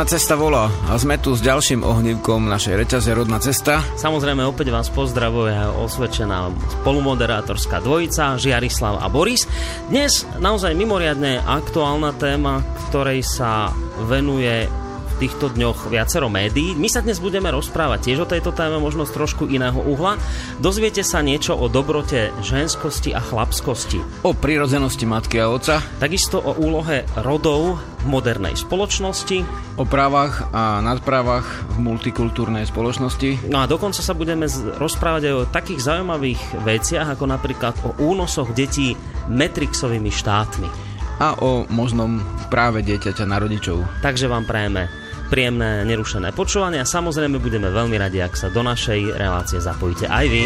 Rodná cesta volá. A sme tu s ďalším ohnívkom našej reťaze Rodná cesta. Samozrejme, opäť vás pozdravuje osvedčená spolumoderátorská dvojica Žiarislav a Boris. Dnes naozaj mimoriadne aktuálna téma, ktorej sa venuje týchto dňoch viacero médií. My sa dnes budeme rozprávať tiež o tejto téme, možno z trošku iného uhla. Dozviete sa niečo o dobrote ženskosti a chlapskosti. O prírodzenosti matky a oca. Takisto o úlohe rodov v modernej spoločnosti. O právach a nadprávach v multikultúrnej spoločnosti. No a dokonca sa budeme rozprávať aj o takých zaujímavých veciach, ako napríklad o únosoch detí Metrixovými štátmi a o možnom práve dieťaťa na rodičov. Takže vám prajeme príjemné nerušené počúvanie a samozrejme budeme veľmi radi, ak sa do našej relácie zapojíte aj vy.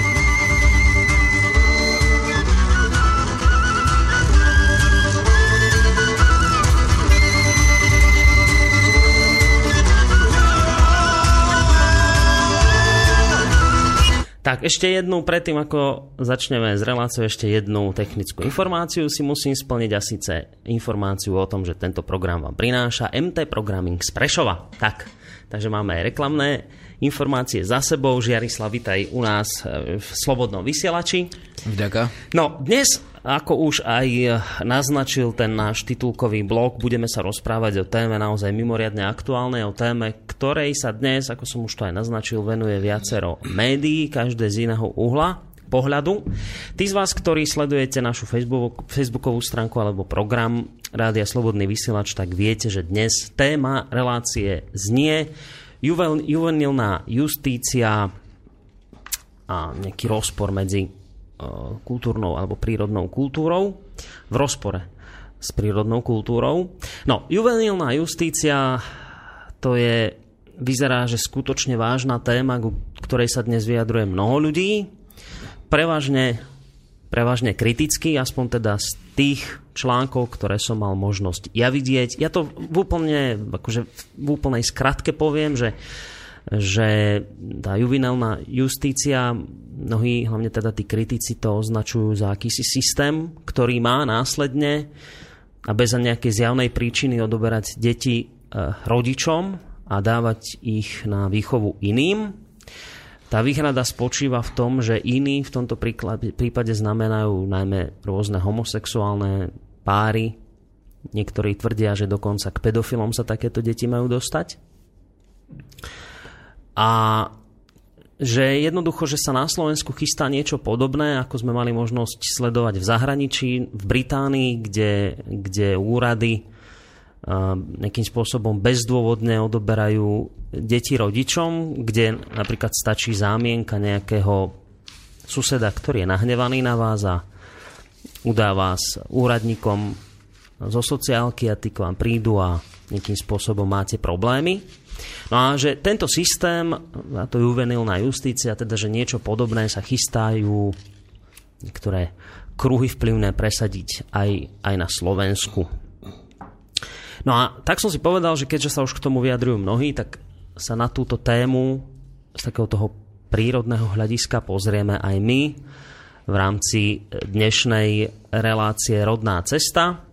Tak ešte jednu, predtým ako začneme s reláciou, ešte jednu technickú informáciu si musím splniť a síce informáciu o tom, že tento program vám prináša MT Programming z Prešova. Tak, takže máme aj reklamné informácie za sebou. Žiarislav, vitaj u nás e, v Slobodnom vysielači. Vďaka. No, dnes, ako už aj naznačil ten náš titulkový blok, budeme sa rozprávať o téme naozaj mimoriadne aktuálnej, o téme, ktorej sa dnes, ako som už to aj naznačil, venuje viacero médií, každé z iného uhla pohľadu. Tí z vás, ktorí sledujete našu Facebook, facebookovú stránku alebo program Rádia Slobodný vysielač, tak viete, že dnes téma relácie znie juvenilná justícia a nejaký rozpor medzi kultúrnou alebo prírodnou kultúrou v rozpore s prírodnou kultúrou. No, juvenilná justícia to je vyzerá, že skutočne vážna téma, ku ktorej sa dnes vyjadruje mnoho ľudí. Prevažne, prevažne kriticky, aspoň teda z tých článkov, ktoré som mal možnosť ja vidieť. Ja to v, úplne, akože v úplnej skratke poviem, že že tá juvenálna justícia, mnohí, hlavne teda tí kritici to označujú za akýsi systém, ktorý má následne a bez nejakej zjavnej príčiny odoberať deti eh, rodičom a dávať ich na výchovu iným. Tá výhrada spočíva v tom, že iní v tomto prípade znamenajú najmä rôzne homosexuálne páry. Niektorí tvrdia, že dokonca k pedofilom sa takéto deti majú dostať. A že jednoducho, že sa na Slovensku chystá niečo podobné, ako sme mali možnosť sledovať v zahraničí, v Británii, kde, kde úrady nejakým spôsobom bezdôvodne odoberajú deti rodičom, kde napríklad stačí zámienka nejakého suseda, ktorý je nahnevaný na vás a udá vás úradníkom zo sociálky a tí k vám prídu a nejakým spôsobom máte problémy. No a že tento systém, a to juvenilná justícia, teda že niečo podobné sa chystajú niektoré kruhy vplyvné presadiť aj, aj na Slovensku. No a tak som si povedal, že keďže sa už k tomu vyjadrujú mnohí, tak sa na túto tému z takého toho prírodného hľadiska pozrieme aj my v rámci dnešnej relácie Rodná cesta.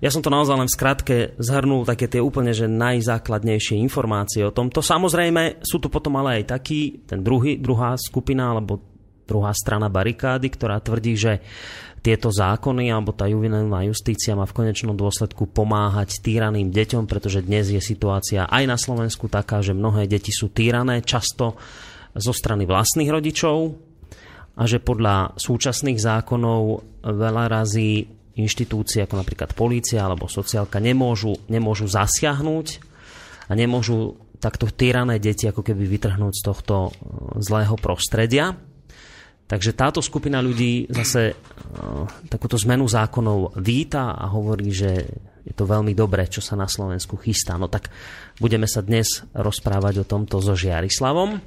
Ja som to naozaj len v skratke zhrnul také tie úplne že najzákladnejšie informácie o tomto. Samozrejme sú tu potom ale aj taký, ten druhý, druhá skupina alebo druhá strana barikády, ktorá tvrdí, že tieto zákony alebo tá juvenilná justícia má v konečnom dôsledku pomáhať týraným deťom, pretože dnes je situácia aj na Slovensku taká, že mnohé deti sú týrané často zo strany vlastných rodičov a že podľa súčasných zákonov veľa razy inštitúcie ako napríklad polícia alebo sociálka nemôžu, nemôžu zasiahnuť a nemôžu takto týrané deti ako keby vytrhnúť z tohto zlého prostredia. Takže táto skupina ľudí zase uh, takúto zmenu zákonov víta a hovorí, že je to veľmi dobré, čo sa na Slovensku chystá. No tak budeme sa dnes rozprávať o tomto so Žiarislavom.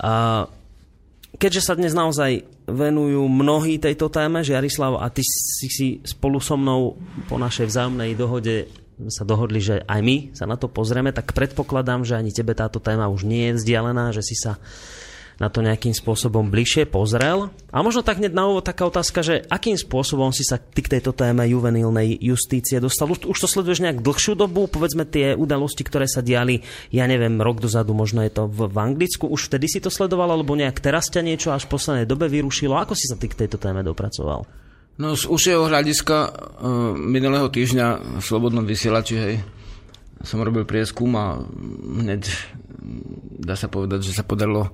Uh, keďže sa dnes naozaj venujú mnohí tejto téme, Žiarislav, a ty si si spolu so mnou po našej vzájomnej dohode sa dohodli, že aj my sa na to pozrieme, tak predpokladám, že ani tebe táto téma už nie je vzdialená, že si sa na to nejakým spôsobom bližšie pozrel. A možno tak hneď na úvod taká otázka, že akým spôsobom si sa ty k tejto téme juvenilnej justície dostal? Už, to sleduješ nejak dlhšiu dobu? Povedzme tie udalosti, ktoré sa diali, ja neviem, rok dozadu, možno je to v, v Anglicku. Už vtedy si to sledoval, alebo nejak teraz ťa niečo až v poslednej dobe vyrušilo? Ako si sa ty k tejto téme dopracoval? No z užšieho hľadiska uh, minulého týždňa v Slobodnom vysielači, hej, som robil prieskum a hneď dá sa povedať, že sa podarilo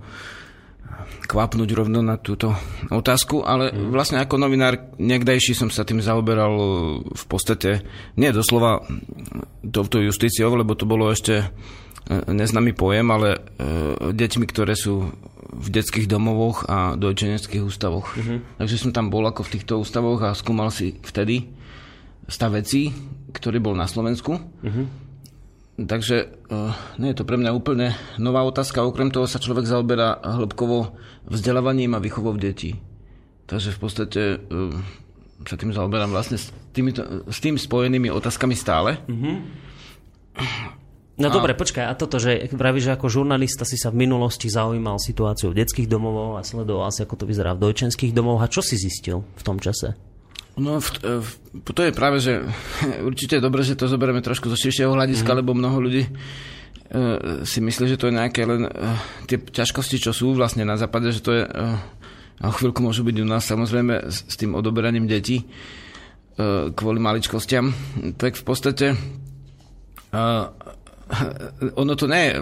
kvapnúť rovno na túto otázku, ale mm. vlastne ako novinár niekdajší som sa tým zaoberal v podstate, nie doslova touto justíciou, lebo to bolo ešte e, neznámy pojem, ale e, deťmi, ktoré sú v detských domovoch a dojčeneckých ústavoch. Mm-hmm. Takže som tam bol ako v týchto ústavoch a skúmal si vtedy stav vecí, ktorý bol na Slovensku. Mm-hmm Takže uh, nie je to pre mňa úplne nová otázka. Okrem toho sa človek zaoberá hĺbkovo vzdelávaním a výchovou detí. Takže v podstate uh, sa tým zaoberám vlastne s, týmito, s tým spojenými otázkami stále. Mm-hmm. No a... dobre, počkaj, a toto, že pravíš, že ako žurnalista si sa v minulosti zaujímal situáciu v detských domov a sledoval si, ako to vyzerá v dojčenských domoch. A čo si zistil v tom čase? No, v, v, to je práve, že určite je dobré, že to zoberieme trošku zo širšieho hľadiska, mm. lebo mnoho ľudí uh, si myslí, že to je nejaké len uh, tie ťažkosti, čo sú vlastne na západe, že to je uh, a chvíľku môžu byť u nás samozrejme s, s tým odoberaním detí uh, kvôli maličkostiam. Tak v podstate uh, ono to nie je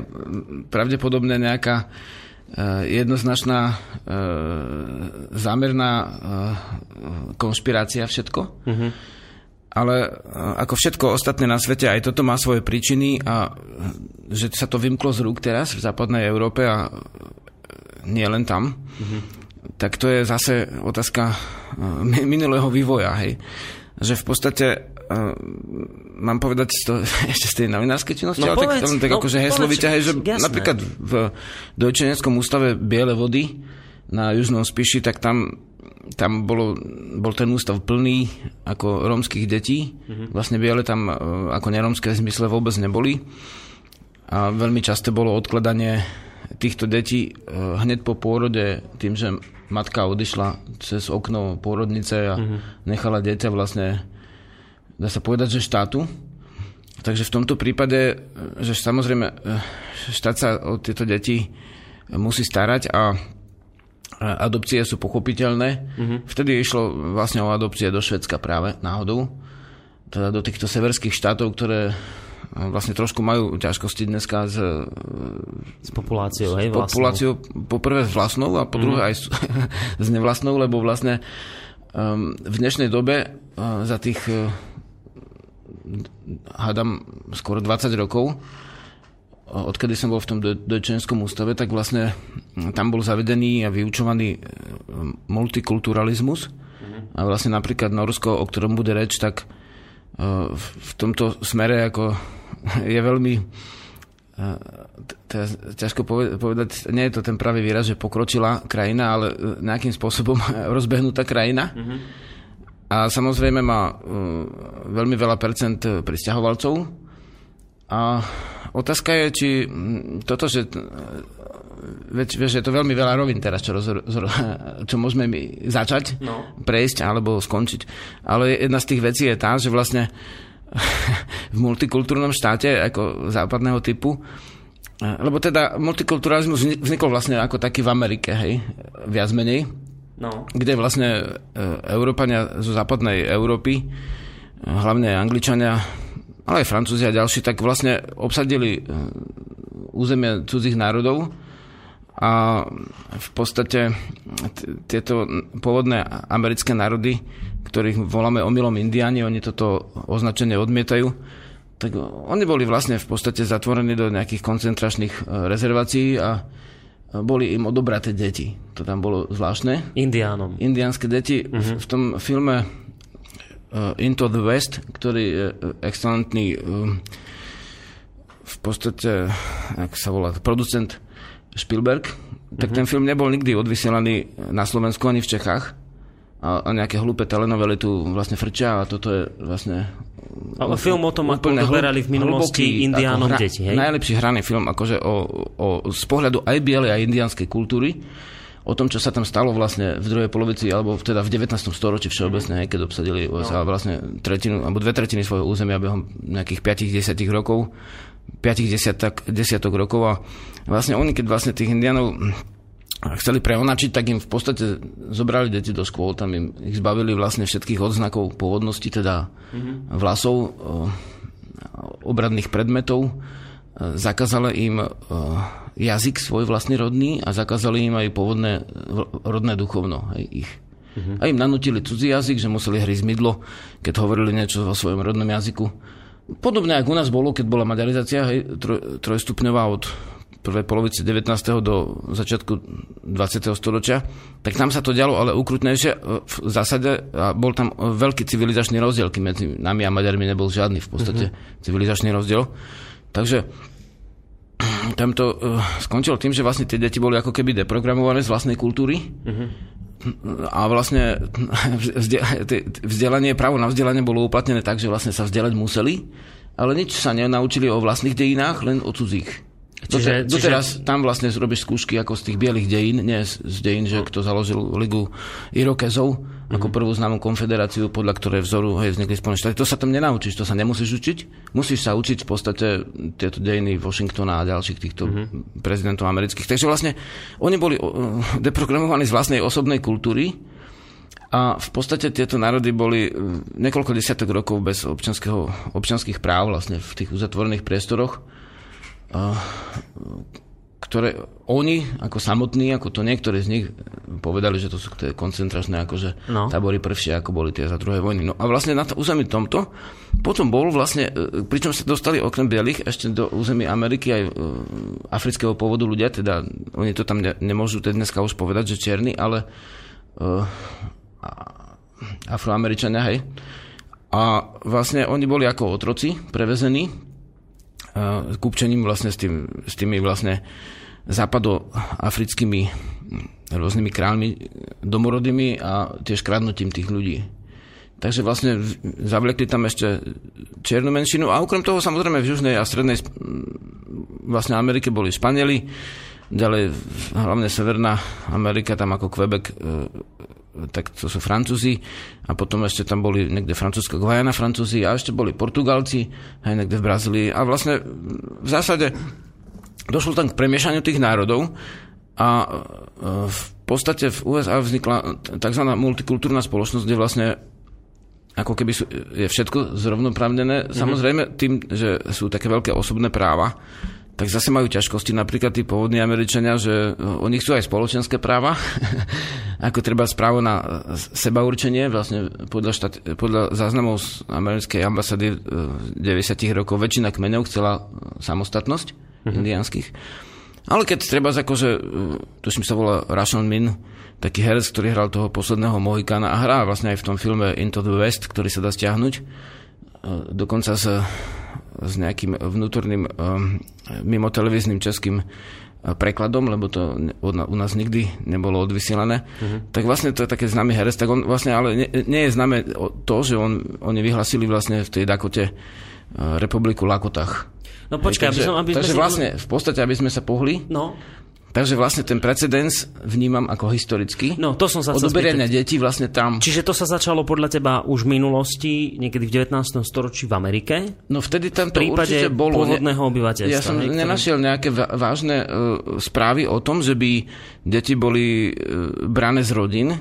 pravdepodobne nejaká jednoznačná e, zámerná e, konšpirácia všetko. Mm-hmm. Ale ako všetko ostatné na svete, aj toto má svoje príčiny a že sa to vymklo z rúk teraz v západnej Európe a nie len tam, mm-hmm. tak to je zase otázka minulého vývoja. Hej. Že v podstate mám povedať to ešte z tej novinárskej činnosti, no, ale povedz, tak, tak no, akože heslovite, hej, že jasné. napríklad v Dojčeneckom ústave Biele vody na Južnom Spiši, tak tam, tam bolo, bol ten ústav plný ako rómskych detí. Mm-hmm. Vlastne biele tam uh, ako nerómske zmysle vôbec neboli. A veľmi často bolo odkladanie týchto detí uh, hneď po pôrode tým, že matka odišla cez okno pôrodnice a mm-hmm. nechala dieťa vlastne dá sa povedať, že štátu. Takže v tomto prípade, že samozrejme štát sa o tieto deti musí starať a adopcie sú pochopiteľné. Mm-hmm. Vtedy išlo vlastne o adopcie do Švedska práve náhodou. Teda do týchto severských štátov, ktoré vlastne trošku majú ťažkosti dneska s, s populáciou, hej, s populáciou poprvé s vlastnou a po druhé mm. aj s, s nevlastnou, lebo vlastne um, v dnešnej dobe uh, za tých uh, hádam skoro 20 rokov, odkedy som bol v tom dojčenskom ústave, tak vlastne tam bol zavedený a vyučovaný e, multikulturalizmus. A vlastne napríklad Norsko, o ktorom bude reč, tak e, v tomto smere ako je veľmi teda ťažko povedať, nie je to ten pravý výraz, že pokročila krajina, ale nejakým spôsobom rozbehnutá krajina. Mm-hmm a samozrejme má uh, veľmi veľa percent pristahovalcov. A otázka je, či toto, že veď, vieš, je to veľmi veľa rovín teraz, čo, roz, čo môžeme my začať, no. prejsť alebo skončiť. Ale jedna z tých vecí je tá, že vlastne v multikultúrnom štáte ako západného typu lebo teda multikulturalizmus vznikol vlastne ako taký v Amerike, hej, viac menej no. kde vlastne e, Európania zo západnej Európy, e, hlavne Angličania, ale aj Francúzi a ďalší, tak vlastne obsadili e, územie cudzích národov a v podstate tieto pôvodné americké národy, ktorých voláme omylom Indiáni, oni toto označenie odmietajú, tak oni boli vlastne v podstate zatvorení do nejakých koncentračných rezervácií a boli im odobraté deti. To tam bolo zvláštne. Indiánom. Indiánske deti. Uh-huh. V, v tom filme uh, Into the West, ktorý je uh, excelentný uh, v podstate, ak sa volá, producent Spielberg, tak uh-huh. ten film nebol nikdy odvysielaný na Slovensku ani v Čechách. A, a nejaké hlúpe telenovely tu vlastne frčia a toto je vlastne Ale film o tom, ako odoberali v minulosti indiánom hra, deti. Hej? Najlepší hraný film akože o, o, z pohľadu aj bielej aj indianskej kultúry o tom, čo sa tam stalo vlastne v druhej polovici, alebo teda v 19. storočí všeobecne, keď obsadili USA no. vlastne tretinu, alebo dve tretiny svojho územia behom nejakých 5-10 rokov, 5 desiatok, desiatok rokov a vlastne oni, keď vlastne tých indianov chceli preonačiť, tak im v podstate zobrali deti do škôl, tam im ich zbavili vlastne všetkých odznakov pôvodnosti, teda mm-hmm. vlasov, obradných predmetov, zakázali im jazyk svoj vlastný rodný a zakázali im aj pôvodné rodné duchovno, aj ich. Uh-huh. A im nanutili cudzí jazyk, že museli hryť mydlo, keď hovorili niečo vo svojom rodnom jazyku. Podobne ako u nás bolo, keď bola maďarizácia hej, troj, trojstupňová od prvej polovice 19. do začiatku 20. storočia, tak tam sa to dialo, ale ukrutnejšie v zásade a bol tam veľký civilizačný rozdiel, kým medzi nami a Maďarmi nebol žiadny v podstate uh-huh. civilizačný rozdiel. Takže tam to uh, skončilo tým, že vlastne tie deti boli ako keby deprogramované z vlastnej kultúry. Uh-huh. A vlastne vzdelanie, právo na vzdelanie bolo uplatnené tak, že vlastne sa vzdelať museli, ale nič sa nenaučili o vlastných dejinách, len o cudzích. Čiže, čiže... Doteraz tam vlastne robíš skúšky ako z tých bielých dejín, nie z dejín, že kto založil Ligu Irokezov, ako prvú známu konfederáciu, podľa ktorej vzoru hej, vznikli Spojené štáty. To sa tam nenaučíš, to sa nemusíš učiť. Musíš sa učiť v podstate tieto dejiny Washingtona a ďalších týchto mm-hmm. prezidentov amerických. Takže vlastne oni boli deprogramovaní z vlastnej osobnej kultúry, a v podstate tieto národy boli niekoľko desiatok rokov bez občanských práv vlastne v tých uzatvorených priestoroch ktoré oni, ako samotní, ako to niektorí z nich povedali, že to sú tie koncentračné akože no. tábory prvšie, ako boli tie za druhé vojny. No a vlastne na to území tomto potom bol vlastne, e, pričom sa dostali okrem bielých ešte do území Ameriky aj e, afrického pôvodu ľudia, teda oni to tam ne, nemôžu teď dneska už povedať, že čierni, ale uh, afroameričania, hej. A vlastne oni boli ako otroci prevezení kúpčením vlastne s, tým, s tými vlastne západoafrickými rôznymi kráľmi domorodými a tiež kradnutím tých ľudí. Takže vlastne zavlekli tam ešte čiernu menšinu a okrem toho samozrejme v Južnej a Strednej vlastne Amerike boli Španieli, ďalej hlavne Severná Amerika, tam ako Quebec e, tak to sú Francúzi a potom ešte tam boli niekde Francúzska Guajana Francúzi a ešte boli Portugalci aj niekde v Brazílii a vlastne v zásade došlo tam k premiešaniu tých národov a e, v podstate v USA vznikla tzv. multikultúrna spoločnosť, kde vlastne ako keby sú, je všetko zrovnoprávnené. Mm-hmm. Samozrejme tým, že sú také veľké osobné práva, tak zase majú ťažkosti napríklad tí pôvodní Američania, že eh, oni chcú aj spoločenské práva, ako treba správo na eh, seba určenie, vlastne podľa, štát, podľa záznamov z americkej ambasády v 90 rokov väčšina kmeňov chcela eh, samostatnosť mm-hmm. indiánskych. Ale keď treba, akože, tuším sa volá Russian Min, taký herec, ktorý hral toho posledného Mohikana a hrá vlastne aj v tom filme Into the West, ktorý sa dá stiahnuť, dokonca s s nejakým vnútorným um, mimo televíznym českým uh, prekladom, lebo to u nás nikdy nebolo odvysielané, uh-huh. tak vlastne to je také známy herec, tak on vlastne ale nie, nie je známe to, že on, oni vyhlasili vlastne v tej Dakote uh, republiku Lakotách. No počkaj, aby som... Aby takže sme vlastne v podstate, aby sme sa pohli, no. Takže vlastne ten precedens vnímam ako historický. No, to som sa Odoberenia detí vlastne tam. Čiže to sa začalo podľa teba už v minulosti, niekedy v 19. storočí v Amerike? No vtedy tam to určite bolo. pôvodného obyvateľstva. Ja som ne, nenašiel nejaké vážne uh, správy o tom, že by deti boli uh, brané z rodín.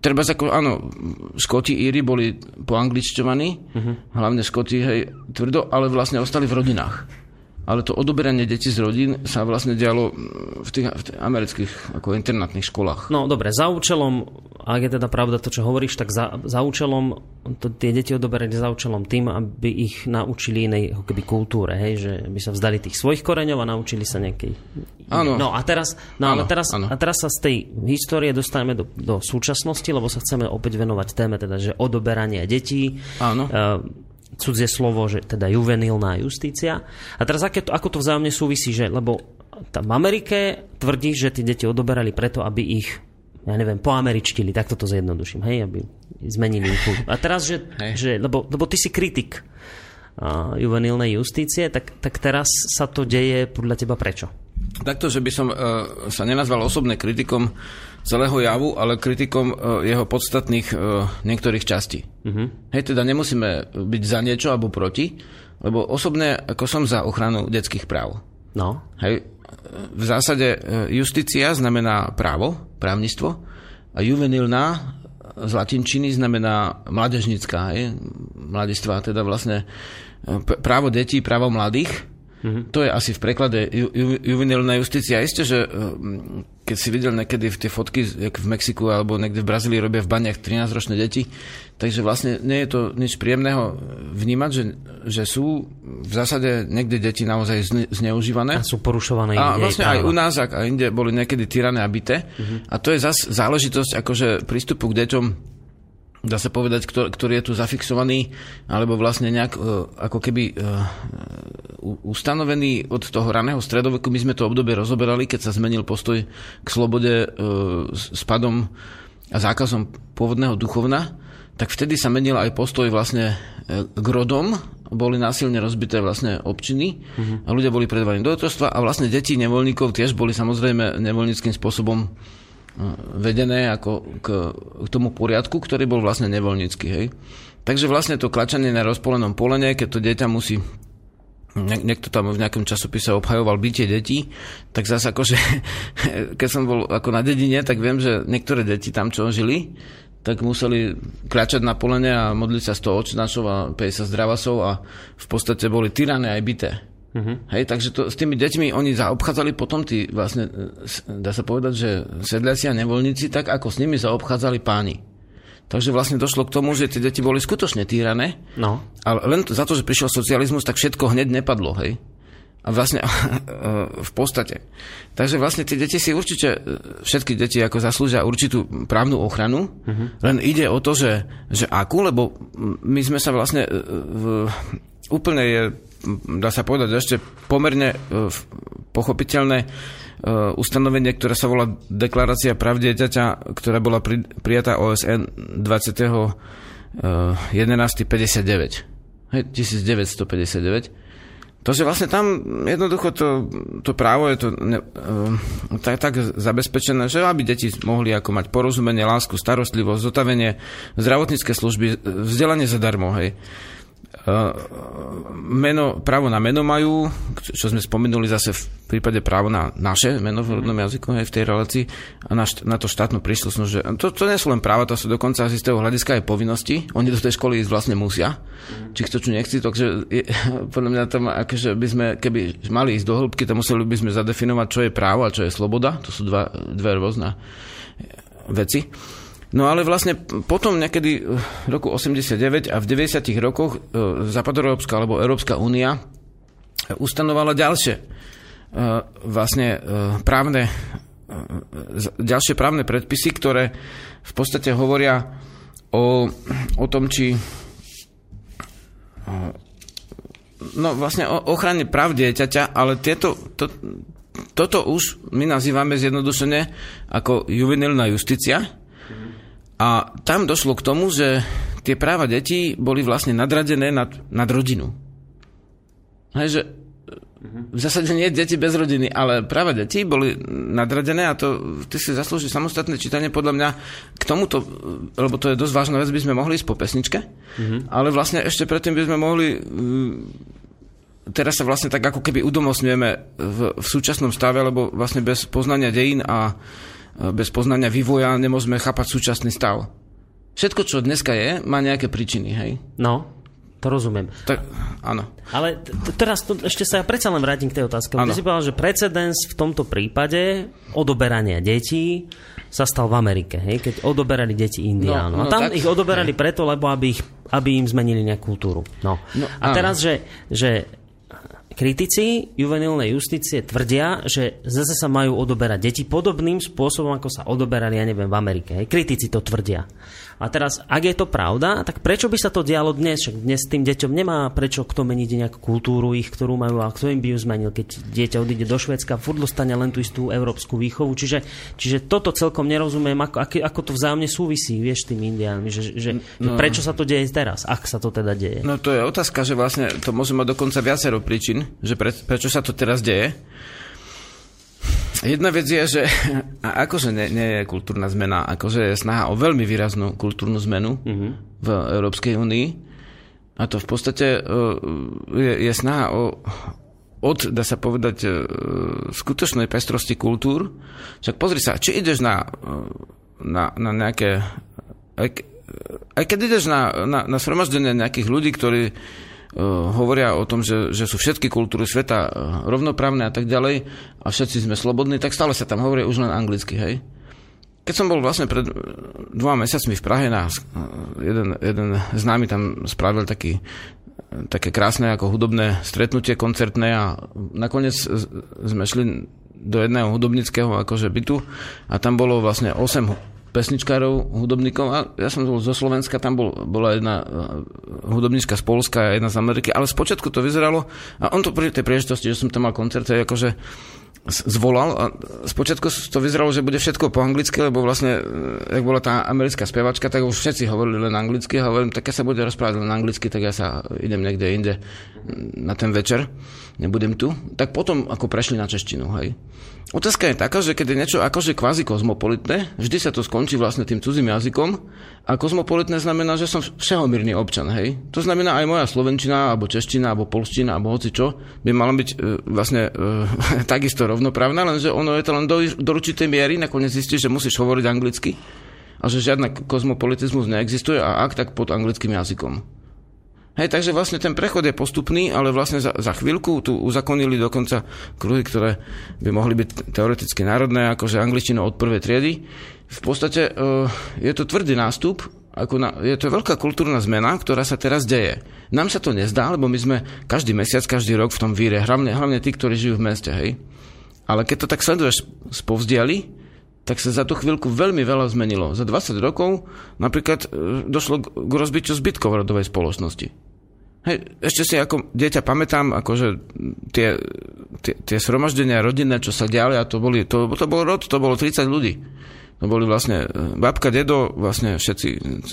Treba ako, áno, Škoti, Íry boli poangličťovaní, uh-huh. hlavne Škoti, hej, tvrdo, ale vlastne ostali v rodinách ale to odoberanie detí z rodín sa vlastne dialo v tých, v tých amerických ako internátnych školách. No dobre, za účelom, ak je teda pravda to, čo hovoríš, tak za, za účelom, to, tie deti odoberali za účelom tým, aby ich naučili inej ako keby kultúre, hej, že by sa vzdali tých svojich koreňov a naučili sa nejakej... Áno. No a teraz, no, áno, ale teraz, áno. a teraz sa z tej histórie dostaneme do, do súčasnosti, lebo sa chceme opäť venovať téme, teda, že odoberanie detí. Áno. Uh, cudzie slovo, že teda juvenilná justícia. A teraz aké to, ako to vzájomne súvisí, že, lebo tam v Amerike tvrdí, že tie deti odoberali preto, aby ich ja neviem, tak tak toto zjednoduším, hej, aby zmenili ich. A teraz, že, že lebo, lebo ty si kritik juvenilnej justície, tak, tak teraz sa to deje podľa teba prečo? Takto, že by som uh, sa nenazval osobne kritikom celého javu, ale kritikom uh, jeho podstatných uh, niektorých častí. Uh-huh. Hej, teda nemusíme byť za niečo alebo proti, lebo osobne ako som za ochranu detských práv. No. Hej, v zásade justícia znamená právo, právnictvo a juvenilná z latinčiny znamená mládežnická, hej, mladistva, teda vlastne právo detí, právo mladých. Mm-hmm. To je asi v preklade ju, ju, juvenilná justícia. Isté, že keď si videl niekedy v tie fotky, jak v Mexiku alebo niekde v Brazílii robia v baniach 13-ročné deti, takže vlastne nie je to nič príjemného vnímať, že, že sú v zásade niekde deti naozaj zne, zneužívané. A sú porušované A vlastne aj u nás, a inde boli niekedy tyrané a bité. Mm-hmm. A to je zase záležitosť akože prístupu k deťom dá sa povedať, ktorý, je tu zafixovaný, alebo vlastne nejak uh, ako keby uh, ustanovený od toho raného stredoveku. My sme to obdobie rozoberali, keď sa zmenil postoj k slobode uh, s padom a zákazom pôvodného duchovna, tak vtedy sa menil aj postoj vlastne k rodom, boli násilne rozbité vlastne občiny uh-huh. a ľudia boli predvaní do otrostva a vlastne deti nevoľníkov tiež boli samozrejme nevoľníckým spôsobom vedené ako k, k tomu poriadku, ktorý bol vlastne nevoľnícky. Hej. Takže vlastne to klačanie na rozpolenom polene, keď to dieťa musí niekto tam v nejakom časopise obhajoval bytie detí, tak zase akože, keď som bol ako na dedine, tak viem, že niektoré deti tam, čo žili, tak museli kľačať na polene a modliť sa 100 očnáčov a 50 zdravasov a v podstate boli tyrané aj byté. Uh-huh. Hej, takže to, s tými deťmi oni zaobchádzali potom tí, vlastne, dá sa povedať, že sedliaci a nevoľníci, tak ako s nimi zaobchádzali páni. Takže vlastne došlo k tomu, že tie deti boli skutočne týrané, no. ale len za to, že prišiel socializmus, tak všetko hneď nepadlo, hej. A vlastne v podstate. Takže vlastne tie deti si určite, všetky deti ako zaslúžia určitú právnu ochranu, uh-huh. len ide o to, že, že akú, lebo my sme sa vlastne v, úplne je dá sa povedať, ešte pomerne e, pochopiteľné e, ustanovenie, ktoré sa volá Deklarácia práv dieťaťa, ktorá bola pri, prijatá OSN 20. 1159. 1959. To, že vlastne tam jednoducho to, to právo je to ne, uh, tak, tak zabezpečené, že aby deti mohli ako mať porozumenie, lásku, starostlivosť, zotavenie, zdravotnícke služby, vzdelanie zadarmo, hej. Eh, meno, právo na meno majú, čo sme spomenuli zase v prípade právo na naše meno v rodnom jazyku aj v tej relácii a na, na to štátnu príslušnosť. Že to, to nie sú len práva, to sú dokonca z istého hľadiska aj povinnosti. Oni do tej školy ísť vlastne musia, či chcú, či nechci. Takže je, podľa mňa tam, akože by sme, keby mali ísť do hĺbky, to museli by sme zadefinovať, čo je právo a čo je sloboda. To sú dva, dve rôzne veci. No ale vlastne potom niekedy v roku 89 a v 90 rokoch e, Západoeurópska alebo Európska únia ustanovala ďalšie vlastne právne ďalšie právne predpisy, ktoré v podstate hovoria o, o tom, či no vlastne o ochrane práv dieťaťa, ale tieto, to, toto už my nazývame zjednodušene ako juvenilná justícia, a tam došlo k tomu, že tie práva detí boli vlastne nadradené nad, nad rodinu. Hej, že v zásade nie deti bez rodiny, ale práva detí boli nadradené a to ty si zaslúži samostatné čítanie podľa mňa k tomuto, lebo to je dosť vážna vec, by sme mohli ísť po pesničke, mm-hmm. ale vlastne ešte predtým by sme mohli mm, teraz sa vlastne tak ako keby udomosňujeme v, v súčasnom stave, lebo vlastne bez poznania dejín a bez poznania vývoja nemôžeme chápať súčasný stav. Všetko, čo dneska je, má nejaké príčiny, hej? No, to rozumiem. Tak, áno. Ale t- teraz to, ešte sa ja predsa len vrátim k tej otázke. Ty si povedal, že precedens v tomto prípade odoberania detí sa stal v Amerike, hej? keď odoberali deti Indiánov. No, no, a tam tak, ich odoberali hej. preto, lebo aby, ich, aby im zmenili nejakú kultúru. No. no a teraz, že, že kritici juvenilnej justície tvrdia, že zase sa majú odoberať deti podobným spôsobom, ako sa odoberali, ja neviem, v Amerike. Kritici to tvrdia. A teraz, ak je to pravda, tak prečo by sa to dialo dnes? Však dnes tým deťom nemá prečo kto meniť nejakú kultúru ich, ktorú majú a kto im by ju zmenil, keď dieťa odíde do Švedska, furt dostane len tú istú európsku výchovu. Čiže, čiže toto celkom nerozumiem, ako, ako, ako to vzájomne súvisí, vieš, tým indiánmi, že, že, no. prečo sa to deje teraz, ak sa to teda deje. No to je otázka, že vlastne to môže mať dokonca viacero príčin, že pre, prečo sa to teraz deje. Jedna vec je, že akože nie, nie je kultúrna zmena, akože je snaha o veľmi výraznú kultúrnu zmenu mm-hmm. v Európskej únii. A to v podstate uh, je, je snaha o, od, dá sa povedať, uh, skutočnej pestrosti kultúr. Však pozri sa, či ideš na, uh, na, na nejaké... Aj, aj keď ideš na, na, na sromaždenie nejakých ľudí, ktorí hovoria o tom, že, že sú všetky kultúry sveta eh, rovnoprávne a tak ďalej a všetci sme slobodní, tak stále sa tam hovorí už len anglicky, hej? Keď som bol vlastne pred eh, dvoma mesiacmi v Prahe, na, jeden, jeden známy tam spravil taký, také krásne ako hudobné stretnutie koncertné a nakoniec sme šli do jedného hudobnického akože bytu a tam bolo vlastne 8 pesničkárov, hudobníkov. A ja som bol zo Slovenska, tam bol, bola jedna uh, hudobníčka z Polska a jedna z Ameriky, ale spočiatku to vyzeralo. A on to pri tej príležitosti, že som tam mal koncert, akože zvolal a spočiatku to vyzeralo, že bude všetko po anglicky, lebo vlastne, e, jak bola tá americká spevačka, tak už všetci hovorili len anglicky a hovorím, tak ja sa bude rozprávať len anglicky, tak ja sa idem niekde inde na ten večer, nebudem tu. Tak potom ako prešli na češtinu, hej. Otázka je taká, že keď je niečo akože kvázi kozmopolitné, vždy sa to skončí vlastne tým cudzím jazykom a kozmopolitné znamená, že som všehomírny občan, hej. To znamená aj moja slovenčina, alebo čeština, alebo polština, alebo hoci čo, by mala byť e, vlastne e, takisto rovnoprávna, lenže ono je to len do, do určitej miery, nakoniec zistíš, že musíš hovoriť anglicky a že žiadna kozmopolitizmus neexistuje a ak, tak pod anglickým jazykom. Hej, takže vlastne ten prechod je postupný, ale vlastne za, za chvíľku tu uzakonili dokonca kruhy, ktoré by mohli byť teoreticky národné, akože angličtina od prvej triedy. V podstate uh, je to tvrdý nástup, ako na, je to veľká kultúrna zmena, ktorá sa teraz deje. Nám sa to nezdá, lebo my sme každý mesiac, každý rok v tom víre, hlavne, hlavne tí, ktorí žijú v meste, hej. Ale keď to tak sleduješ povzdiali, tak sa za tú chvíľku veľmi veľa zmenilo. Za 20 rokov napríklad e, došlo k rozbitiu zbytkov rodovej spoločnosti. Hej, ešte si ako dieťa pamätám, akože tie, tie, tie sromaždenia rodinné, čo sa diali, a to, boli, to, to bol rod, to bolo 30 ľudí. To boli vlastne e, babka, dedo, vlastne všetci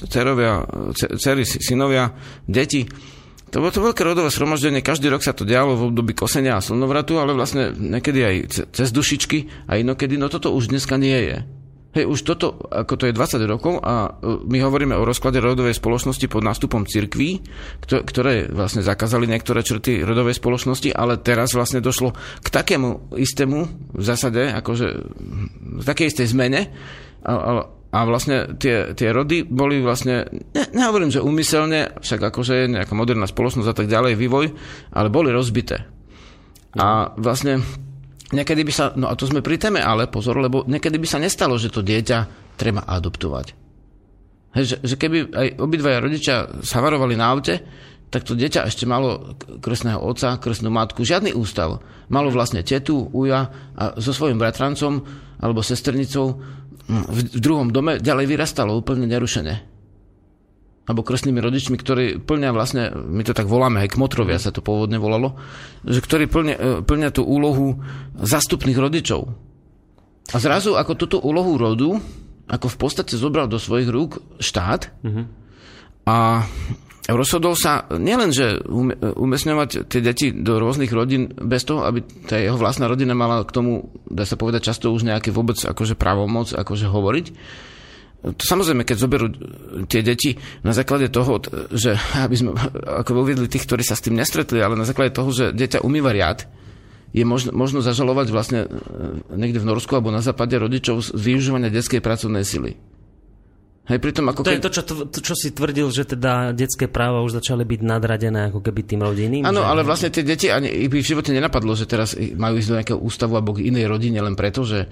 cerovia, cery, synovia, deti. To bolo to veľké rodové sromaždenie, každý rok sa to dialo v období kosenia a slnovratu, ale vlastne niekedy aj cez dušičky a inokedy, no toto už dneska nie je. Hej, už toto, ako to je 20 rokov a e, my hovoríme o rozklade rodovej spoločnosti pod nástupom cirkví, ktoré vlastne zakázali niektoré črty rodovej spoločnosti, ale teraz vlastne došlo k takému istému v zásade, akože v takej istej zmene a, a vlastne tie, tie rody boli vlastne, ne, nehovorím, že úmyselne, však akože je nejaká moderná spoločnosť a tak ďalej, vývoj, ale boli rozbité. A vlastne niekedy by sa, no a to sme pri téme, ale pozor, lebo niekedy by sa nestalo, že to dieťa treba adoptovať. Hej, že, že keby aj obidvaja rodičia sa varovali na aute, tak to dieťa ešte malo kresného otca, kresnú matku, žiadny ústav. Malo vlastne tetu, uja a so svojím bratrancom alebo sesternicou v, v druhom dome ďalej vyrastalo úplne nerušené alebo krstnými rodičmi, ktorí plnia vlastne, my to tak voláme, aj kmotrovia sa to pôvodne volalo, že ktorí plnia, e, plnia tú úlohu zastupných rodičov. A zrazu ako túto úlohu rodu, ako v podstate zobral do svojich rúk štát uh-huh. a rozhodol sa nielen, že umiestňovať tie deti do rôznych rodín bez toho, aby tá jeho vlastná rodina mala k tomu, dá sa povedať, často už nejaké vôbec akože právomoc, akože hovoriť, to samozrejme, keď zoberú tie deti na základe toho, že aby sme ako uviedli tých, ktorí sa s tým nestretli, ale na základe toho, že dieťa umýva riad, je možno, možno zažalovať vlastne e, niekde v Norsku alebo na západe rodičov z využívania detskej pracovnej sily. Hej, pritom ako to keď... je to čo, to, čo si tvrdil, že teda detské práva už začali byť nadradené ako keby tým rodinným. Áno, že... ale vlastne tie deti ani ich v živote nenapadlo, že teraz majú ísť do nejakého ústavu alebo k inej rodine len preto, že,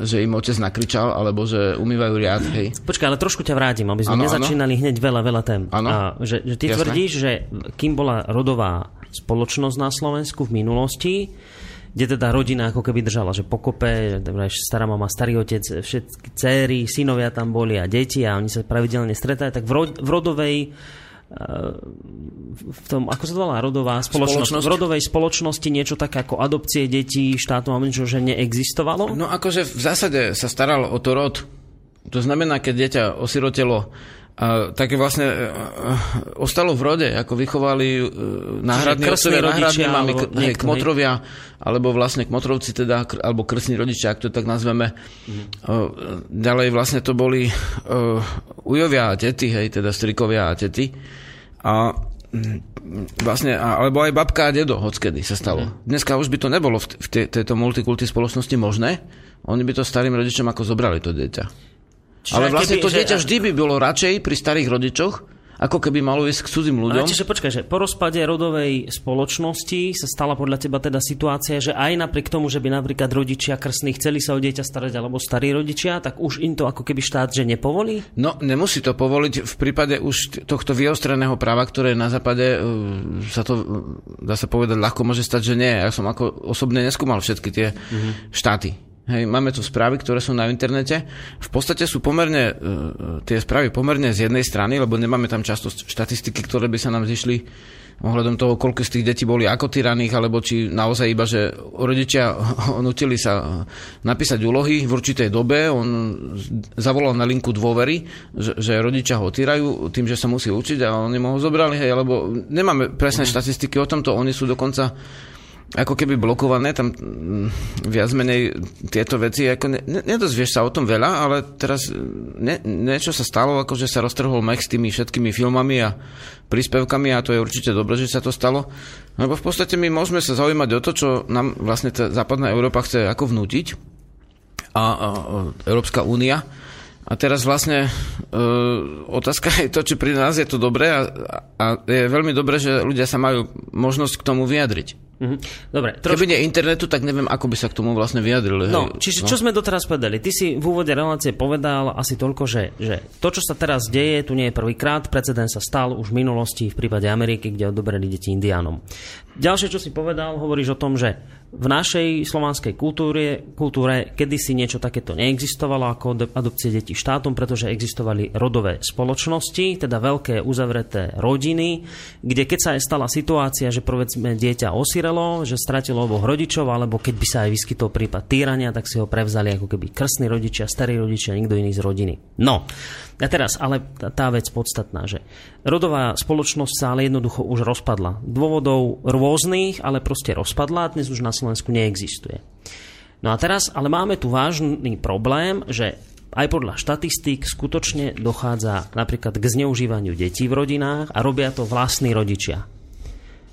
že im otec nakričal alebo že umývajú riad. Hej. Počkaj, ale trošku ťa vrátim, aby sme ano, nezačínali ano. hneď veľa, veľa tém. Ano. A, že, že ty Jasne. tvrdíš, že kým bola rodová spoločnosť na Slovensku v minulosti, kde teda rodina ako keby držala, že pokope, stará mama, starý otec, všetky céry, synovia tam boli a deti a oni sa pravidelne stretajú, tak v, ro- v rodovej eh, v tom, ako sa to volá, rodová spoločnosť. spoločnosť. V rodovej spoločnosti niečo také ako adopcie detí štátom a niečo, že neexistovalo? No akože v zásade sa staral o to rod. To znamená, keď dieťa osirotelo a také vlastne uh, ostalo v rode, ako vychovali uh, náhradní otcovia, náhradní mami, hej, kmotrovia, alebo vlastne kmotrovci teda, alebo krstní rodičia, ak to tak nazveme. Mm. Uh, ďalej vlastne to boli uh, ujovia a tety, hej, teda strikovia a tety. A vlastne, alebo aj babka a dedo, hockedy sa stalo. Mm. Dneska už by to nebolo v, v tejto multikulty spoločnosti možné. Oni by to starým rodičom ako zobrali to dieťa. Čiže Ale vlastne keby, to dieťa že... vždy by bolo radšej pri starých rodičoch, ako keby malo ísť k cudzím ľuďom. Ale čiže počkaj, že po rozpade rodovej spoločnosti sa stala podľa teba teda situácia, že aj napriek tomu, že by napríklad rodičia krstní chceli sa o dieťa starať alebo starí rodičia, tak už im to ako keby štát, že nepovolí? No, nemusí to povoliť v prípade už tohto vyostreného práva, ktoré na západe uh, sa to, dá sa povedať, ľahko môže stať, že nie. Ja som ako osobne neskúmal všetky tie mm-hmm. štáty Hej, máme tu správy, ktoré sú na internete. V podstate sú pomerne, uh, tie správy pomerne z jednej strany, lebo nemáme tam často štatistiky, ktoré by sa nám zišli ohľadom toho, koľko z tých detí boli ako tyraných, alebo či naozaj iba, že rodičia nutili sa napísať úlohy v určitej dobe. On zavolal na linku dôvery, že, že rodičia ho týrajú tým, že sa musí učiť a oni mu ho zobrali, hej, alebo nemáme presné štatistiky o tomto, oni sú dokonca ako keby blokované, tam mm, viac menej tieto veci, ako ne, nedozvieš sa o tom veľa, ale teraz ne, niečo sa stalo, ako že sa roztrhol mech s tými všetkými filmami a príspevkami a to je určite dobré, že sa to stalo. Lebo v podstate my môžeme sa zaujímať o to, čo nám vlastne tá západná Európa chce ako vnútiť a, a, a Európska únia. A teraz vlastne e, otázka je to, či pri nás je to dobré a, a je veľmi dobré, že ľudia sa majú možnosť k tomu vyjadriť. Mm-hmm. Dobre, trošku... Keby nie internetu, tak neviem, ako by sa k tomu vlastne vyjadrili. No, čiže no. čo sme doteraz povedali? Ty si v úvode relácie povedal asi toľko, že, že to, čo sa teraz deje, tu nie je prvýkrát, precedens sa stal už v minulosti v prípade Ameriky, kde odoberali deti indiánom. Ďalšie, čo si povedal, hovoríš o tom, že v našej slovanskej kultúre, kultúre kedysi niečo takéto neexistovalo ako adopcie detí štátom, pretože existovali rodové spoločnosti, teda veľké uzavreté rodiny, kde keď sa aj stala situácia, že povedzme dieťa osirelo, že stratilo oboch rodičov, alebo keď by sa aj vyskytol prípad týrania, tak si ho prevzali ako keby krstní rodičia, starí rodičia, nikto iný z rodiny. No, a teraz, ale tá vec podstatná, že rodová spoločnosť sa ale jednoducho už rozpadla. Dôvodov rôznych, ale proste rozpadla a dnes už na Slovensku neexistuje. No a teraz, ale máme tu vážny problém, že aj podľa štatistík skutočne dochádza napríklad k zneužívaniu detí v rodinách a robia to vlastní rodičia.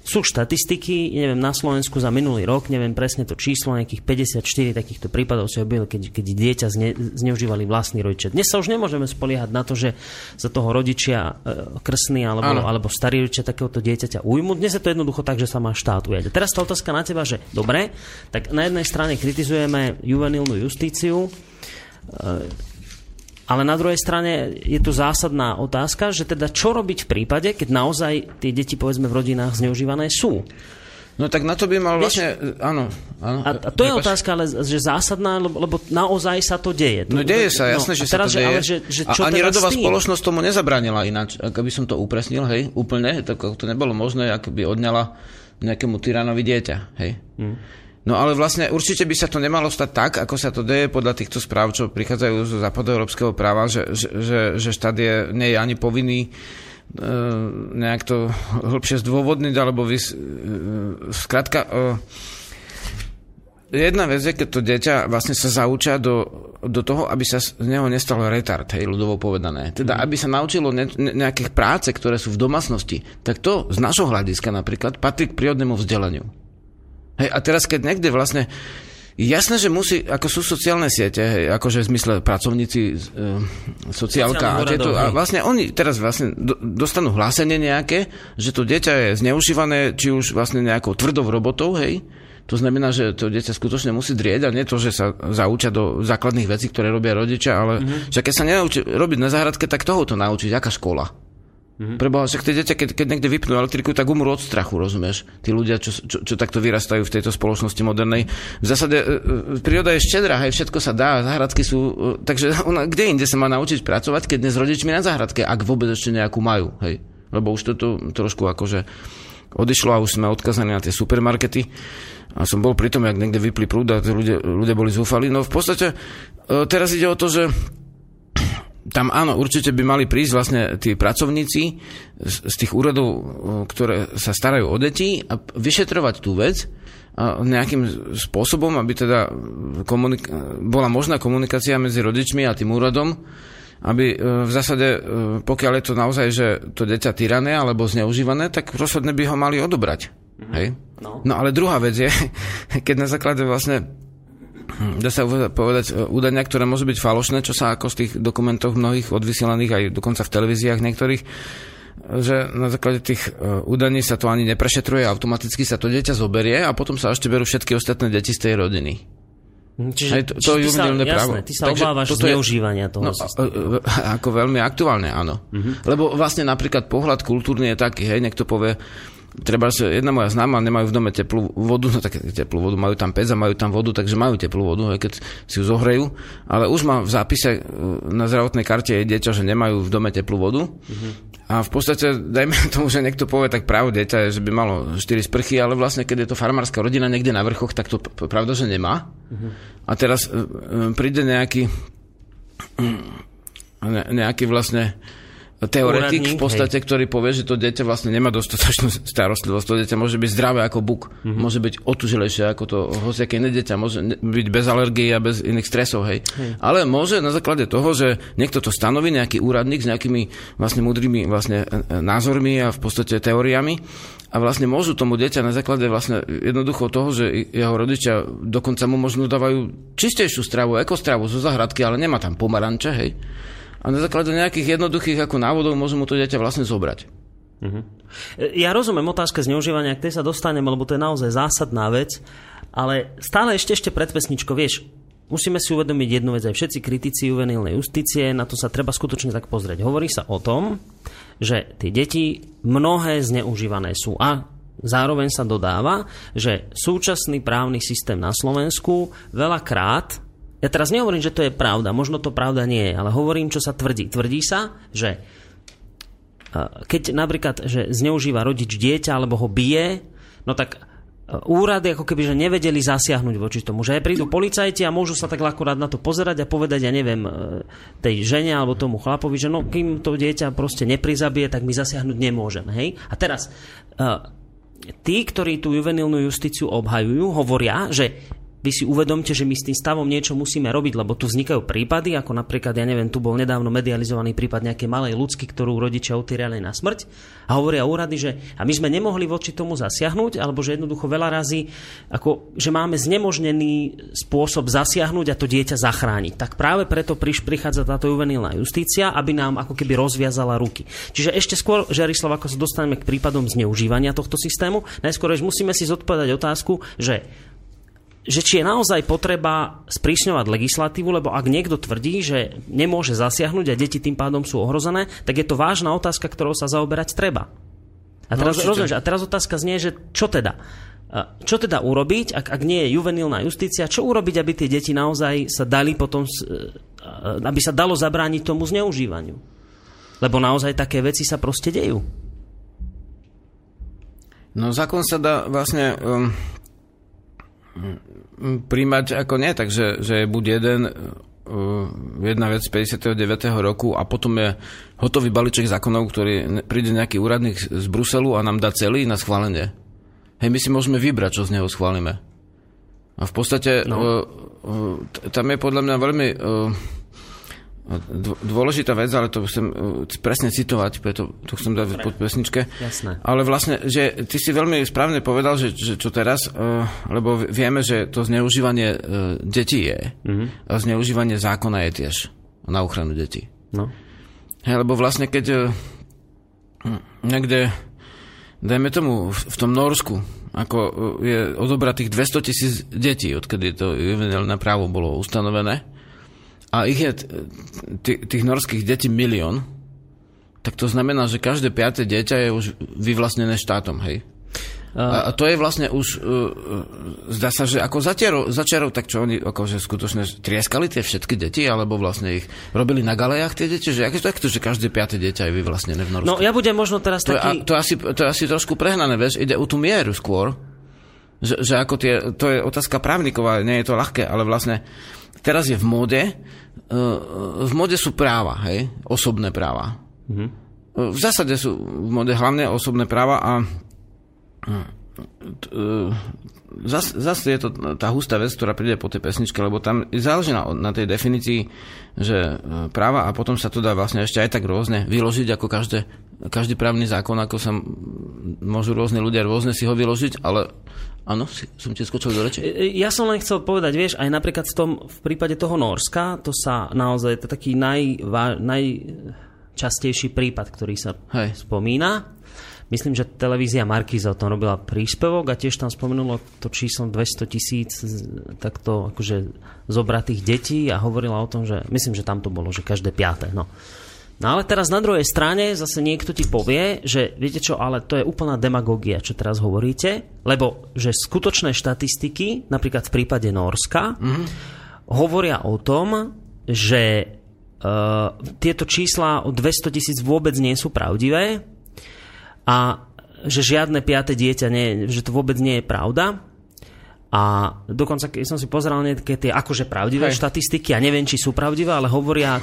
Sú štatistiky, neviem, na Slovensku za minulý rok, neviem presne to číslo, nejakých 54 takýchto prípadov si objavili, keď, keď dieťa zne, zneužívali vlastní rodičia. Dnes sa už nemôžeme spoliehať na to, že za toho rodičia e, krsný alebo, alebo starý rodičia takéhoto dieťaťa ujmu. Dnes je to jednoducho tak, že sa má štát ujať. teraz tá otázka na teba, že dobre, tak na jednej strane kritizujeme juvenilnú justíciu, e, ale na druhej strane je tu zásadná otázka, že teda čo robiť v prípade, keď naozaj tie deti povedzme v rodinách zneužívané sú. No tak na to by mal Vieš, vlastne, áno. áno a, a to je otázka, ale že zásadná, lebo, lebo naozaj sa to deje. No deje sa, jasné, no, že sa to deje. Ale že, že čo a ani teda rodová spoločnosť tomu nezabránila ináč. Ak by som to upresnil, hej, úplne, tak to nebolo možné, ak by odňala nejakému tyranovi dieťa, hej. Hmm. No ale vlastne určite by sa to nemalo stať tak, ako sa to deje podľa týchto správ, čo prichádzajú zo západoeurópskeho práva, že, že, že štát je, nie je ani povinný e, nejak to hĺbšie zdôvodniť, alebo vys, e, skrátka, e, jedna vec je, keď to dieťa vlastne sa zaučia do, do toho, aby sa z neho nestalo retard, hej, ľudovo povedané. Teda, mm. aby sa naučilo ne, ne, nejakých práce, ktoré sú v domácnosti, tak to z našho hľadiska napríklad patrí k prírodnému vzdelaniu. Hej, a teraz, keď niekde vlastne Jasné, že musí, ako sú sociálne siete, hej, akože v zmysle pracovníci, e, sociálka a tieto, a vlastne oni teraz vlastne do, dostanú hlásenie nejaké, že to dieťa je zneužívané, či už vlastne nejakou tvrdou robotou, hej, to znamená, že to dieťa skutočne musí drieť a nie to, že sa zaučia do základných vecí, ktoré robia rodičia, ale mm-hmm. že keď sa nenaučí robiť na záhradke, tak toho to naučiť, aká škola. Mm-hmm. Preboha, však tie deti, keď, keď niekde vypnú elektriku, tak umrú od strachu, rozumieš? Tí ľudia, čo, čo, čo takto vyrastajú v tejto spoločnosti modernej. V zásade e, e, príroda je štedrá, hej, všetko sa dá, záhradky sú... E, takže ona, kde inde sa má naučiť pracovať, keď dnes rodičmi na záhradke, ak vôbec ešte nejakú majú, hej? Lebo už to trošku akože odišlo a už sme odkazaní na tie supermarkety. A som bol pri tom, jak niekde vypli prúd a ľudia, ľudia boli zúfali. No v podstate teraz ide o to, že tam áno, určite by mali prísť vlastne tí pracovníci z, z tých úradov, ktoré sa starajú o deti a vyšetrovať tú vec a nejakým spôsobom, aby teda komunik- bola možná komunikácia medzi rodičmi a tým úradom, aby e, v zásade, e, pokiaľ je to naozaj, že to dieťa tyrané alebo zneužívané, tak rozhodne by ho mali odobrať. Mm-hmm. Hej? No. no ale druhá vec je, keď na základe vlastne dá sa povedať, e, údania, ktoré môžu byť falošné, čo sa ako z tých dokumentov mnohých odvysielaných, aj dokonca v televíziách niektorých, že na základe tých e, údaní sa to ani neprešetruje, automaticky sa to dieťa zoberie a potom sa ešte berú všetky ostatné deti z tej rodiny. Hm, čiže, Aj to, to čiže ty sa, jasné, právo. ty sa Takže obávaš zneužívania toho no, systému. Ako veľmi aktuálne, áno. Uh-huh. Lebo vlastne napríklad pohľad kultúrny je taký, hej, niekto povie, treba, že jedna moja známa nemajú v dome teplú vodu, no tak teplú vodu, majú tam pec a majú tam vodu, takže majú teplú vodu, aj keď si ju zohrejú, ale už má v zápise e, na zdravotnej karte je dieťa, že nemajú v dome teplú vodu mm-hmm. a v podstate, dajme tomu, že niekto povie, tak právo dieťa je, že by malo 4 sprchy, ale vlastne keď je to farmárska rodina niekde na vrchoch, tak to pravda, že nemá. Mm-hmm. A teraz e, e, príde nejaký nejaký vlastne teoretik Úradník, v podstate, hej. ktorý povie, že to dieťa vlastne nemá dostatočnú starostlivosť. To dieťa môže byť zdravé ako buk, mm-hmm. môže byť otužilejšie ako to hociaké iné dieťa, môže byť bez alergie a bez iných stresov. Hej. Hej. Ale môže na základe toho, že niekto to stanoví, nejaký úradník s nejakými vlastne múdrymi vlastne e, e, názormi a v podstate teóriami a vlastne môžu tomu dieťa na základe vlastne jednoducho toho, že jeho rodičia dokonca mu možno dávajú čistejšiu stravu, ekostravu zo zahradky, ale nemá tam pomaranče, hej a na základe nejakých jednoduchých ako návodov môžu mu to dieťa vlastne zobrať. Uh-huh. Ja rozumiem otázka zneužívania, k tej sa dostaneme, lebo to je naozaj zásadná vec, ale stále ešte ešte pred pesničkou, vieš, musíme si uvedomiť jednu vec, aj všetci kritici juvenilnej justície, na to sa treba skutočne tak pozrieť. Hovorí sa o tom, že tie deti mnohé zneužívané sú a zároveň sa dodáva, že súčasný právny systém na Slovensku veľakrát ja teraz nehovorím, že to je pravda, možno to pravda nie je, ale hovorím, čo sa tvrdí. Tvrdí sa, že keď napríklad že zneužíva rodič dieťa alebo ho bije, no tak úrady ako keby že nevedeli zasiahnuť voči tomu. Že prídu policajti a môžu sa tak akurát na to pozerať a povedať, ja neviem, e, tej žene alebo tomu chlapovi, že no kým to dieťa proste neprizabije, tak my zasiahnuť nemôžeme. Hej? A teraz tí, ktorí tú juvenilnú justíciu obhajujú, hovoria, že vy si uvedomte, že my s tým stavom niečo musíme robiť, lebo tu vznikajú prípady, ako napríklad, ja neviem, tu bol nedávno medializovaný prípad nejakej malej ľudsky, ktorú rodičia utýrali na smrť a hovoria úrady, že a my sme nemohli voči tomu zasiahnuť, alebo že jednoducho veľa razy, ako, že máme znemožnený spôsob zasiahnuť a to dieťa zachrániť. Tak práve preto priš, prichádza táto juvenilná justícia, aby nám ako keby rozviazala ruky. Čiže ešte skôr, Žarislav, ako sa dostaneme k prípadom zneužívania tohto systému, najskôr musíme si zodpovedať otázku, že že či je naozaj potreba sprísňovať legislatívu, lebo ak niekto tvrdí, že nemôže zasiahnuť a deti tým pádom sú ohrozené, tak je to vážna otázka, ktorou sa zaoberať treba. A teraz, no, rozumieš, a teraz otázka znie, že čo teda? Čo teda urobiť, ak, ak nie je juvenilná justícia, čo urobiť, aby tie deti naozaj sa dali potom, e, aby sa dalo zabrániť tomu zneužívaniu? Lebo naozaj také veci sa proste dejú. No zákon sa dá vlastne um, príjmať ako nie, takže že je buď jeden uh, jedna vec z 59. roku a potom je hotový balíček zákonov, ktorý príde nejaký úradník z Bruselu a nám dá celý na schválenie. Hej, my si môžeme vybrať, čo z neho schválime. A v podstate no. uh, uh, tam je podľa mňa veľmi dôležitá vec, ale to chcem presne citovať, preto to chcem dať pod pesničke. Jasné. Ale vlastne, že ty si veľmi správne povedal, že, že čo teraz, lebo vieme, že to zneužívanie detí je mm-hmm. a zneužívanie zákona je tiež na ochranu detí. No. Hej, lebo vlastne keď niekde, dajme tomu, v, v tom Norsku, ako je odobratých 200 tisíc detí, odkedy to juvenilné právo bolo ustanovené, a ich je tých norských detí milión, tak to znamená, že každé piaté dieťa je už vyvlastnené štátom, hej? A, a to je vlastne už, uh, zdá sa, že ako začarov, tak čo oni akože skutočne trieskali tie všetky deti, alebo vlastne ich robili na galejach tie deti, že aké to je to, že každé piaté dieťa je vyvlastnené v Norsku? No ja budem možno teraz to taký... Je, to, asi, to je asi trošku prehnané, vieš, ide o tú mieru skôr, že, že ako tie, to je otázka právnikov, nie je to ľahké, ale vlastne teraz je v móde, e, v móde sú práva, hej, osobné práva. Mm-hmm. V zásade sú v móde hlavne osobné práva a zase zas je to tá hustá vec, ktorá príde po tej pesničke, lebo tam záleží na, na tej definícii, že práva a potom sa to dá vlastne ešte aj tak rôzne vyložiť, ako každé, každý právny zákon, ako sa môžu rôzne ľudia rôzne si ho vyložiť, ale Áno, som ti skočil do reči. E, e, ja som len chcel povedať, vieš, aj napríklad v, tom, v prípade toho Norska, to sa naozaj, to je taký naj, najčastejší prípad, ktorý sa Hej. spomína. Myslím, že televízia Markiza o tom robila príspevok a tiež tam spomenulo to číslo 200 tisíc takto akože zobratých detí a hovorila o tom, že myslím, že tam to bolo, že každé piaté. No. No ale teraz na druhej strane zase niekto ti povie, že viete čo, ale to je úplná demagogia, čo teraz hovoríte, lebo že skutočné štatistiky, napríklad v prípade Norska, mm-hmm. hovoria o tom, že uh, tieto čísla o 200 tisíc vôbec nie sú pravdivé a že žiadne piate dieťa, nie, že to vôbec nie je pravda. A dokonca, keď som si pozeral nejaké tie akože pravdivé Hej. štatistiky, a neviem, či sú pravdivé, ale hovoria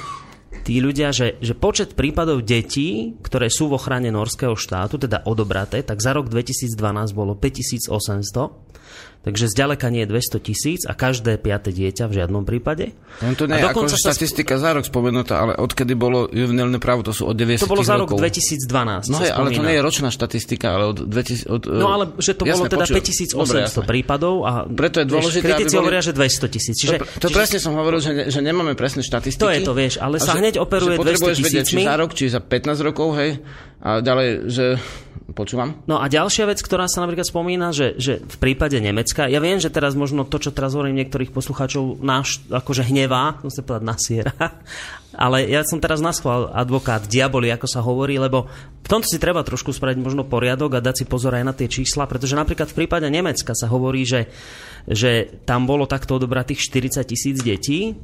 tí ľudia, že, že počet prípadov detí, ktoré sú v ochrane norského štátu, teda odobraté, tak za rok 2012 bolo 5800 Takže zďaleka nie je 200 tisíc a každé piate dieťa v žiadnom prípade. No to nie je ako štatistika sa... za rok spomenutá, ale odkedy bolo juvenilné právo, to sú od 90 To bolo za rok rokov. 2012. No hej, ale to nie je ročná štatistika, ale od 2000... Od, no ale že to jasné, bolo teda počuť. 5800 Dobre, prípadov a Preto je dôležité, kritici boli... hovoria, že 200 tisíc. Čiže, to, to čiže... presne som hovoril, že, ne, že nemáme presné štatistiky. To je to, vieš, ale sa hneď operuje 200 tisícmi. Či za rok, či za 15 rokov, hej. A ďalej, že Počúvam. No a ďalšia vec, ktorá sa napríklad spomína, že, že v prípade Nemecka, ja viem, že teraz možno to, čo teraz hovorím niektorých poslucháčov, náš akože hnevá, musím povedať nasiera, ale ja som teraz naschval advokát diaboli, ako sa hovorí, lebo v tomto si treba trošku spraviť možno poriadok a dať si pozor aj na tie čísla, pretože napríklad v prípade Nemecka sa hovorí, že, že tam bolo takto odobratých 40 tisíc detí,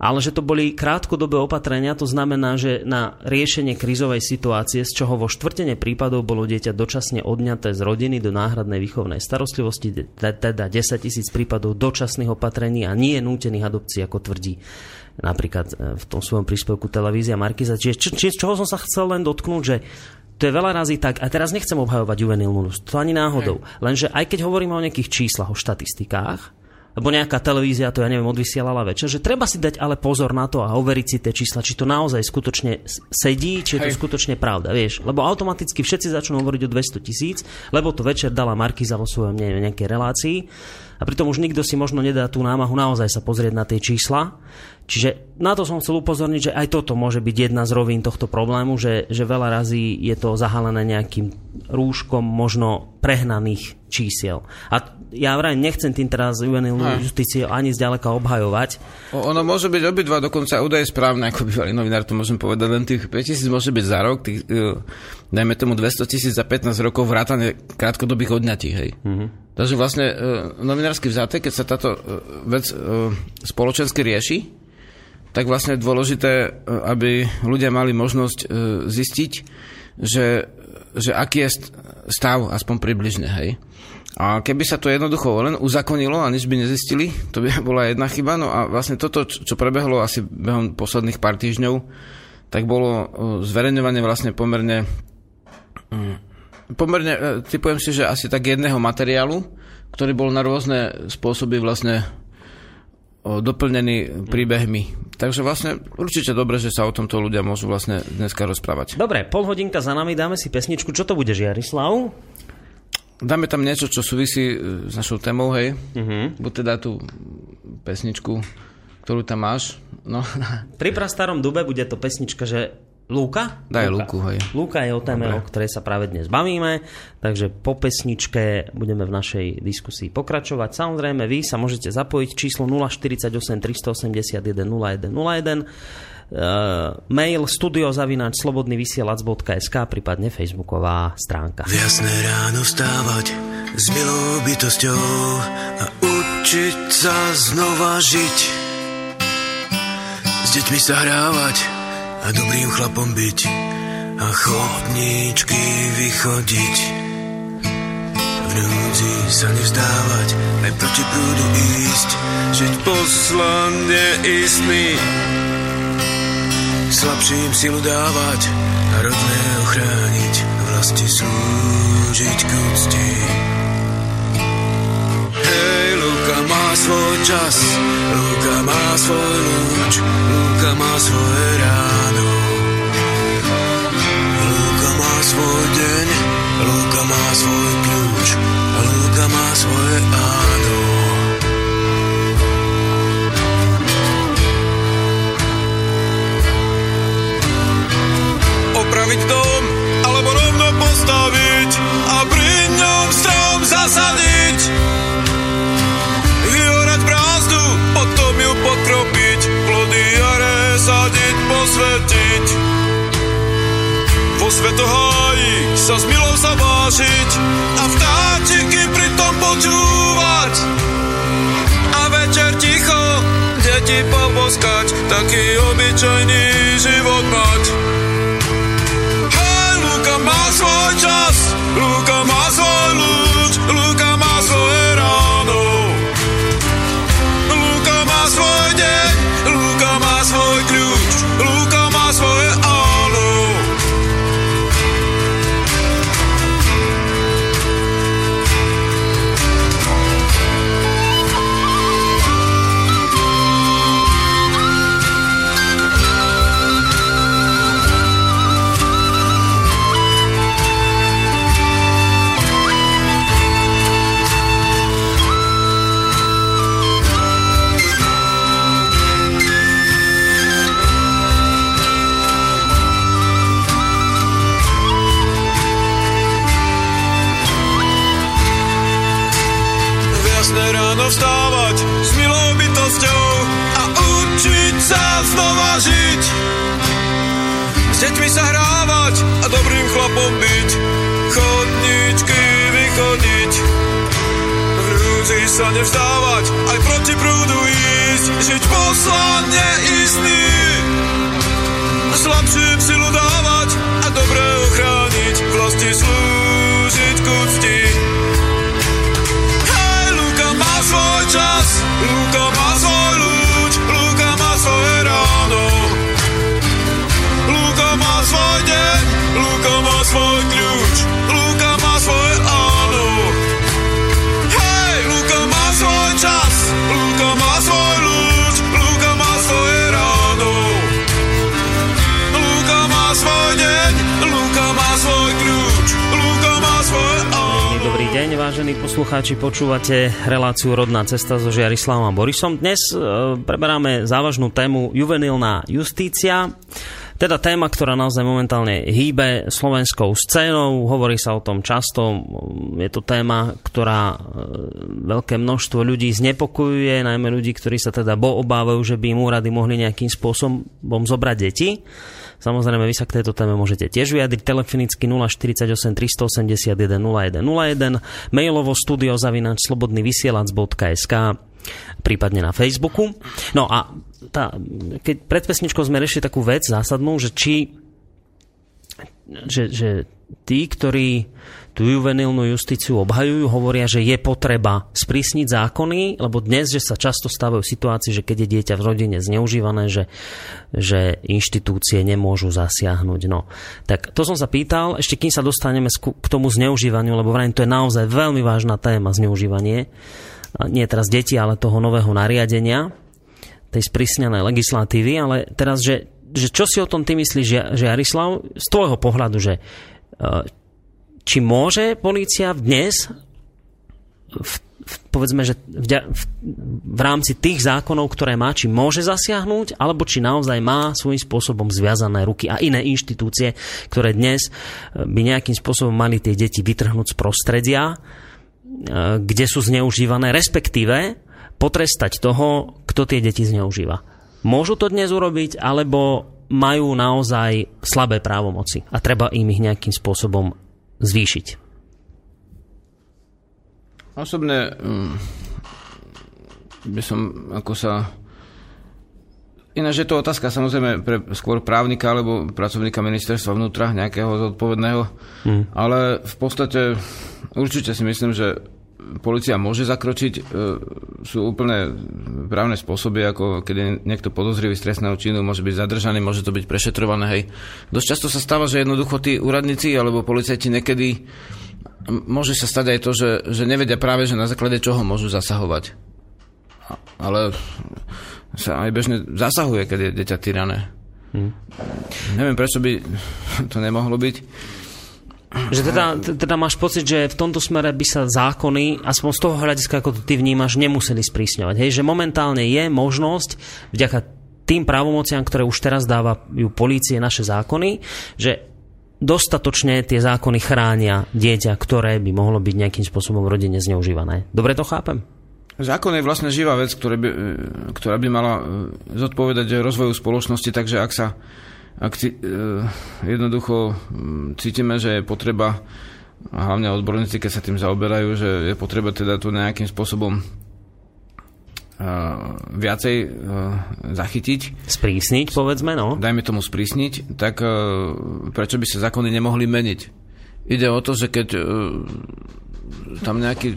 ale že to boli krátkodobé opatrenia, to znamená, že na riešenie krízovej situácie, z čoho vo štvrtene prípadov bolo dieťa dočasne odňaté z rodiny do náhradnej výchovnej starostlivosti, teda 10 tisíc prípadov dočasných opatrení a nie nútených adopcií, ako tvrdí napríklad e, v tom svojom príspevku televízia Markiza. Čiže či, či, čoho som sa chcel len dotknúť, že to je veľa razy tak, a teraz nechcem obhajovať juvenilnú to ani náhodou, lenže aj keď hovoríme o nejakých číslach, o štatistikách, lebo nejaká televízia to, ja neviem, odvysielala večer, že treba si dať ale pozor na to a overiť si tie čísla, či to naozaj skutočne sedí, či je to Hej. skutočne pravda, vieš. Lebo automaticky všetci začnú hovoriť o 200 tisíc, lebo to večer dala Markiza vo svojom neviem, nejakej relácii a pritom už nikto si možno nedá tú námahu naozaj sa pozrieť na tie čísla. Čiže na to som chcel upozorniť, že aj toto môže byť jedna z rovín tohto problému, že, že veľa razy je to zahalené nejakým rúškom možno prehnaných čísiel. A ja vraj nechcem tým teraz juvenilnú justíciu ani zďaleka obhajovať. O, ono môže byť obidva, dokonca údaje správne, ako bývalý novinár, to môžem povedať, len tých 5000 môže byť za rok, tých, uh, dajme tomu 200 tisíc za 15 rokov vrátane krátkodobých odňatí, hej. Mm-hmm. Takže vlastne uh, novinársky vzaté, keď sa táto uh, vec uh, spoločensky rieši, tak vlastne je dôležité, uh, aby ľudia mali možnosť uh, zistiť, že, že aký je stav, aspoň približne, hej. A keby sa to jednoducho len uzakonilo a nič by nezistili, to by bola jedna chyba. No a vlastne toto, čo prebehlo asi behom posledných pár týždňov, tak bolo zverejňovanie vlastne pomerne mm, pomerne, e, typujem si, že asi tak jedného materiálu, ktorý bol na rôzne spôsoby vlastne doplnený príbehmi. Takže vlastne určite dobre, že sa o tomto ľudia môžu vlastne dneska rozprávať. Dobre, pol hodinka za nami, dáme si pesničku. Čo to bude, Jarislav? Dáme tam niečo, čo súvisí e, s našou témou, hej. Uh-huh. Buď teda tú pesničku, ktorú tam máš. No. Pri prastarom dube bude to pesnička, že Lúka? Daj Lúku, hej. Lúka je o téme, Dobre. o ktorej sa práve dnes bavíme, takže po pesničke budeme v našej diskusii pokračovať. Samozrejme, vy sa môžete zapojiť číslo 048 381 0101 Uh, mail studiozavináč slobodnyvysielac.sk prípadne facebooková stránka. Jasné ráno vstávať s milou bytosťou a učiť sa znova žiť. S deťmi sa hrávať a dobrým chlapom byť a chodníčky vychodiť. V núdzi sa nevzdávať, aj proti prúdu ísť, žiť poslanie istný. Slabším silu dávať a rodné ochrániť, vlasti slúžiť k úcti. Hej, Luka má svoj čas, Luka má svoj lúč, Luka má svoje ráno. Má svoj deň, Luka má svoj kľúč a Luka má svoje áno. Opraviť dom alebo rovno postaviť a pri ňom strom zasadiť pokropiť, plody jare sadiť, posvetiť. Svetoháji sa s milou sa vážiť a vtáčiky pritom počúvať. A večer ticho deti poboskať, taký obyčajný život mať. Hej, Luka má svoj čas, Luka sa nevzdávať, aj proti prúdu ísť, žiť poslanie istý. Slabším silu dávať a dobre ochrániť, vlasti slúžiť vážení poslucháči, počúvate reláciu Rodná cesta so Žiarislavom a Borisom. Dnes e, preberáme závažnú tému juvenilná justícia. Teda téma, ktorá naozaj momentálne hýbe slovenskou scénou, hovorí sa o tom často, je to téma, ktorá e, veľké množstvo ľudí znepokojuje, najmä ľudí, ktorí sa teda bo obávajú, že by im úrady mohli nejakým spôsobom zobrať deti. Samozrejme, vy sa k tejto téme môžete tiež vyjadriť. Telefonicky 048 381 0101, mailovo studio zavinač slobodnyvysielac.sk prípadne na Facebooku. No a tá, keď pred pesničkou sme riešili takú vec zásadnú, že či že, že tí, ktorí tú juvenilnú justíciu obhajujú, hovoria, že je potreba sprísniť zákony, lebo dnes, že sa často stávajú situácie, že keď je dieťa v rodine zneužívané, že, že inštitúcie nemôžu zasiahnuť. No. Tak to som sa pýtal, ešte kým sa dostaneme k tomu zneužívaniu, lebo vrajím, to je naozaj veľmi vážna téma zneužívanie. Nie teraz deti, ale toho nového nariadenia tej sprísnenej legislatívy, ale teraz, že, že čo si o tom ty myslíš, že, Jarislav, z tvojho pohľadu, že e, či môže polícia dnes v, v, povedzme, že v, v, v rámci tých zákonov, ktoré má, či môže zasiahnuť, alebo či naozaj má svojím spôsobom zviazané ruky a iné inštitúcie, ktoré dnes e, by nejakým spôsobom mali tie deti vytrhnúť z prostredia, E, kde sú zneužívané, respektíve potrestať toho, kto tie deti zneužíva. Môžu to dnes urobiť, alebo majú naozaj slabé právomoci a treba im ich nejakým spôsobom zvýšiť. Osobne um, by som ako sa Ináč je to otázka samozrejme pre skôr právnika alebo pracovníka ministerstva vnútra, nejakého zodpovedného, mm. ale v podstate určite si myslím, že policia môže zakročiť. E, sú úplne právne spôsoby, ako keď niekto podozrivý z trestného činu, môže byť zadržaný, môže to byť prešetrované. Hej. Dosť často sa stáva, že jednoducho tí úradníci alebo policajti niekedy môže sa stať aj to, že, že nevedia práve, že na základe čoho môžu zasahovať. Ale sa aj bežne zasahuje, keď je dieťa tyrané. Hmm. Neviem, prečo by to nemohlo byť. Že teda, teda máš pocit, že v tomto smere by sa zákony, aspoň z toho hľadiska, ako to ty vnímaš, nemuseli sprísňovať. Hej? Že momentálne je možnosť, vďaka tým právomociam, ktoré už teraz dávajú polície naše zákony, že dostatočne tie zákony chránia dieťa, ktoré by mohlo byť nejakým spôsobom v rodine zneužívané. Dobre to chápem? Zákon je vlastne živá vec, ktorá by, ktorá by mala e, zodpovedať rozvoju spoločnosti, takže ak sa ak ci, e, jednoducho cítime, že je potreba, a hlavne odborníci, keď sa tým zaoberajú, že je potreba teda to nejakým spôsobom viacej zachytiť. Sprísniť, povedzme, no. Dajme tomu sprísniť, tak prečo by sa zákony nemohli meniť? Ide o to, že keď tam nejaký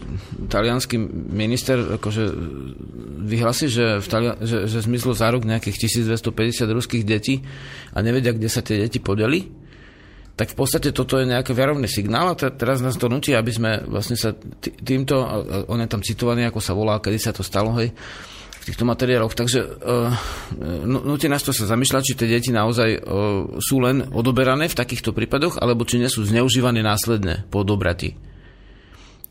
talianský minister akože vyhlasí, že, v Tali- že, že zmizlo za rok nejakých 1250 ruských detí a nevedia, kde sa tie deti podeli, tak v podstate toto je nejaký viarovný signál a teraz nás to nutí, aby sme vlastne sa týmto, on je tam citovaný, ako sa volá, kedy sa to stalo, hej, v týchto materiáloch. Takže uh, nutí nás to sa zamýšľať, či tie deti naozaj uh, sú len odoberané v takýchto prípadoch, alebo či nie sú zneužívané následne po odobrati.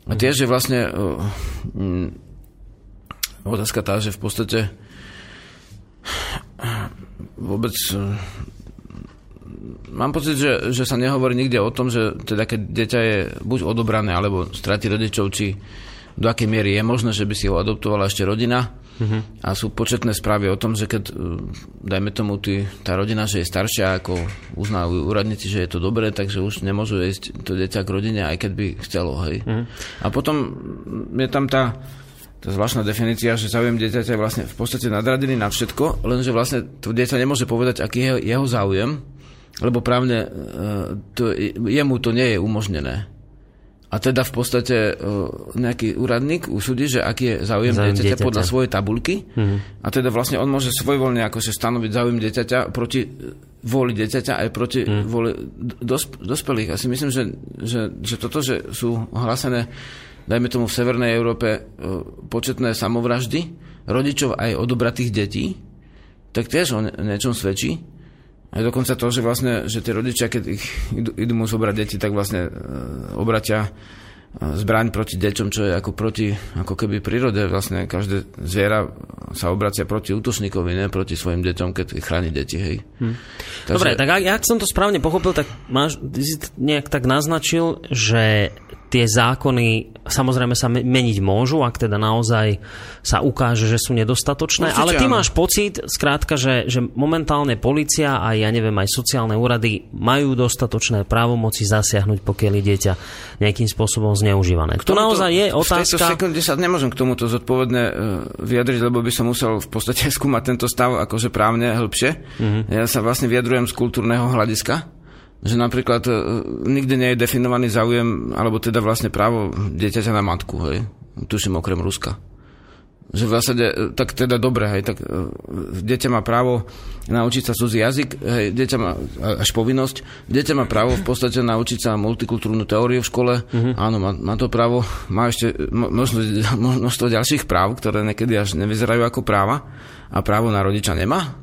A tiež je vlastne uh, otázka tá, že v podstate vôbec uh, mám pocit, že, že sa nehovorí nikde o tom, že teda keď dieťa je buď odobrané, alebo stratí rodičov, či do akej miery je možné, že by si ho adoptovala ešte rodina. Uh-huh. A sú početné správy o tom, že keď, e, dajme tomu, tý, tá rodina, že je staršia, ako uznajú úradníci, že je to dobré, takže už nemôžu ísť to dieťa k rodine, aj keď by chcelo. Hej. Uh-huh. A potom je tam tá, tá zvláštna definícia, že záujem dieťaťa je vlastne v podstate nadradený na všetko, lenže vlastne to dieťa nemôže povedať, aký je jeho záujem, lebo právne e, to, jemu to nie je umožnené. A teda v podstate nejaký úradník usúdi, že aký je záujem, záujem dieťaťa, dieťaťa podľa svojej tabulky. Mm-hmm. A teda vlastne on môže svojvoľne akože stanoviť záujem dieťaťa proti vôli dieťaťa aj proti mm. vôli dosp- dospelých. A si myslím, že, že, že toto, že sú hlásené, dajme tomu v Severnej Európe, početné samovraždy rodičov aj odobratých detí, tak tiež o niečom svedčí. A dokonca to, že vlastne, že tie rodičia, keď ich idú, idú mu zobrať deti, tak vlastne e, obratia e, zbraň proti deťom, čo je ako proti, ako keby prírode. Vlastne každé zviera sa obracia proti útočníkovi, ne proti svojim deťom, keď chráni deti, hej. Hm. Takže... Dobre, tak ak, ak som to správne pochopil, tak máš, si nejak tak naznačil, že tie zákony samozrejme sa meniť môžu, ak teda naozaj sa ukáže, že sú nedostatočné, Určite, ale ty áno. máš pocit, skrátka, že, že momentálne policia a ja neviem, aj sociálne úrady majú dostatočné právomoci zasiahnuť, pokiaľ je dieťa nejakým spôsobom zneužívané. To naozaj je otázka... V tejto sekunde sa nemôžem k tomuto zodpovedne e, vyjadriť, lebo by som musel v podstate skúmať tento stav akože právne hĺbšie. Mm-hmm. Ja sa vlastne vyjadrujem z kultúrneho hľadiska že napríklad e, nikde nie je definovaný záujem, alebo teda vlastne právo dieťaťa na matku, hej. Tuším okrem Ruska. Že v zásade, e, tak teda dobre, hej, tak e, dieťa má právo naučiť sa cudzí jazyk, hej, dieťa má až povinnosť, dieťa má právo v podstate naučiť sa multikultúrnu teóriu v škole, mm-hmm. áno, má, má to právo, má ešte množstvo, množstvo ďalších práv, ktoré niekedy až nevyzerajú ako práva a právo na rodiča nemá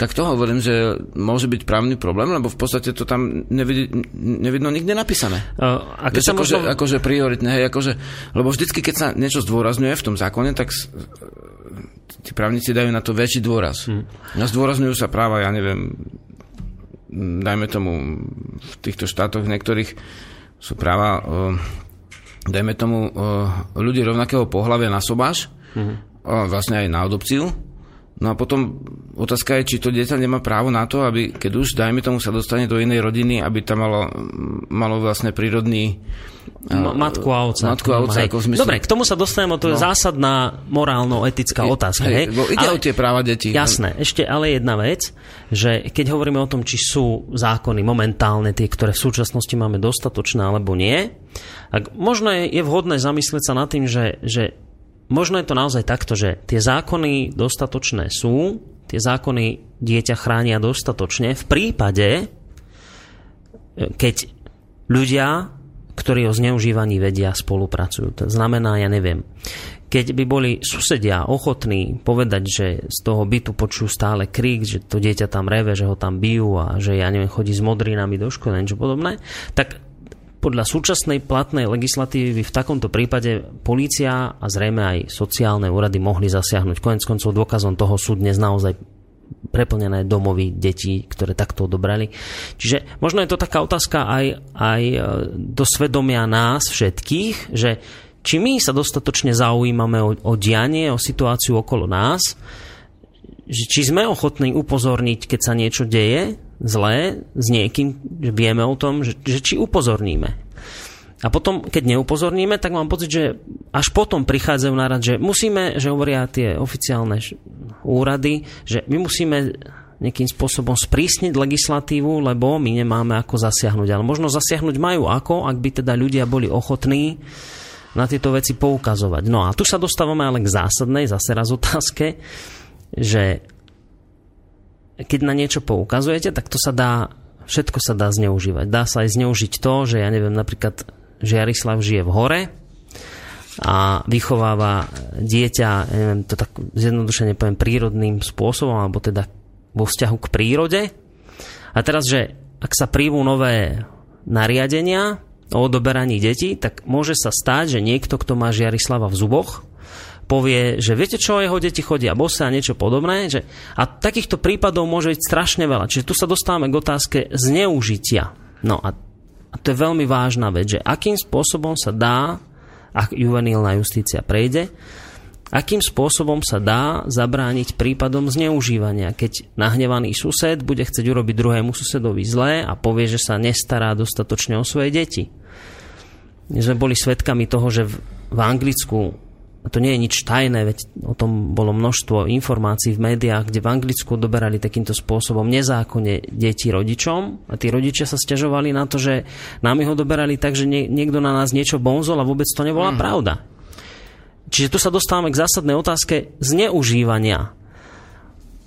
tak to hovorím, že môže byť právny problém, lebo v podstate to tam nevidí, nevidno nikde napísané. A keď sa akože, možno... akože prioritné, hej, akože, lebo vždycky, keď sa niečo zdôrazňuje v tom zákone, tak tí právnici dajú na to väčší dôraz. Hmm. A zdôrazňujú sa práva, ja neviem, dajme tomu v týchto štátoch niektorých sú práva, uh, dajme tomu uh, ľudí rovnakého pohľavia na sobáš, hmm. vlastne aj na adopciu, No a potom otázka je, či to dieťa nemá právo na to, aby keď už, dajme tomu, sa dostane do inej rodiny, aby tam malo, malo vlastne prírodný uh, matku a oca. Matku a oca, ako v Dobre, k tomu sa dostaneme, to je no. zásadná morálno-etická otázka. Hej, hej? Ide ale, o tie práva detí. Jasné, ešte ale jedna vec, že keď hovoríme o tom, či sú zákony momentálne tie, ktoré v súčasnosti máme dostatočné alebo nie, tak možno je, je vhodné zamyslieť sa nad tým, že, že možno je to naozaj takto, že tie zákony dostatočné sú, tie zákony dieťa chránia dostatočne v prípade, e, keď ľudia, ktorí o zneužívaní vedia, spolupracujú. To znamená, ja neviem, keď by boli susedia ochotní povedať, že z toho bytu počujú stále krík, že to dieťa tam reve, že ho tam bijú a že ja neviem, chodí s modrinami do školy, niečo podobné, tak podľa súčasnej platnej legislatívy by v takomto prípade polícia a zrejme aj sociálne úrady mohli zasiahnuť. Konec koncov dôkazom toho sú dnes naozaj preplnené domovy detí, ktoré takto odobrali. Čiže možno je to taká otázka aj, aj e, do svedomia nás všetkých, že či my sa dostatočne zaujímame o, o dianie, o situáciu okolo nás, že či sme ochotní upozorniť, keď sa niečo deje, zlé s niekým, že vieme o tom, že, že či upozorníme. A potom, keď neupozorníme, tak mám pocit, že až potom prichádzajú na rad, že musíme, že hovoria tie oficiálne úrady, že my musíme nejakým spôsobom sprísniť legislatívu, lebo my nemáme ako zasiahnuť. Ale možno zasiahnuť majú ako, ak by teda ľudia boli ochotní na tieto veci poukazovať. No a tu sa dostávame ale k zásadnej, zase raz otázke, že keď na niečo poukazujete, tak to sa dá, všetko sa dá zneužívať. Dá sa aj zneužiť to, že ja neviem, napríklad Jarislav žije v hore a vychováva dieťa, neviem, to tak zjednodušene poviem, prírodným spôsobom, alebo teda vo vzťahu k prírode. A teraz, že ak sa príjmú nové nariadenia o odoberaní detí, tak môže sa stať, že niekto, kto má Žiarislava v zuboch, povie, že viete čo, jeho deti chodia bose a niečo podobné. Že, a takýchto prípadov môže byť strašne veľa. Čiže tu sa dostávame k otázke zneužitia. No a, a to je veľmi vážna vec, že akým spôsobom sa dá, ak juvenilná justícia prejde, akým spôsobom sa dá zabrániť prípadom zneužívania, keď nahnevaný sused bude chcieť urobiť druhému susedovi zlé a povie, že sa nestará dostatočne o svoje deti. My sme boli svedkami toho, že v, Anglicku to nie je nič tajné, veď o tom bolo množstvo informácií v médiách, kde v Anglicku doberali takýmto spôsobom nezákonne deti rodičom a tí rodičia sa stiažovali na to, že nám ich odoberali tak, že nie, niekto na nás niečo bonzol a vôbec to nebola mm. pravda. Čiže tu sa dostávame k zásadnej otázke zneužívania.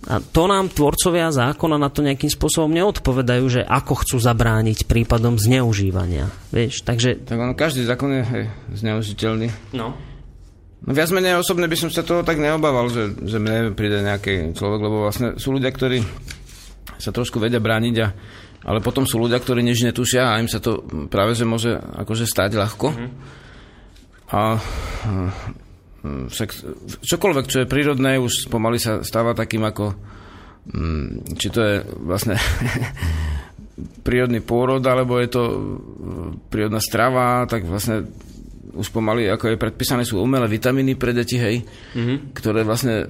A to nám tvorcovia zákona na to nejakým spôsobom neodpovedajú, že ako chcú zabrániť prípadom zneužívania. Vieš, takže... Tak on, každý zákon je hej, zneužiteľný. No. No viac menej osobne by som sa toho tak neobával, že, že mne príde nejaký človek, lebo vlastne sú ľudia, ktorí sa trošku vedia brániť, a, ale potom sú ľudia, ktorí nič netušia a im sa to práve že môže akože stať ľahko. Mm-hmm. A však čokoľvek, čo je prírodné, už pomaly sa stáva takým ako mm, či to je vlastne prírodný pôrod, alebo je to prírodná strava, tak vlastne už pomaly, ako je predpísané, sú umelé vitamíny pre deti, hej, mm-hmm. ktoré vlastne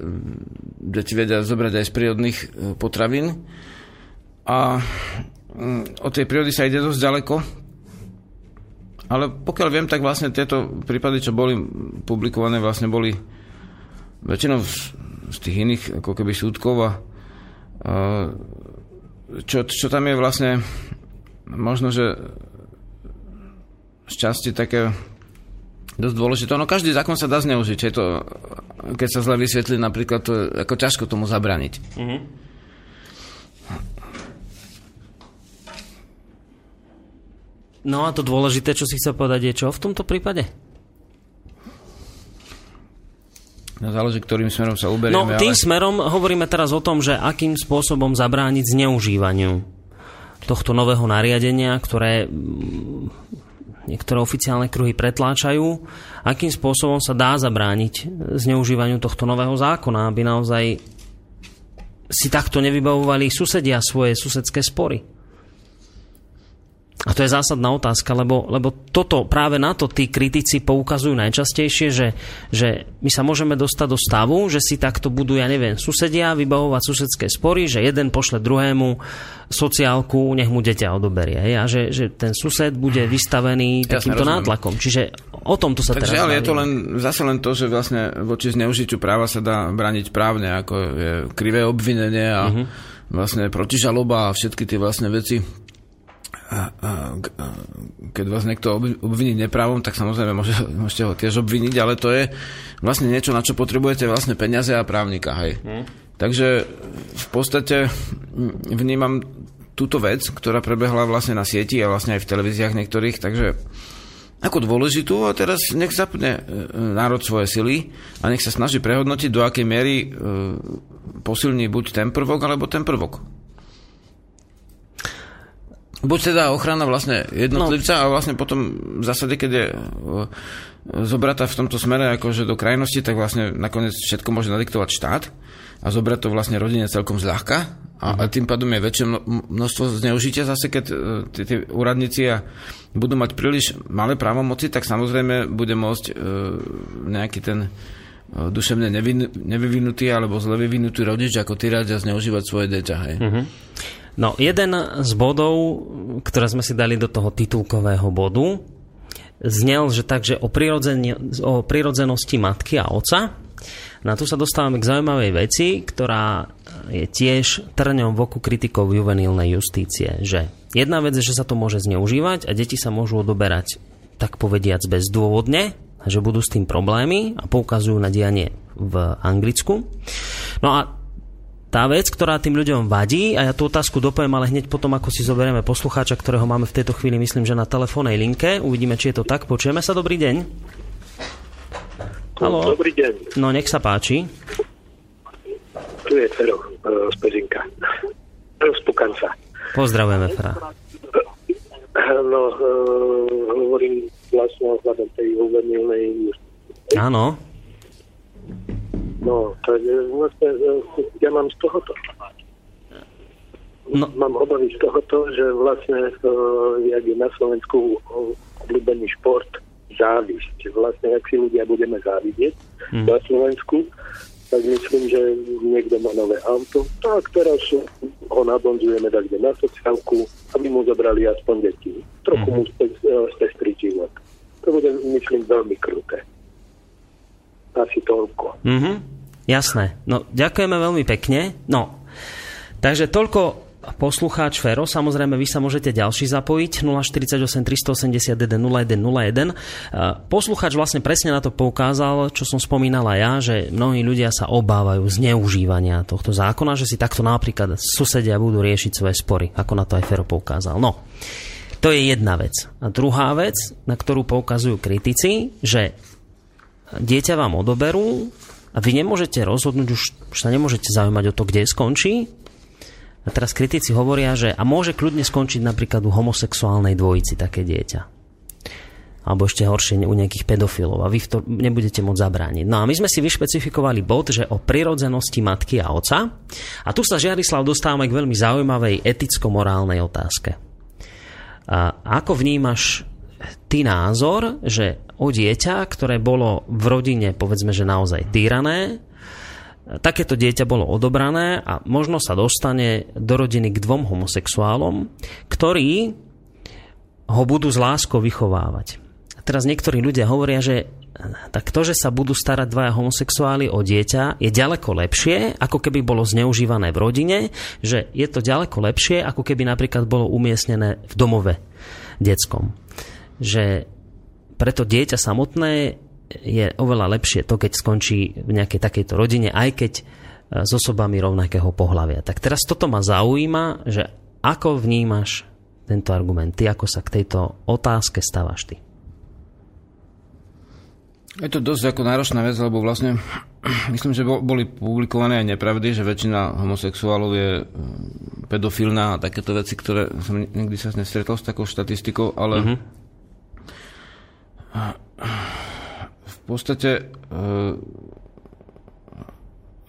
deti vedia zobrať aj z prírodných e, potravín. A mm, od tej prírody sa ide dosť ďaleko. Ale pokiaľ viem, tak vlastne tieto prípady, čo boli publikované, vlastne boli väčšinou z, z tých iných ako keby súdkov a, a čo, čo tam je vlastne možno, že z časti také dosť dôležité. No každý zákon sa dá zneužiť. Je to, keď sa zle vysvetlí, napríklad, to je ako ťažko tomu zabraniť. Mm-hmm. No a to dôležité, čo si chcel povedať, je čo v tomto prípade? No, záleží, ktorým smerom sa uberieme. No, tým ale... smerom hovoríme teraz o tom, že akým spôsobom zabrániť zneužívaniu tohto nového nariadenia, ktoré niektoré oficiálne kruhy pretláčajú, akým spôsobom sa dá zabrániť zneužívaniu tohto nového zákona, aby naozaj si takto nevybavovali susedia svoje susedské spory. A to je zásadná otázka, lebo, lebo toto, práve na to tí kritici poukazujú najčastejšie, že, že my sa môžeme dostať do stavu, že si takto budú, ja neviem, susedia vybavovať susedské spory, že jeden pošle druhému sociálku, nech mu deťa odoberie. A že, že ten sused bude vystavený Jasne, takýmto rozumiem. nátlakom. Čiže o tom to sa Takže, teraz ale je to len, zase len to, že vlastne voči zneužitiu práva sa dá braniť právne, ako je krivé obvinenie a uh-huh. vlastne protižaloba a všetky tie vlastne veci keď vás niekto obviní nepravom, tak samozrejme môže, môžete ho tiež obviniť, ale to je vlastne niečo, na čo potrebujete vlastne peniaze a právnika. Hej. Hmm. Takže v podstate vnímam túto vec, ktorá prebehla vlastne na sieti a vlastne aj v televíziách niektorých, takže ako dôležitú a teraz nech zapne e, národ svoje sily a nech sa snaží prehodnotiť, do akej miery e, posilní buď ten prvok, alebo ten prvok. Buď teda ochrana vlastne jednotlivca no. a vlastne potom v zásade, keď je zobratá v tomto smere akože do krajnosti, tak vlastne nakoniec všetko môže nadiktovať štát a zobrať to vlastne rodine celkom zľahka a, a tým pádom je väčšie množstvo zneužitia zase, keď e, tí úradníci a budú mať príliš malé právomoci, tak samozrejme bude môcť e, nejaký ten e, duševne nevyvinutý alebo zle vyvinutý rodič ako tyrať a zneužívať svoje dieťa. Hej. Uh-huh. No, jeden z bodov, ktoré sme si dali do toho titulkového bodu, znel, že takže o, o prirodzenosti matky a oca. Na tu sa dostávame k zaujímavej veci, ktorá je tiež trňom v oku kritikov juvenilnej justície, že jedna vec je, že sa to môže zneužívať a deti sa môžu odoberať tak povediac bezdôvodne, že budú s tým problémy a poukazujú na dianie v Anglicku. No a tá vec, ktorá tým ľuďom vadí, a ja tú otázku dopoviem, ale hneď potom, ako si zoberieme poslucháča, ktorého máme v tejto chvíli, myslím, že na telefónnej linke. Uvidíme, či je to tak. Počujeme sa, dobrý deň. Halo. Dobrý deň. No, nech sa páči. Tu je Fero uh, z Pezinka. Z Pukanca. Pozdravujeme, Fera. No, uh, hovorím vlastne ohľadom tej juvenilnej Áno. No, tak vlastne ja mám z tohoto. No. Mám obavy z tohoto, že vlastne, jak je na Slovensku obľúbený šport, závisť. Vlastne, ak si ľudia budeme závidieť mm. na Slovensku, tak myslím, že niekto má nové auto, tak teraz ho nabonzujeme tak kde na sociálku, aby mu zobrali aspoň deti. Trochu mm. mu stestriť život. To bude, myslím, veľmi kruté. Asi toľko. Mm-hmm. Jasné. No, ďakujeme veľmi pekne. No, takže toľko poslucháč Fero, samozrejme vy sa môžete ďalší zapojiť 048 381 0101. Poslucháč vlastne presne na to poukázal, čo som spomínala ja, že mnohí ľudia sa obávajú zneužívania tohto zákona, že si takto napríklad susedia budú riešiť svoje spory, ako na to aj Fero poukázal. No, to je jedna vec. A druhá vec, na ktorú poukazujú kritici, že dieťa vám odoberú a vy nemôžete rozhodnúť, už, už sa nemôžete zaujímať o to, kde skončí. A teraz kritici hovoria, že a môže kľudne skončiť napríklad u homosexuálnej dvojici také dieťa. Alebo ešte horšie u nejakých pedofilov a vy v to nebudete môcť zabrániť. No a my sme si vyšpecifikovali bod, že o prirodzenosti matky a oca. A tu sa Žiarislav dostávame k veľmi zaujímavej eticko-morálnej otázke. A ako vnímaš ty názor, že o dieťa, ktoré bolo v rodine, povedzme, že naozaj týrané, takéto dieťa bolo odobrané a možno sa dostane do rodiny k dvom homosexuálom, ktorí ho budú z láskou vychovávať. Teraz niektorí ľudia hovoria, že tak to, že sa budú starať dvaja homosexuáli o dieťa, je ďaleko lepšie, ako keby bolo zneužívané v rodine, že je to ďaleko lepšie, ako keby napríklad bolo umiestnené v domove detskom že pre to dieťa samotné je oveľa lepšie to, keď skončí v nejakej takejto rodine, aj keď e, s osobami rovnakého pohľavia. Tak teraz toto ma zaujíma, že ako vnímaš tento argument? Ty ako sa k tejto otázke stávaš ty? Je to dosť ako náročná vec, lebo vlastne myslím, že boli publikované aj nepravdy, že väčšina homosexuálov je mm, pedofilná a takéto veci, ktoré som nikdy sa nestretol s takou štatistikou, ale mm-hmm. V podstate e,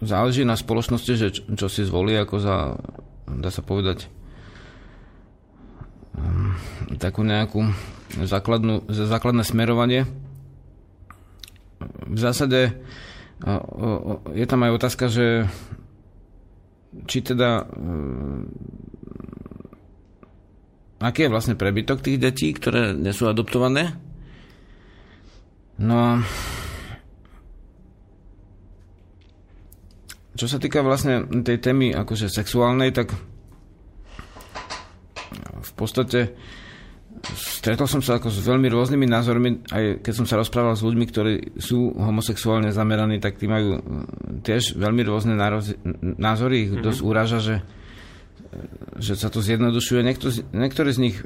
záleží na spoločnosti, že čo, si zvolí ako za, dá sa povedať, mm, takú nejakú základnú, základné smerovanie v zásade je tam aj otázka, že či teda e, aký je vlastne prebytok tých detí, ktoré nie sú adoptované. No čo sa týka vlastne tej témy akože sexuálnej, tak v podstate stretol som sa ako s veľmi rôznymi názormi, aj keď som sa rozprával s ľuďmi, ktorí sú homosexuálne zameraní, tak tí majú mm, tiež veľmi rôzne názory. Ich mm-hmm. dosť uraža, že, že sa to zjednodušuje. Niekto, niektorí z nich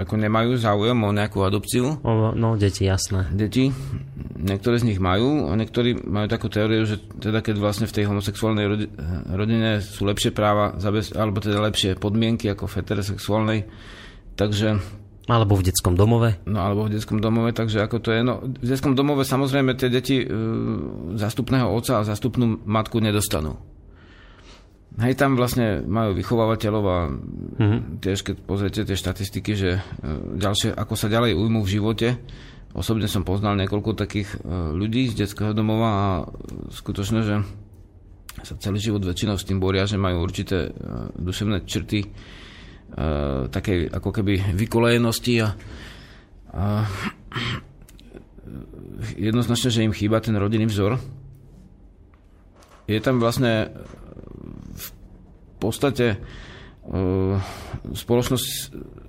ako nemajú záujem o nejakú adopciu. O, no, deti, jasné. Deti. Niektorí z nich majú a niektorí majú takú teóriu, že teda keď vlastne v tej homosexuálnej rodine sú lepšie práva, alebo teda lepšie podmienky ako v heterosexuálnej, takže alebo v detskom domove? No, alebo v detskom domove, takže ako to je. No, v detskom domove samozrejme tie deti e, zastupného otca a zastupnú matku nedostanú. Hej, tam vlastne majú vychovávateľov a mm-hmm. tiež keď pozriete tie štatistiky, že e, ďalšie, ako sa ďalej ujmú v živote, osobne som poznal niekoľko takých e, ľudí z detského domova a skutočne, že sa celý život väčšinou s tým boria, že majú určité e, duševné črty, takej ako keby vykolejenosti a, a jednoznačne, že im chýba ten rodinný vzor. Je tam vlastne podstate uh, spoločnosť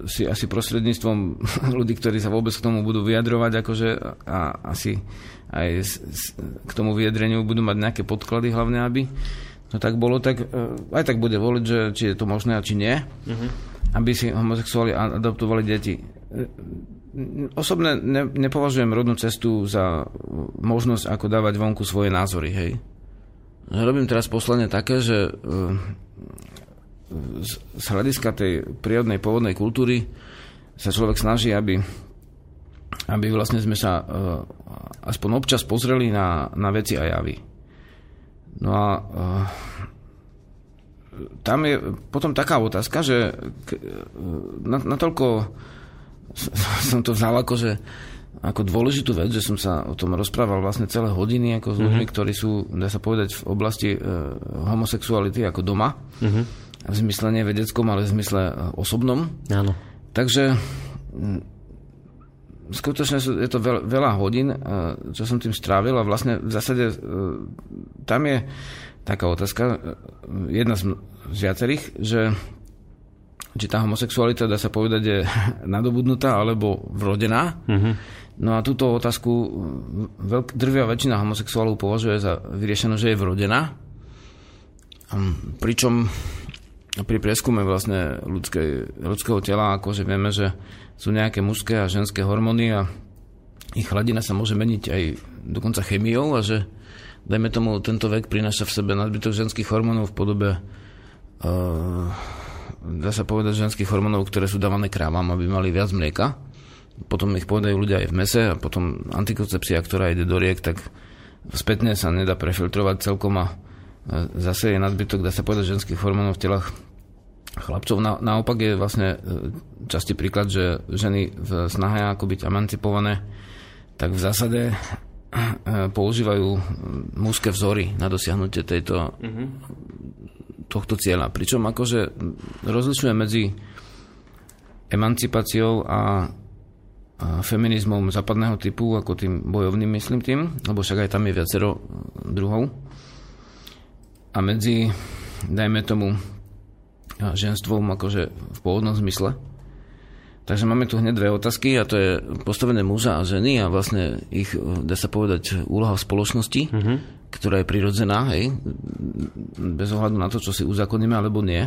si asi prostredníctvom ľudí, ktorí sa vôbec k tomu budú vyjadrovať, akože a asi aj k tomu vyjadreniu budú mať nejaké podklady hlavne, aby to tak bolo, tak uh, aj tak bude voliť, že či je to možné a či nie. Uh-huh aby si homosexuáli adoptovali deti. Osobne ne, nepovažujem rodnú cestu za možnosť, ako dávať vonku svoje názory, hej. Robím teraz poslanie také, že e, z hľadiska tej prírodnej pôvodnej kultúry sa človek snaží, aby, aby vlastne sme sa e, aspoň občas pozreli na, na veci a javy. No a e, tam je potom taká otázka, že natoľko som to vzal ako, že ako dôležitú vec, že som sa o tom rozprával vlastne celé hodiny ako s ľuďmi, mm-hmm. ktorí sú, dá sa povedať, v oblasti e, homosexuality ako doma. Mm-hmm. V zmysle nie vedeckom, ale v zmysle e, osobnom. Áno. Takže skutočne je to veľa, veľa hodín, e, čo som tým strávil a vlastne v zásade e, tam je taká otázka, e, jedna z, z viacerých, že či tá homosexualita, dá sa povedať, je nadobudnutá alebo vrodená. Mm-hmm. No a túto otázku e, veľk, drvia väčšina homosexuálov považuje za vyriešenú, že je vrodená. Pričom pri prieskume vlastne ľudskej, ľudského tela, akože vieme, že sú nejaké mužské a ženské hormóny a ich hladina sa môže meniť aj dokonca chemiou a že dajme tomu, tento vek prináša v sebe nadbytok ženských hormónov v podobe uh, dá sa povedať ženských hormónov, ktoré sú dávané krávam, aby mali viac mlieka. Potom ich povedajú ľudia aj v mese a potom antikoncepcia, ktorá ide do riek, tak spätne sa nedá prefiltrovať celkom a zase je nadbytok, dá sa povedať, ženských hormónov v telách chlapcov. Na, naopak je vlastne e, častý príklad, že ženy v snahe ako byť emancipované, tak v zásade Eh, používajú mužské vzory na dosiahnutie tejto, mm-hmm. Tohto cieľa. Pričom akože rozlišuje medzi emancipáciou a, a feminizmom západného typu, ako tým bojovným myslím tým, lebo však aj tam je viacero druhov. A medzi, dajme tomu, ženstvom akože v pôvodnom zmysle. Takže máme tu hneď dve otázky a to je postavené muža a ženy a vlastne ich, dá sa povedať, úloha v spoločnosti, uh-huh. Ktorá je prirodzená, hej, bez ohľadu na to, čo si uzakoníme alebo nie.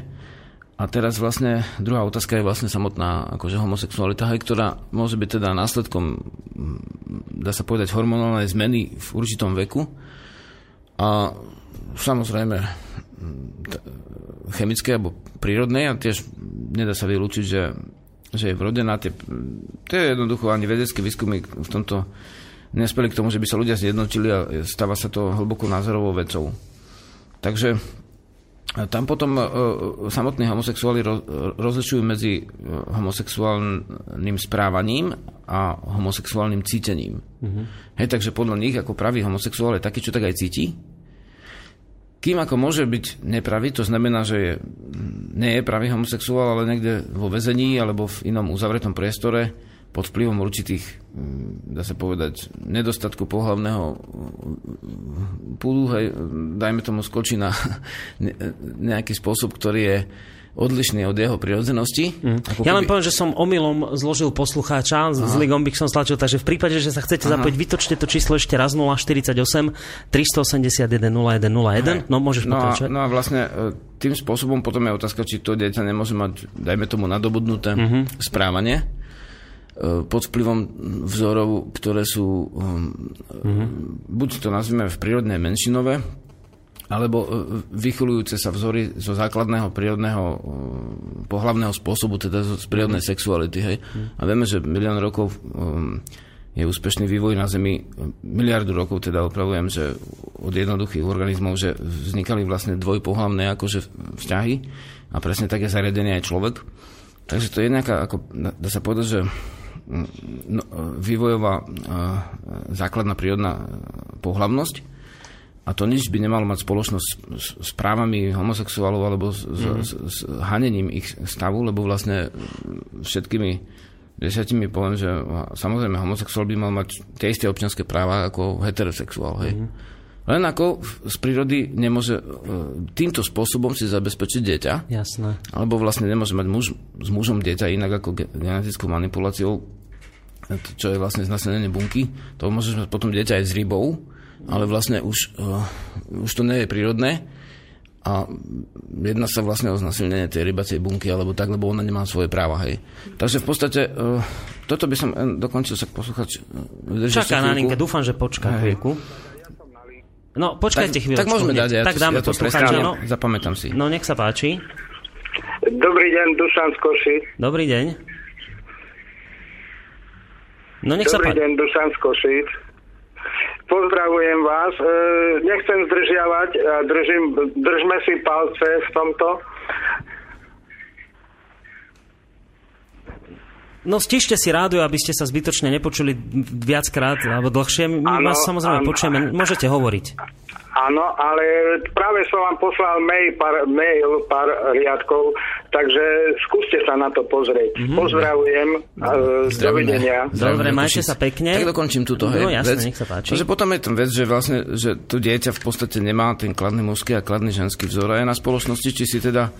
A teraz vlastne druhá otázka je vlastne samotná akože homosexualita, hej, ktorá môže byť teda následkom, dá sa povedať, hormonálnej zmeny v určitom veku. A samozrejme chemické alebo prírodnej a tiež nedá sa vylúčiť, že že je vrodená. Tie, to je jednoducho ani vedecké výskumy v tomto nespeli k tomu, že by sa ľudia zjednotili a stáva sa to hlboko názorovou vecou. Takže tam potom uh, samotní homosexuáli roz, rozlišujú medzi homosexuálnym správaním a homosexuálnym cítením. Mm-hmm. Hej, takže podľa nich, ako pravý homosexuál je taký, čo tak aj cíti, kým ako môže byť nepravý, to znamená, že je, nie je pravý homosexuál, ale niekde vo väzení alebo v inom uzavretom priestore pod vplyvom určitých, mm, dá sa povedať, nedostatku pohľavného púdu, hej, dajme tomu skočí na nejaký spôsob, ktorý je odlišný od jeho prirodzenosti. Mm. Ja len poviem, že som omylom zložil poslucháča, Aha. z by som stlačil, takže v prípade, že sa chcete Aha. zapojiť, vytočte to číslo ešte raz 048 381 0101. No môžeš no a, no a vlastne e, tým spôsobom potom je otázka, či to dieťa nemôže mať, dajme tomu, nadobudnuté mm-hmm. správanie pod vplyvom vzorov, ktoré sú, mm-hmm. buď to nazvime v prírodnej menšinové, alebo e, vychylujúce sa vzory zo základného prírodného e, pohlavného spôsobu, teda z prírodnej mm. sexuality. Hej? Mm. A vieme, že milión rokov je úspešný vývoj na Zemi, miliardu rokov teda opravujem, že od jednoduchých organizmov, že vznikali vlastne dvojpohlavné akože vzťahy a presne tak je zariadený aj človek. Takže to je nejaká, ako, dá sa povedať, že no, vývojová uh, základná prírodná pohlavnosť, a to nič by nemalo mať spoločnosť s, s právami homosexuálov alebo s, mm. s, s hanením ich stavu, lebo vlastne všetkými desiatimi poviem, že samozrejme homosexuál by mal mať tie isté občianské práva ako heterosexuál. Hej. Mm. Len ako z prírody nemôže e, týmto spôsobom si zabezpečiť dieťa. Jasné. Alebo vlastne nemôže mať muž, s mužom dieťa inak ako genetickou manipuláciou, čo je vlastne znasilnenie bunky. To môže mať potom dieťa aj s rybou, ale vlastne už, uh, už to nie je prírodné a jedná sa vlastne o znasilnenie tej rybacej bunky alebo tak, lebo ona nemá svoje práva, hej. Takže v podstate uh, toto by som dokončil sa posluchať. Čaká na linke, dúfam, že počká chvíľku. No, počkajte chvíľu. Tak môžeme dať, ja, tak dáme ja to poslucháča, no. Zapamätám si. No, nech sa páči. Dobrý deň, Dušan z Koši. Dobrý deň. No, nech Dobrý sa páči. Dobrý deň, Dušan z Košic. Pozdravujem vás. E, nechcem zdržiavať, držím, držme si palce v tomto. No stište si rádio, aby ste sa zbytočne nepočuli viackrát alebo dlhšie. My ano, vás samozrejme ano. počujeme. Môžete hovoriť. Áno, ale práve som vám poslal mail pár, mail, pár riadkov, takže skúste sa na to pozrieť. Mm-hmm. Pozdravujem. Uh, dovidenia. Dobre, majte sa pekne. Tak dokončím túto hej, no, jasne, vec. nech sa páči. Takže potom je tam vec, že vlastne, že to dieťa v podstate nemá ten kladný mužský a kladný ženský vzor a je na spoločnosti, či si teda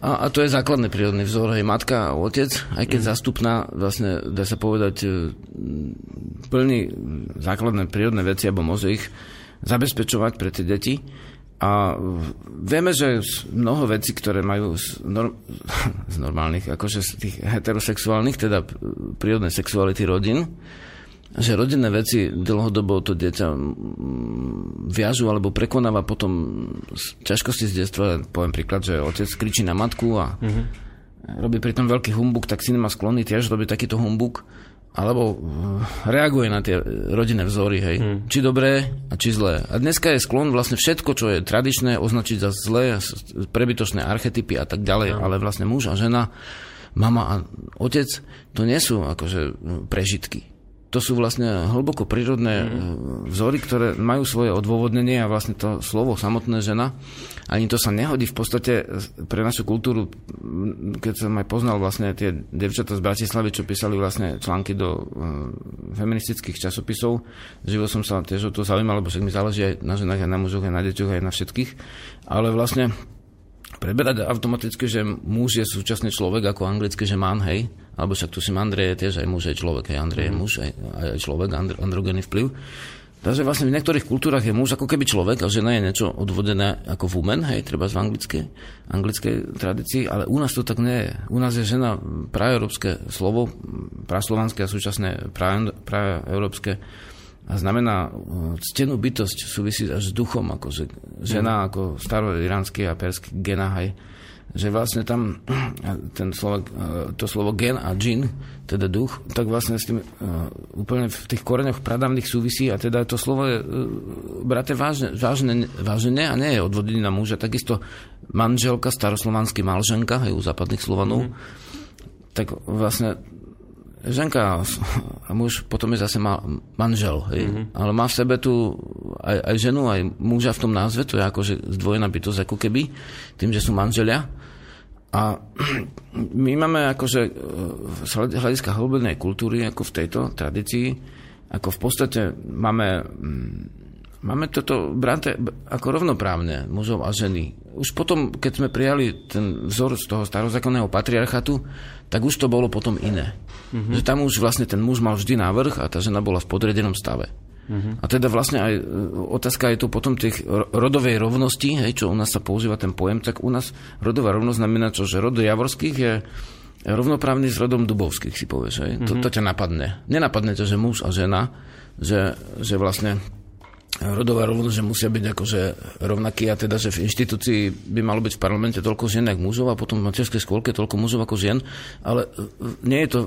a, a to je základný prírodný vzor, hej, matka a otec, aj keď mm. zastupná, vlastne dá sa povedať, e, plní základné prírodné veci, alebo môže ich zabezpečovať pre tie deti. A vieme, že mnoho vecí, ktoré majú z, norm, z normálnych, akože z tých heterosexuálnych, teda prírodnej sexuality rodín, že rodinné veci dlhodobo to dieťa viažu alebo prekonáva potom ťažkosti z detstva. Poviem príklad, že otec kričí na matku a mm-hmm. robí pritom veľký humbuk, tak syn má sklony tiež robiť takýto humbuk alebo reaguje na tie rodinné vzory, hej. Hmm. Či dobré a či zlé. A dneska je sklon vlastne všetko, čo je tradičné, označiť za zlé, prebytočné archetypy a tak ďalej, hmm. ale vlastne muž a žena, mama a otec, to nie sú akože prežitky to sú vlastne hlboko prírodné mm. vzory, ktoré majú svoje odôvodnenie a vlastne to slovo samotné žena, ani to sa nehodí v podstate pre našu kultúru, keď som aj poznal vlastne tie devčatá z Bratislavy, čo písali vlastne články do uh, feministických časopisov, živo som sa tiež o to zaujímal, lebo však mi záleží aj na ženách, aj na mužoch, aj na deťoch, aj na všetkých, ale vlastne preberať automaticky, že muž je súčasný človek, ako anglicky, že man, hej, alebo však tu si Andrej je tiež aj muž, aj človek, hej, Andrej je muž, aj, aj človek, andro, androgénny vplyv. Takže vlastne v niektorých kultúrach je muž ako keby človek a žena je niečo odvodené ako woman, hej, treba z anglickej, anglickej tradícii, ale u nás to tak nie je. U nás je žena praeurópske slovo, praslovanské a súčasné praeurópske a znamená ctenú bytosť súvisí až s duchom, akože žena ako staroiránsky a perský genahaj, že vlastne tam ten slovo, to slovo gen a džin, teda duch, tak vlastne s tým uh, úplne v tých koreňoch pradávnych súvisí a teda to slovo je brate vážne, vážne, vážne a nie je odvodený na muža. Takisto manželka, staroslovanský malženka, aj u západných Slovanov, mm-hmm. tak vlastne ženka a muž potom je zase ma, manžel. Hej. Mm-hmm. Ale má v sebe tu aj, aj ženu, aj muža v tom názve, to je akože zdvojená bytosť ako keby, tým, že sú manželia. A my máme akože e, z hľadiska hlbenej kultúry, ako v tejto tradícii, ako v podstate máme, mm, máme toto brate ako rovnoprávne mužov a ženy. Už potom, keď sme prijali ten vzor z toho starozákonného patriarchatu, tak už to bolo potom iné. Mm-hmm. Že tam už vlastne ten muž mal vždy návrh a tá žena bola v podredenom stave. Uh-huh. A teda vlastne aj e, otázka je tu potom tých rodovej rovnosti, hej, čo u nás sa používa ten pojem, tak u nás rodová rovnosť znamená čo, že rod Javorských je rovnoprávny s rodom Dubovských, si povieš. Hej. Uh-huh. To, to ťa napadne. Nenapadne to, že muž a žena, že, že vlastne rodová rovnosť, že musia byť akože rovnakí a teda, že v inštitúcii by malo byť v parlamente toľko žien ako mužov a potom v materskej škôlke toľko mužov ako žien, ale nie je to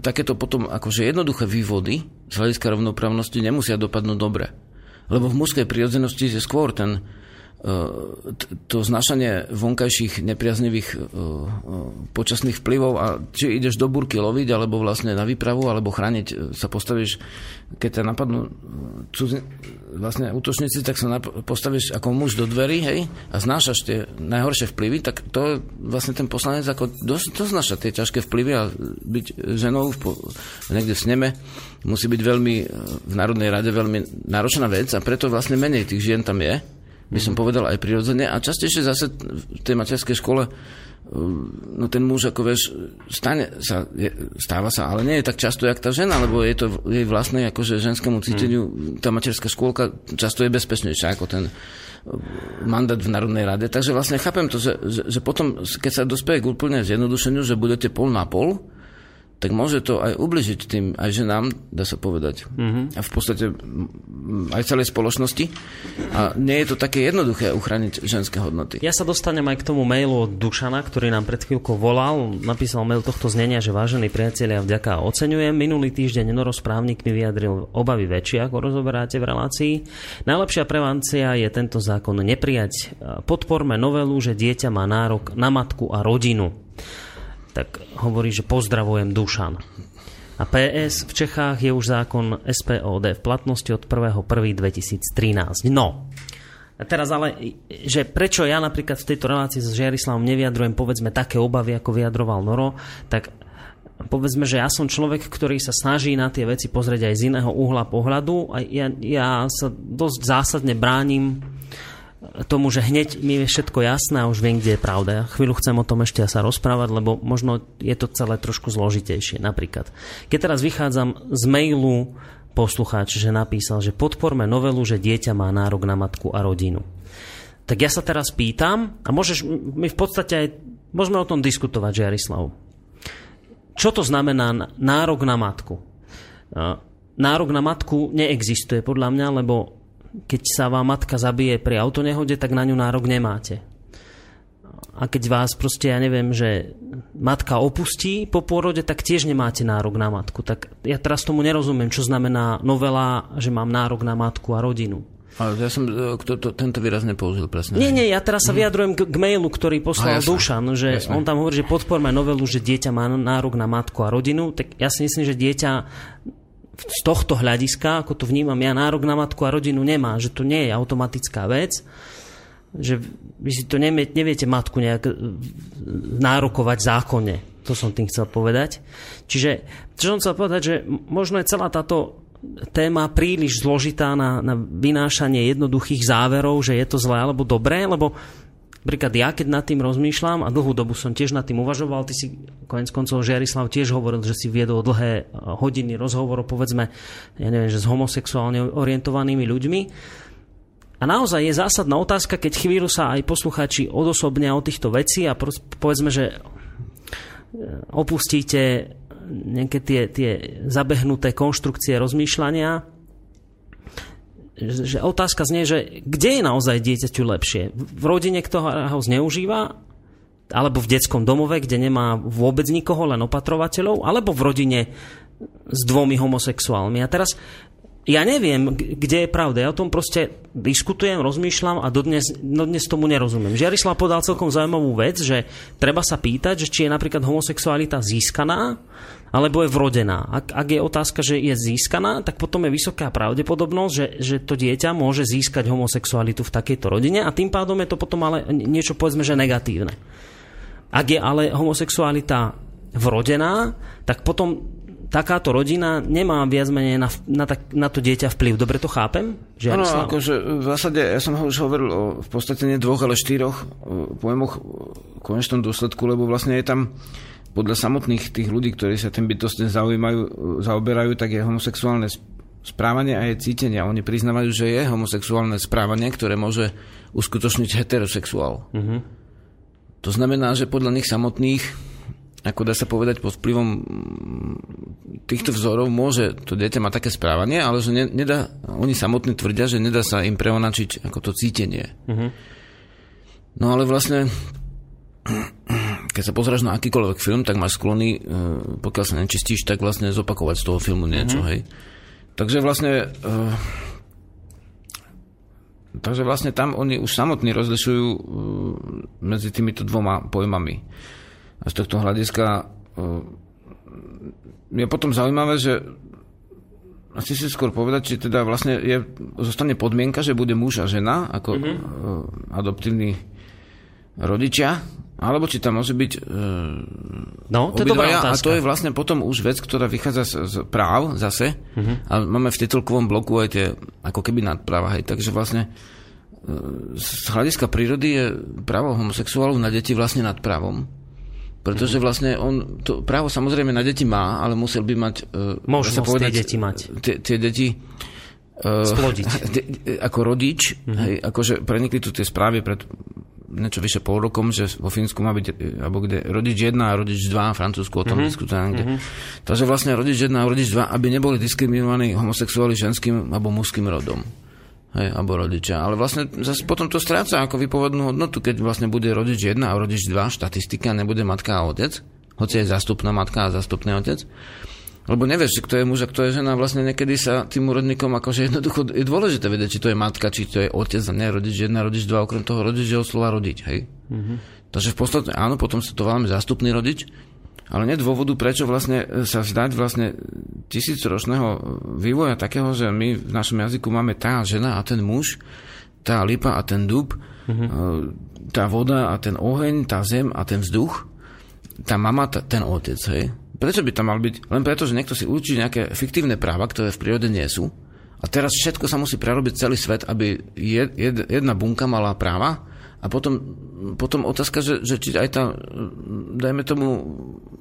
takéto potom akože jednoduché vývody z hľadiska rovnoprávnosti nemusia dopadnúť dobre. Lebo v mužskej prírodzenosti je skôr ten, to znašanie vonkajších nepriaznivých e, e, počasných vplyvov a či ideš do burky loviť, alebo vlastne na výpravu, alebo chrániť e, sa postavíš, keď ťa napadnú cudzí, vlastne útočníci, tak sa postavíš ako muž do dverí, hej, a znášaš tie najhoršie vplyvy, tak to vlastne ten poslanec ako dosť to znáša tie ťažké vplyvy a byť ženou v, niekde v sneme musí byť veľmi v Národnej rade veľmi náročná vec a preto vlastne menej tých žien tam je by som povedal aj prirodzene. A častejšie zase v tej materskej škole um, no ten muž, ako vieš, stane sa, je, stáva sa, ale nie je tak často, jak tá žena, lebo je to jej vlastné akože ženskému cíteniu, hmm. tá materská škôlka často je bezpečnejšia ako ten um, mandát v Národnej rade. Takže vlastne chápem to, že, že, že potom, keď sa dospeje k úplne zjednodušeniu, že budete pol na pol, tak môže to aj ubližiť tým aj ženám, dá sa povedať. Mm-hmm. A v podstate aj celej spoločnosti. A nie je to také jednoduché uchrániť ženské hodnoty. Ja sa dostanem aj k tomu mailu od Dušana, ktorý nám pred chvíľkou volal. Napísal mail tohto znenia, že vážení priatelia, vďaka oceňujem. Minulý týždeň norosprávnik mi vyjadril obavy väčšie, ako rozoberáte v relácii. Najlepšia prevencia je tento zákon neprijať. Podporme novelu, že dieťa má nárok na matku a rodinu tak hovorí, že pozdravujem Dušan. A PS v Čechách je už zákon SPOD v platnosti od 1.1.2013. No, a teraz ale, že prečo ja napríklad v tejto relácii s Žiarislavom nevyjadrujem povedzme také obavy, ako vyjadroval Noro, tak povedzme, že ja som človek, ktorý sa snaží na tie veci pozrieť aj z iného uhla pohľadu a ja, ja sa dosť zásadne bránim tomu, že hneď mi je všetko jasné a už viem, kde je pravda. Ja chvíľu chcem o tom ešte sa rozprávať, lebo možno je to celé trošku zložitejšie. Napríklad, keď teraz vychádzam z mailu poslucháč, že napísal, že podporme novelu, že dieťa má nárok na matku a rodinu. Tak ja sa teraz pýtam, a môžeš mi v podstate aj, môžeme o tom diskutovať, Jarislav. Čo to znamená nárok na matku? Nárok na matku neexistuje podľa mňa, lebo keď sa vám matka zabije pri autonehode, tak na ňu nárok nemáte. A keď vás proste, ja neviem, že matka opustí po pôrode, tak tiež nemáte nárok na matku. Tak ja teraz tomu nerozumiem, čo znamená novela, že mám nárok na matku a rodinu. Ale ja som e, kto, to, tento výraz nepoužil presne. Nie, nie, ja teraz sa mhm. vyjadrujem k, k mailu, ktorý poslal Aha, Dušan, že jasne. on tam hovorí, že podporme novelu, že dieťa má nárok na matku a rodinu, tak ja si myslím, že dieťa z tohto hľadiska, ako to vnímam ja, nárok na matku a rodinu nemá, že to nie je automatická vec, že vy si to nevie, neviete matku nejak e, nárokovať zákonne. To som tým chcel povedať. Čiže, čo som chcel povedať, že možno je celá táto téma príliš zložitá na, na vynášanie jednoduchých záverov, že je to zlé alebo dobré, lebo Napríklad ja, keď nad tým rozmýšľam, a dlhú dobu som tiež nad tým uvažoval, ty si konec koncov Žiarislav tiež hovoril, že si viedol dlhé hodiny rozhovorov, povedzme, ja neviem, že s homosexuálne orientovanými ľuďmi. A naozaj je zásadná otázka, keď chvíľu sa aj poslucháči odosobnia o týchto vecí a povedzme, že opustíte nejaké tie, tie zabehnuté konštrukcie rozmýšľania, že otázka znie, že kde je naozaj dieťaťu lepšie? V rodine, ktorá ho zneužíva, alebo v detskom domove, kde nemá vôbec nikoho, len opatrovateľov, alebo v rodine s dvomi homosexuálmi. A teraz ja neviem, kde je pravda. Ja o tom proste diskutujem, rozmýšľam a dodnes, dodnes tomu nerozumiem. Žiarislav podal celkom zaujímavú vec, že treba sa pýtať, že či je napríklad homosexualita získaná alebo je vrodená. Ak, ak je otázka, že je získaná, tak potom je vysoká pravdepodobnosť, že, že to dieťa môže získať homosexualitu v takejto rodine a tým pádom je to potom ale niečo povedzme, že negatívne. Ak je ale homosexualita vrodená, tak potom takáto rodina nemá viac menej na, na, na to dieťa vplyv. Dobre to chápem? Áno, akože v zásade, ja som už hovoril o v podstate nie dvoch, ale štyroch pojmoch v konečnom dôsledku, lebo vlastne je tam podľa samotných tých ľudí, ktorí sa tým bytostne zaujímajú, zaoberajú, tak je homosexuálne správanie a je cítenie. Oni priznávajú, že je homosexuálne správanie, ktoré môže uskutočniť heterosexuál. Mm-hmm. To znamená, že podľa nich samotných ako dá sa povedať, pod vplyvom týchto vzorov môže to dieťa mať také správanie, ale že ne, nedá, oni samotní tvrdia, že nedá sa im preonačiť ako to cítenie. Uh-huh. No ale vlastne, keď sa pozráš na akýkoľvek film, tak máš sklony, e, pokiaľ sa nečistíš, tak vlastne zopakovať z toho filmu niečo, uh-huh. hej. Takže vlastne uh, takže vlastne tam oni už samotní rozlišujú uh, medzi týmito dvoma pojmami. A z tohto hľadiska je potom zaujímavé, že asi si skôr povedať, či teda vlastne je, zostane podmienka, že bude muž a žena ako mm-hmm. adoptívni rodičia, alebo či tam môže byť no, to je dobrá A to je vlastne potom už vec, ktorá vychádza z, z práv zase. Mm-hmm. A máme v titulkovom bloku aj tie ako keby nadpráva. Hej. Takže vlastne z hľadiska prírody je právo homosexuálov na deti vlastne nad právom. Pretože vlastne on to právo samozrejme na deti má, ale musel by mať... Uh, Možnosť povedať, tie deti mať. Tie, tie deti... Splodiť. Ako rodič, uh-huh. hej, akože prenikli tu tie správy pred niečo vyše pol rokom, že vo Fínsku má byť, alebo kde rodič 1 a rodič 2, Francúzsku o tom uh-huh. diskutuje Uh-huh. Takže vlastne rodič 1 a rodič 2, aby neboli diskriminovaní homosexuáli ženským alebo mužským rodom hej, alebo rodičia. Ale vlastne zase potom to stráca ako vypovednú hodnotu, keď vlastne bude rodič 1 a rodič 2, štatistika, nebude matka a otec, hoci je zastupná matka a zastupný otec. Lebo nevieš, kto je muž a kto je žena. Vlastne niekedy sa tým úrodníkom akože jednoducho je dôležité vedieť, či to je matka, či to je otec a nie rodič jedna, rodič dva, okrem toho rodič je slova rodič, hej. Mm-hmm. Takže v podstate áno, potom sa to voláme zastupný rodič, ale nie dôvodu, prečo vlastne e, sa vzdať vlastne tisícročného vývoja takého, že my v našom jazyku máme tá žena a ten muž, tá lipa a ten dub, uh-huh. tá voda a ten oheň, tá zem a ten vzduch, tá mama, ten otec, hej. Prečo by tam mal byť? Len preto, že niekto si učí nejaké fiktívne práva, ktoré v prírode nie sú. A teraz všetko sa musí prerobiť celý svet, aby jed, jed, jedna bunka mala práva a potom, potom otázka, že, že či aj tá, dajme tomu,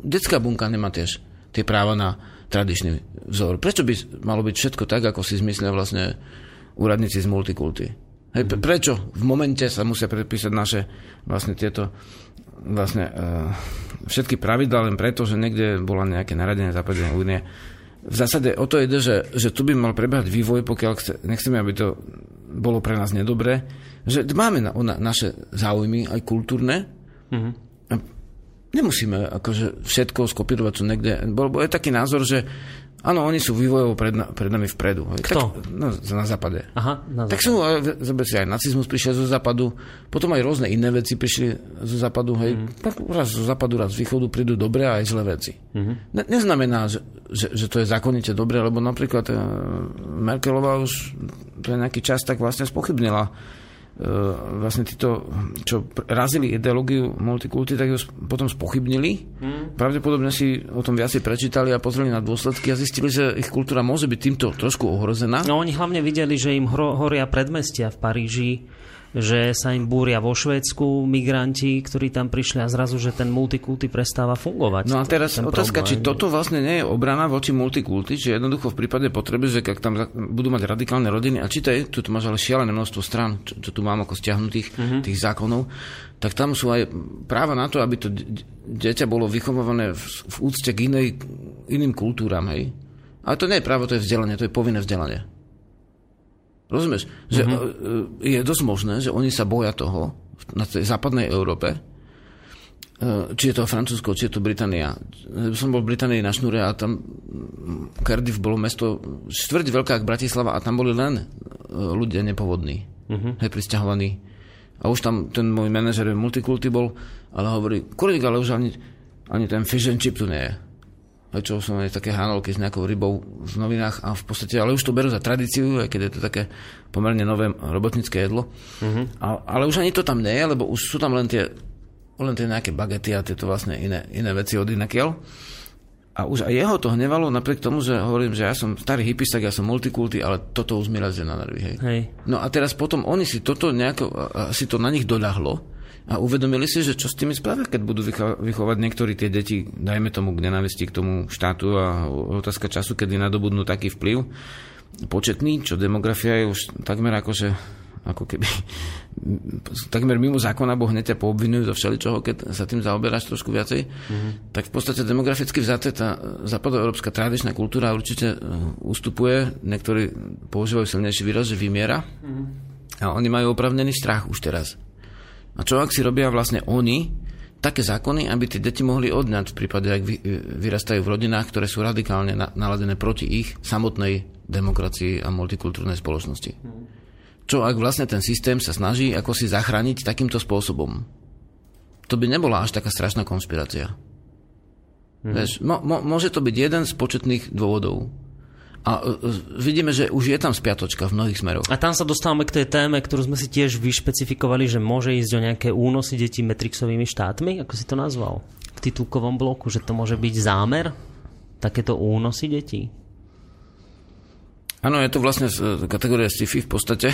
detská bunka nemá tiež tie práva na tradičný vzor. Prečo by malo byť všetko tak, ako si zmyslia vlastne úradníci z multikulty? Hej, prečo v momente sa musia predpísať naše vlastne tieto vlastne uh, všetky pravidlá len preto, že niekde bola nejaké naradenie západnej únie. V zásade o to ide, že, že tu by mal prebehať vývoj, pokiaľ chce, nechceme, aby to bolo pre nás nedobré, že máme na, na, naše záujmy aj kultúrne. Mm-hmm. Nemusíme akože všetko skopírovať, čo niekde... Bo, bo je taký názor, že áno, oni sú vývojovo pred, na, pred nami vpredu. Kto? Tak, no, na západe. Aha, na západe. Tak sú, zober si, aj nacizmus prišiel zo západu, potom aj rôzne iné veci prišli zo západu, hej. Mm. Tak raz zo západu, raz z východu prídu dobré a aj zlé veci. Mm-hmm. Ne, neznamená, že, že, že to je zákonite dobré, lebo napríklad uh, Merkelová už je nejaký čas tak vlastne spochybnila vlastne títo, čo razili ideológiu multikulty, tak ju potom spochybnili. Hmm. Pravdepodobne si o tom viacej prečítali a pozreli na dôsledky a zistili, že ich kultúra môže byť týmto trošku ohrozená. No oni hlavne videli, že im horia predmestia v Paríži, že sa im búria vo Švédsku migranti, ktorí tam prišli a zrazu, že ten multikulty prestáva fungovať. No a teraz ten otázka, problém. či toto vlastne nie je obrana voči multikulty, či jednoducho v prípade potreby, že ak tam budú mať radikálne rodiny, a či to je, tu máš ale šialené množstvo strán, čo, čo tu mám ako stiahnutých Mhm. tých zákonov, tak tam sú aj práva na to, aby to dieťa bolo vychované v, v úcte k inej, iným kultúram, hej. Ale to nie je právo, to je vzdelanie, to je povinné vzdelanie. Rozumieš? Že Mhm. mm-hmm. je dosť možné, že oni sa boja toho na tej západnej Európe, e, či je to Francúzsko, či je to Británia. Som bol v Británii na šnúre a tam mm, Cardiff bolo mesto štvrť veľká ako Bratislava a tam boli len e, ľudia nepovodní, uh-huh. hej, pristahovaní. A už tam ten môj manažer multikulty bol, ale hovorí, kolik, ale už ani, ani ten fish and chip tu nie je. Čo som aj také hánolky s nejakou rybou v novinách a v podstate, ale už to berú za tradíciu, aj keď je to také pomerne nové robotnícke jedlo. Uh-huh. A, ale už ani to tam nie je, lebo už sú tam len tie, len tie nejaké bagety a tieto vlastne iné, iné veci od inakiaľ. A už aj jeho to hnevalo, napriek tomu, že hovorím, že ja som starý hippis, tak ja som multikulty, ale toto už mi lezie na nervy. Hej. Hej. No a teraz potom oni si toto nejako, asi to na nich doľahlo a uvedomili si, že čo s tými spravia, keď budú vycho- vychovať niektorí tie deti, dajme tomu k nenávisti k tomu štátu a otázka času, kedy nadobudnú taký vplyv početný, čo demografia je už takmer akože ako keby takmer mimo zákona, bo hneď ťa poobvinujú zo všeličoho, keď sa tým zaoberáš trošku viacej, mm-hmm. tak v podstate demograficky vzaté tá západoeurópska tradičná kultúra určite e, ustupuje, niektorí používajú silnejší výraz, že vymiera mm-hmm. a oni majú opravnený strach už teraz. A čo ak si robia vlastne oni také zákony, aby tie deti mohli odňať v prípade, ak vy, vyrastajú v rodinách, ktoré sú radikálne na, naladené proti ich samotnej demokracii a multikultúrnej spoločnosti. Čo ak vlastne ten systém sa snaží ako si zachrániť takýmto spôsobom? To by nebola až taká strašná konšpirácia. Mm. Vieš, mo, mo, môže to byť jeden z početných dôvodov. A uh, vidíme, že už je tam spiatočka v mnohých smeroch. A tam sa dostávame k tej téme, ktorú sme si tiež vyšpecifikovali, že môže ísť o nejaké únosy detí metrixovými štátmi, ako si to nazval v titulkovom bloku, že to môže byť zámer, takéto únosy detí. Áno, je to vlastne z kategórie sci-fi v podstate,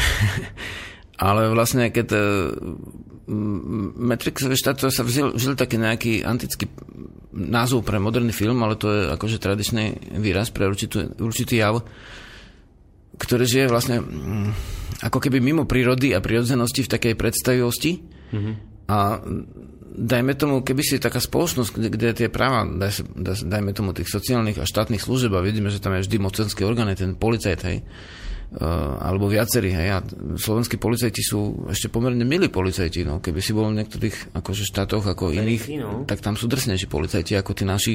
ale vlastne keď Matrixové štát sa vzil, žil taký nejaký antický názov pre moderný film, ale to je akože tradičný výraz pre určitý, určitý jav, ktorý žije vlastne mm, ako keby mimo prírody a prírodzenosti v takej predstavivosti. Mm-hmm. A dajme tomu, keby si taká spoločnosť, kde, kde tie práva, daj, daj, dajme tomu tých sociálnych a štátnych služieb a vidíme, že tam je vždy mocenské orgány, ten policajt, hej, alebo viacerí, hej, a slovenskí policajti sú ešte pomerne milí policajti, no, keby si bol v niektorých akože štátoch ako iných, no. tak tam sú drsnejší policajti ako tí naši,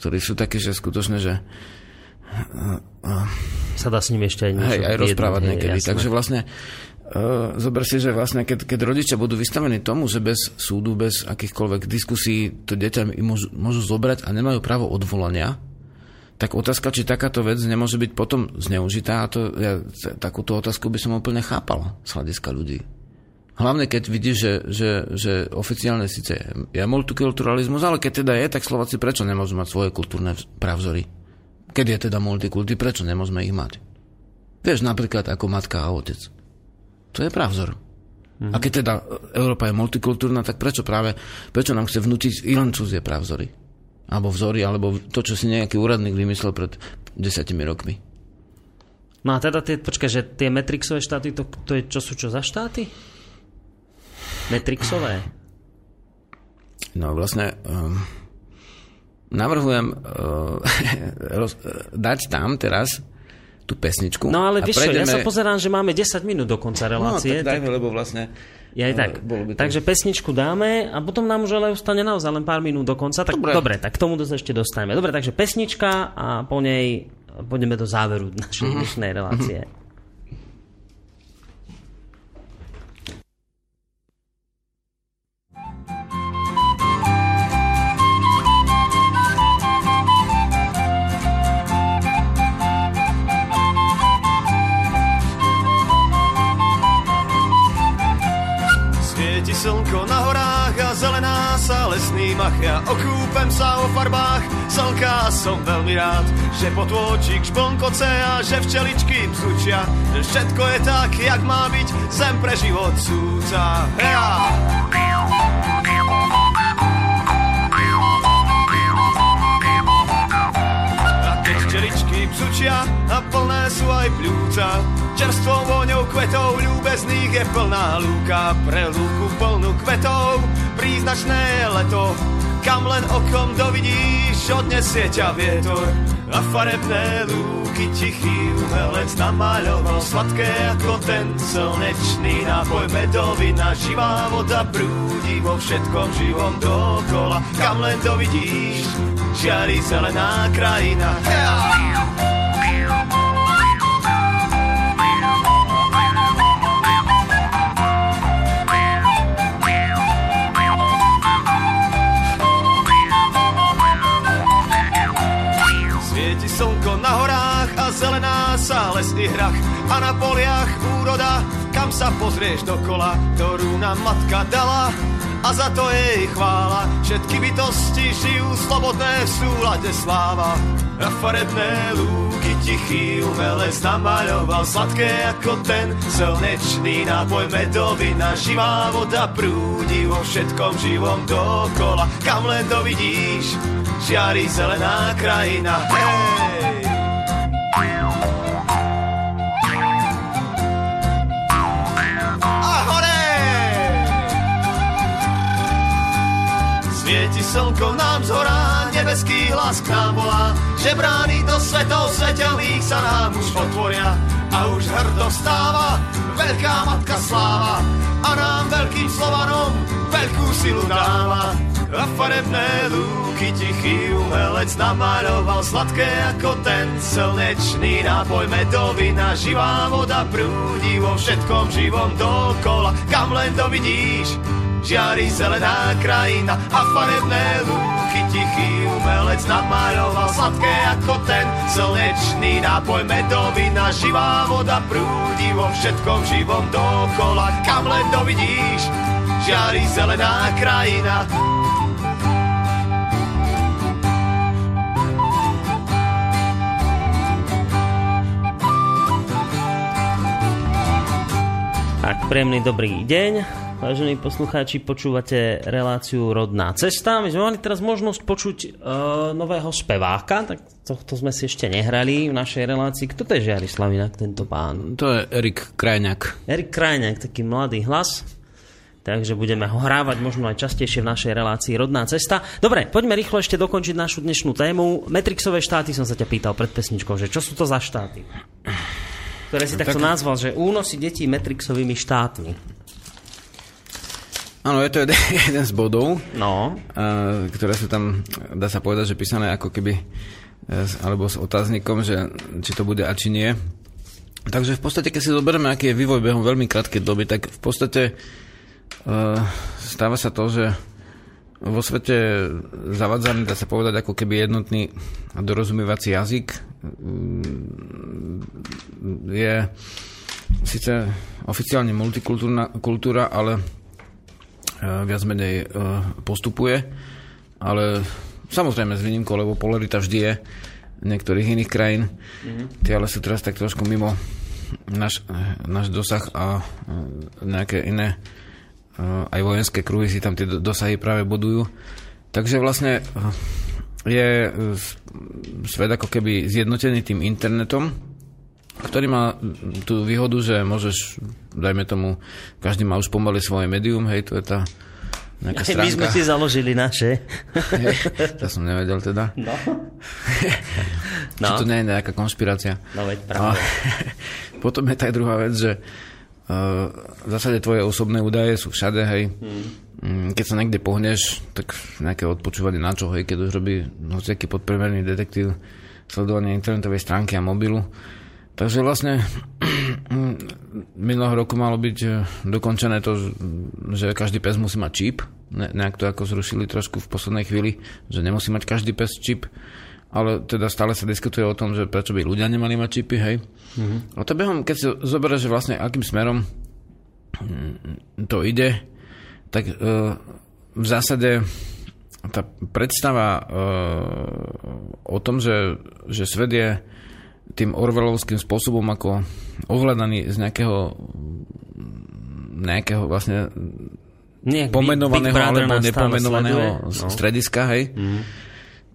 ktorí sú takí, že skutočne, že Sa dá s ním ešte aj hej, aj rozprávať niekedy. jasné. Takže vlastne Uh, zober si, že vlastne keď, keď rodičia budú vystavení tomu, že bez súdu, bez akýchkoľvek diskusí to dieťa im môžu, môžu zobrať a nemajú právo odvolania, tak otázka, či takáto vec nemôže byť potom zneužitá, a to ja takúto otázku by som úplne chápal z hľadiska ľudí. Hlavne keď vidíš, že, že, že oficiálne síce je multikulturalizmus, ale keď teda je, tak Slováci prečo nemôžu mať svoje kultúrne pravzory? Keď je teda multikulty, prečo nemôžeme ich mať? Vieš, napríklad ako matka a otec. To je pravzor. Mm-hmm. A keď teda Európa je multikultúrna, tak prečo práve, prečo nám chce vnútiť len cudzie pravzory? Alebo vzory, alebo to, čo si nejaký úradník vymyslel pred desiatimi rokmi. No a teda tie, počkaj, že tie metrixové štáty, to, to je, čo sú čo za štáty? Metrixové? No vlastne um, navrhujem uh, roz, dať tam teraz tú pesničku. No ale vieš čo, ja prejdeme- sa pozerám, že máme 10 minút do konca No, relácie. tak dajme, lebo vlastne... Ja aj tak. bolo by to- Takže pesničku dáme a potom nám už ale ostane naozaj len pár minút do konca. Tak, dobre. Dobre. tak k tomu sa ešte dostaneme. Dobre, takže pesnička a po nej pôjdeme do záveru našej Mhm. dnešnej relácie. slnko na horách a zelená sa lesný prímach Ja okúpem sa o farbách slnka som veľmi rád Že potôčik šplnkoce a že včeličky bzučia Všetko je tak, jak má byť, zem pre život súca. Ja. Bzučia a plné sú aj pľúca. Čerstvou voňou kvetov ľúbezných je plná lúka. Pre lúku plnú kvetov príznačné leto. Kam len okom dovidíš, odnesie ťa vietor. A farebné lúky tichý umelec namaľoval sladké ako ten slnečný nápoj medovina. Živá voda prúdi vo všetkom živom dokola. Kam len dovidíš, žiari zelená krajina. Yeah! Les hrach a na poliach úroda, kam sa pozrieš dokola, ktorú nám matka dala a za to jej chvála. Všetky bytosti žijú slobodné v súlade sláva. A farebné lúky tichý umelec namaľoval sladké ako ten slnečný nápoj medovina. Živá voda prúdi vo všetkom živom dokola. Kam len to vidíš, žiari zelená krajina. Hej! Svieti slnko nám z hora, nebeský hlas k nám volá, že brány do svetov svetelných sa nám už otvoria a už hrdo stáva veľká matka sláva a nám veľkým slovanom veľkú silu dáva. A farebné lúky tichý umelec namaľoval sladké ako ten slnečný nápoj. Medovina. Živá voda prúdi vo všetkom živom dokola, kam len to vidíš, žiari zelená krajina. A farebné lúky tichý umelec namaľoval sladké ako ten slnečný nápoj. Medovina živá voda prúdi vo všetkom živom dokola. Kam len to vidíš žiari zelená krajina Tak, príjemný dobrý deň. Vážení poslucháči, počúvate reláciu Rodná cesta. My sme mali teraz možnosť počuť uh, nového speváka, tak tohto sme si ešte nehrali v našej relácii. Kto to je Žiarislav inak, tento pán? To je Erik Krajňák. Erik Krajňák, taký mladý hlas. Takže budeme ho hrávať možno aj častejšie v našej relácii Rodná cesta. Dobre, poďme rýchlo ešte dokončiť našu dnešnú tému. Metrixové štáty som sa ťa pýtal pred pesničkou, že čo sú to za štáty? Ktoré si no, takto tak... nazval, že únosy detí metrixovými štátmi. Áno, je to jeden, jeden z bodov, no. uh, ktoré sú tam, dá sa povedať, že písané ako keby, uh, alebo s otáznikom, že či to bude a či nie. Takže v podstate, keď si zoberieme, aký je vývoj behom veľmi krátkej doby, tak v podstate uh, stáva sa to, že vo svete zavadzaný, dá sa povedať, ako keby jednotný dorozumievací jazyk je síce oficiálne multikultúra, kultúra, ale Eh, viac menej eh, postupuje, ale samozrejme s výnimkou, lebo polarita vždy je niektorých iných krajín. Mm-hmm. Tie ale sú teraz tak trošku mimo náš, náš dosah a eh, nejaké iné aj vojenské kruhy si tam tie dosahy práve bodujú. Takže vlastne je svet ako keby zjednotený tým internetom, ktorý má tú výhodu, že môžeš, dajme tomu, každý má už pomaly svoje médium, hej, to je tá nejaká stránka. My sme si založili naše. Hej, to som nevedel teda. No. no. Či to nie je nejaká konšpirácia. No veď práve. potom je tá druhá vec, že v zásade tvoje osobné údaje sú všade, hej. Hmm. Keď sa niekde pohneš, tak nejaké odpočúvanie na čo, hej, keď už robí hociaký podpremerný detektív sledovanie internetovej stránky a mobilu, Takže vlastne minulého roku malo byť e, dokončené to, že každý pes musí mať čip. Ne, nejak to ako zrušili trošku v poslednej chvíli, že nemusí mať každý pes čip. Ale teda stále sa diskutuje o tom, že prečo by ľudia nemali mať čipy, hej. Mm-hmm. A to behom, keď si zoberieš, že vlastne akým smerom mm, to ide, tak uh, v zásade tá predstava uh, o tom, že, že svet je tým Orwellovským spôsobom ako ovládaný z nejakého nejakého vlastne Nejak pomenovaného alebo nepomenovaného no. strediska, hej. Mm.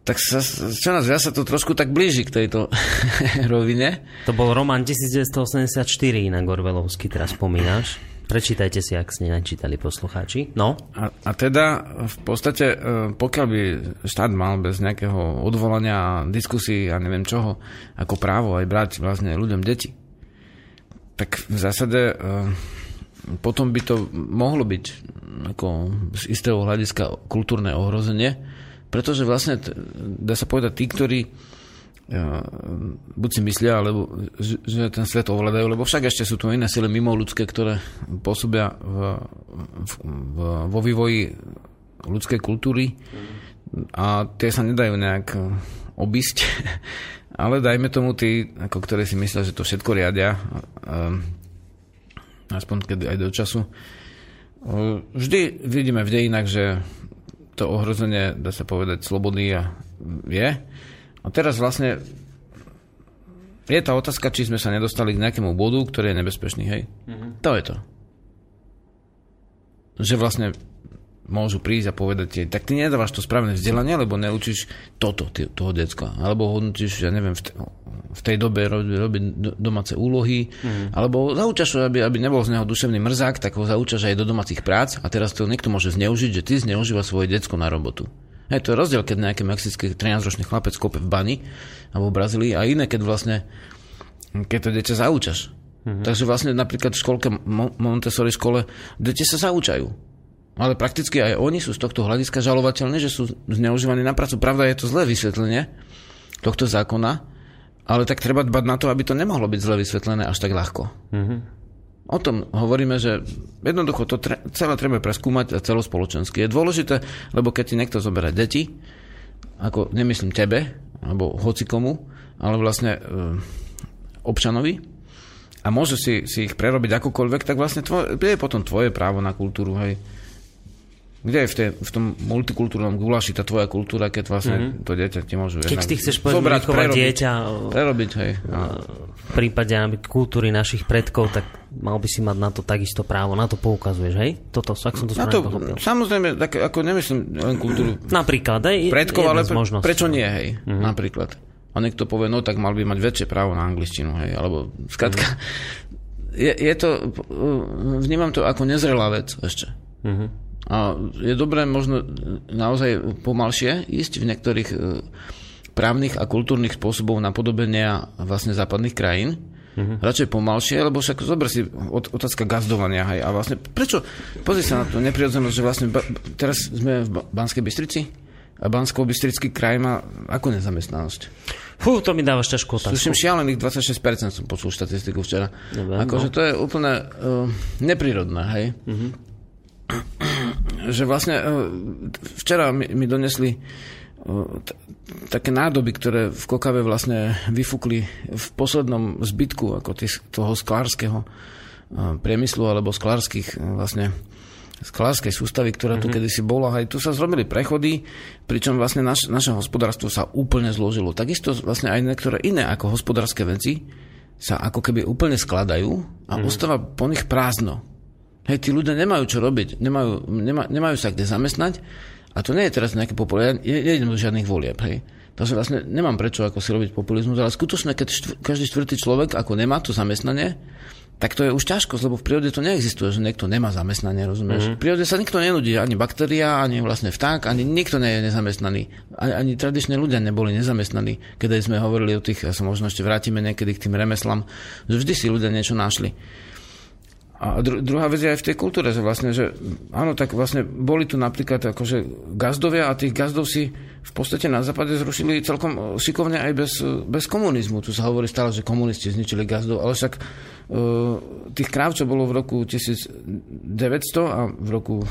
Tak sa, čo nás ja sa to trošku tak blíži k tejto rovine. To bol román 1984, inak Orwellovský, teraz spomínaš. Prečítajte si, ak ste nečítali poslucháči. No? A, a teda v podstate, e, pokiaľ by štát mal bez nejakého odvolania, diskusí a neviem čoho, ako právo aj brať vlastne ľuďom deti, tak v zásade e, potom by to mohlo byť ako z istého hľadiska kultúrne ohrozenie, pretože vlastne, dá sa povedať, tí, ktorí buď si myslia, alebo že ten svet ovládajú, lebo však ešte sú tu iné sily mimo ľudské, ktoré pôsobia v, v, v, vo vývoji ľudskej kultúry a tie sa nedajú nejak obísť, ale dajme tomu tí, ako ktoré si myslia, že to všetko riadia, aspoň keď aj do času. Vždy vidíme v dejinách, že to ohrozenie, dá sa povedať, slobody je, a teraz vlastne je tá otázka, či sme sa nedostali k nejakému bodu, ktorý je nebezpečný, hej? Mm-hmm. To je to. Že vlastne môžu prísť a povedať ti, tak ty nedávaš to správne vzdelanie, lebo neučíš toto ty, toho decka. Alebo hodnotíš, ja neviem, v, te, v tej dobe robiť robi domáce úlohy, mm. alebo zaučaš ho, aby, aby nebol z neho duševný mrzák, tak ho zaučaš aj do domácich prác a teraz to niekto môže zneužiť, že ty zneužíva svoje decko na robotu. Hej, to je rozdiel, keď nejaký mexický 13-ročný chlapec kope v bani alebo v Brazílii a iné, keď vlastne keď to dieťa zaučaš. Mm-hmm. Takže vlastne napríklad v školke Montessori škole deti sa zaučajú. Ale prakticky aj oni sú z tohto hľadiska žalovateľní, že sú zneužívaní na prácu. Pravda je to zlé vysvetlenie tohto zákona, ale tak treba dbať na to, aby to nemohlo byť zle vysvetlené až tak ľahko. Mm-hmm. O tom hovoríme, že jednoducho to tre- celé treba preskúmať celospoločensky. Je dôležité, lebo keď ti niekto zoberie deti, ako nemyslím tebe, alebo hoci komu, ale vlastne e, občanovi, a môže si, si ich prerobiť akokoľvek, tak vlastne tvoj, je potom tvoje právo na kultúru, hej. Kde je v, tej, v tom multikultúrnom gulaši tá tvoja kultúra, keď vlastne mm-hmm. to dieťa ti môžu... Keď ty chceš povedať, prerobiť, dieťa... Prerobiť, hej. A... V prípade kultúry našich predkov, tak mal by si mať na to takisto právo. Na to poukazuješ, hej? Toto, ak som to správne pochopil. Samozrejme, tak ako nemyslím len kultúru... Napríklad, hej? Predkov, ale pre, prečo nie, hej? Mm-hmm. Napríklad. A niekto povie, no tak mal by mať väčšie právo na angličtinu, hej? Alebo, skratka... Mm-hmm. Je, je to... Vnímam to ako nezrelá vec ešte. Mm-hmm a je dobré možno naozaj pomalšie ísť v niektorých e, právnych a kultúrnych spôsobov napodobenia vlastne západných krajín. Mm-hmm. Radšej pomalšie, lebo však zober si otázka gazdovania. Hej, a vlastne prečo, pozri sa na to neprirodzenosť, že vlastne ba, teraz sme v Banskej Bystrici a Bansko-Bystrický kraj má ako nezamestnanosť? Fú, to mi dávaš ťažkú otázku. Sluším šialených 26% som počul štatistiku včera. Dobre, akože no. to je úplne uh, neprirodné, hej? Mm-hmm že vlastne e, včera mi, mi donesli e, také nádoby, ktoré v Kokave vlastne vyfúkli v poslednom zbytku ako tých, toho sklárskeho e, priemyslu alebo sklárskych vlastne sklárskej sústavy, ktorá tu mm-hmm. kedysi bola. Aj tu sa zrobili prechody, pričom vlastne naš, naše hospodárstvo sa úplne zložilo. Takisto vlastne aj niektoré iné ako hospodárske veci sa ako keby úplne skladajú a mm-hmm. ostáva po nich prázdno. Hej, tí ľudia nemajú čo robiť, nemajú, nema, nemajú sa kde zamestnať a to nie je teraz nejaké populárne, je, je do žiadnych volieb, hej. Takže vlastne nemám prečo ako si robiť populizmus, ale skutočne, keď štvr, každý štvrtý človek ako nemá to zamestnanie, tak to je už ťažko, lebo v prírode to neexistuje, že niekto nemá zamestnanie, rozumieš? Mm-hmm. V prírode sa nikto nenudí, ani baktéria, ani vlastne vták, ani nikto nie je nezamestnaný. Ani, ani tradične ľudia neboli nezamestnaní, keď sme hovorili o tých, ja sa možno ešte vrátime niekedy k tým remeslám, že vždy si ľudia niečo našli. A dru- druhá vec je aj v tej kultúre, že vlastne, že áno, tak vlastne boli tu napríklad akože gazdovia a tých gazdov si v podstate na západe zrušili celkom e, šikovne aj bez, e, bez komunizmu. Tu sa hovorí stále, že komunisti zničili gazdov, ale však uh, tých kráv, čo bolo v roku 1900 a v roku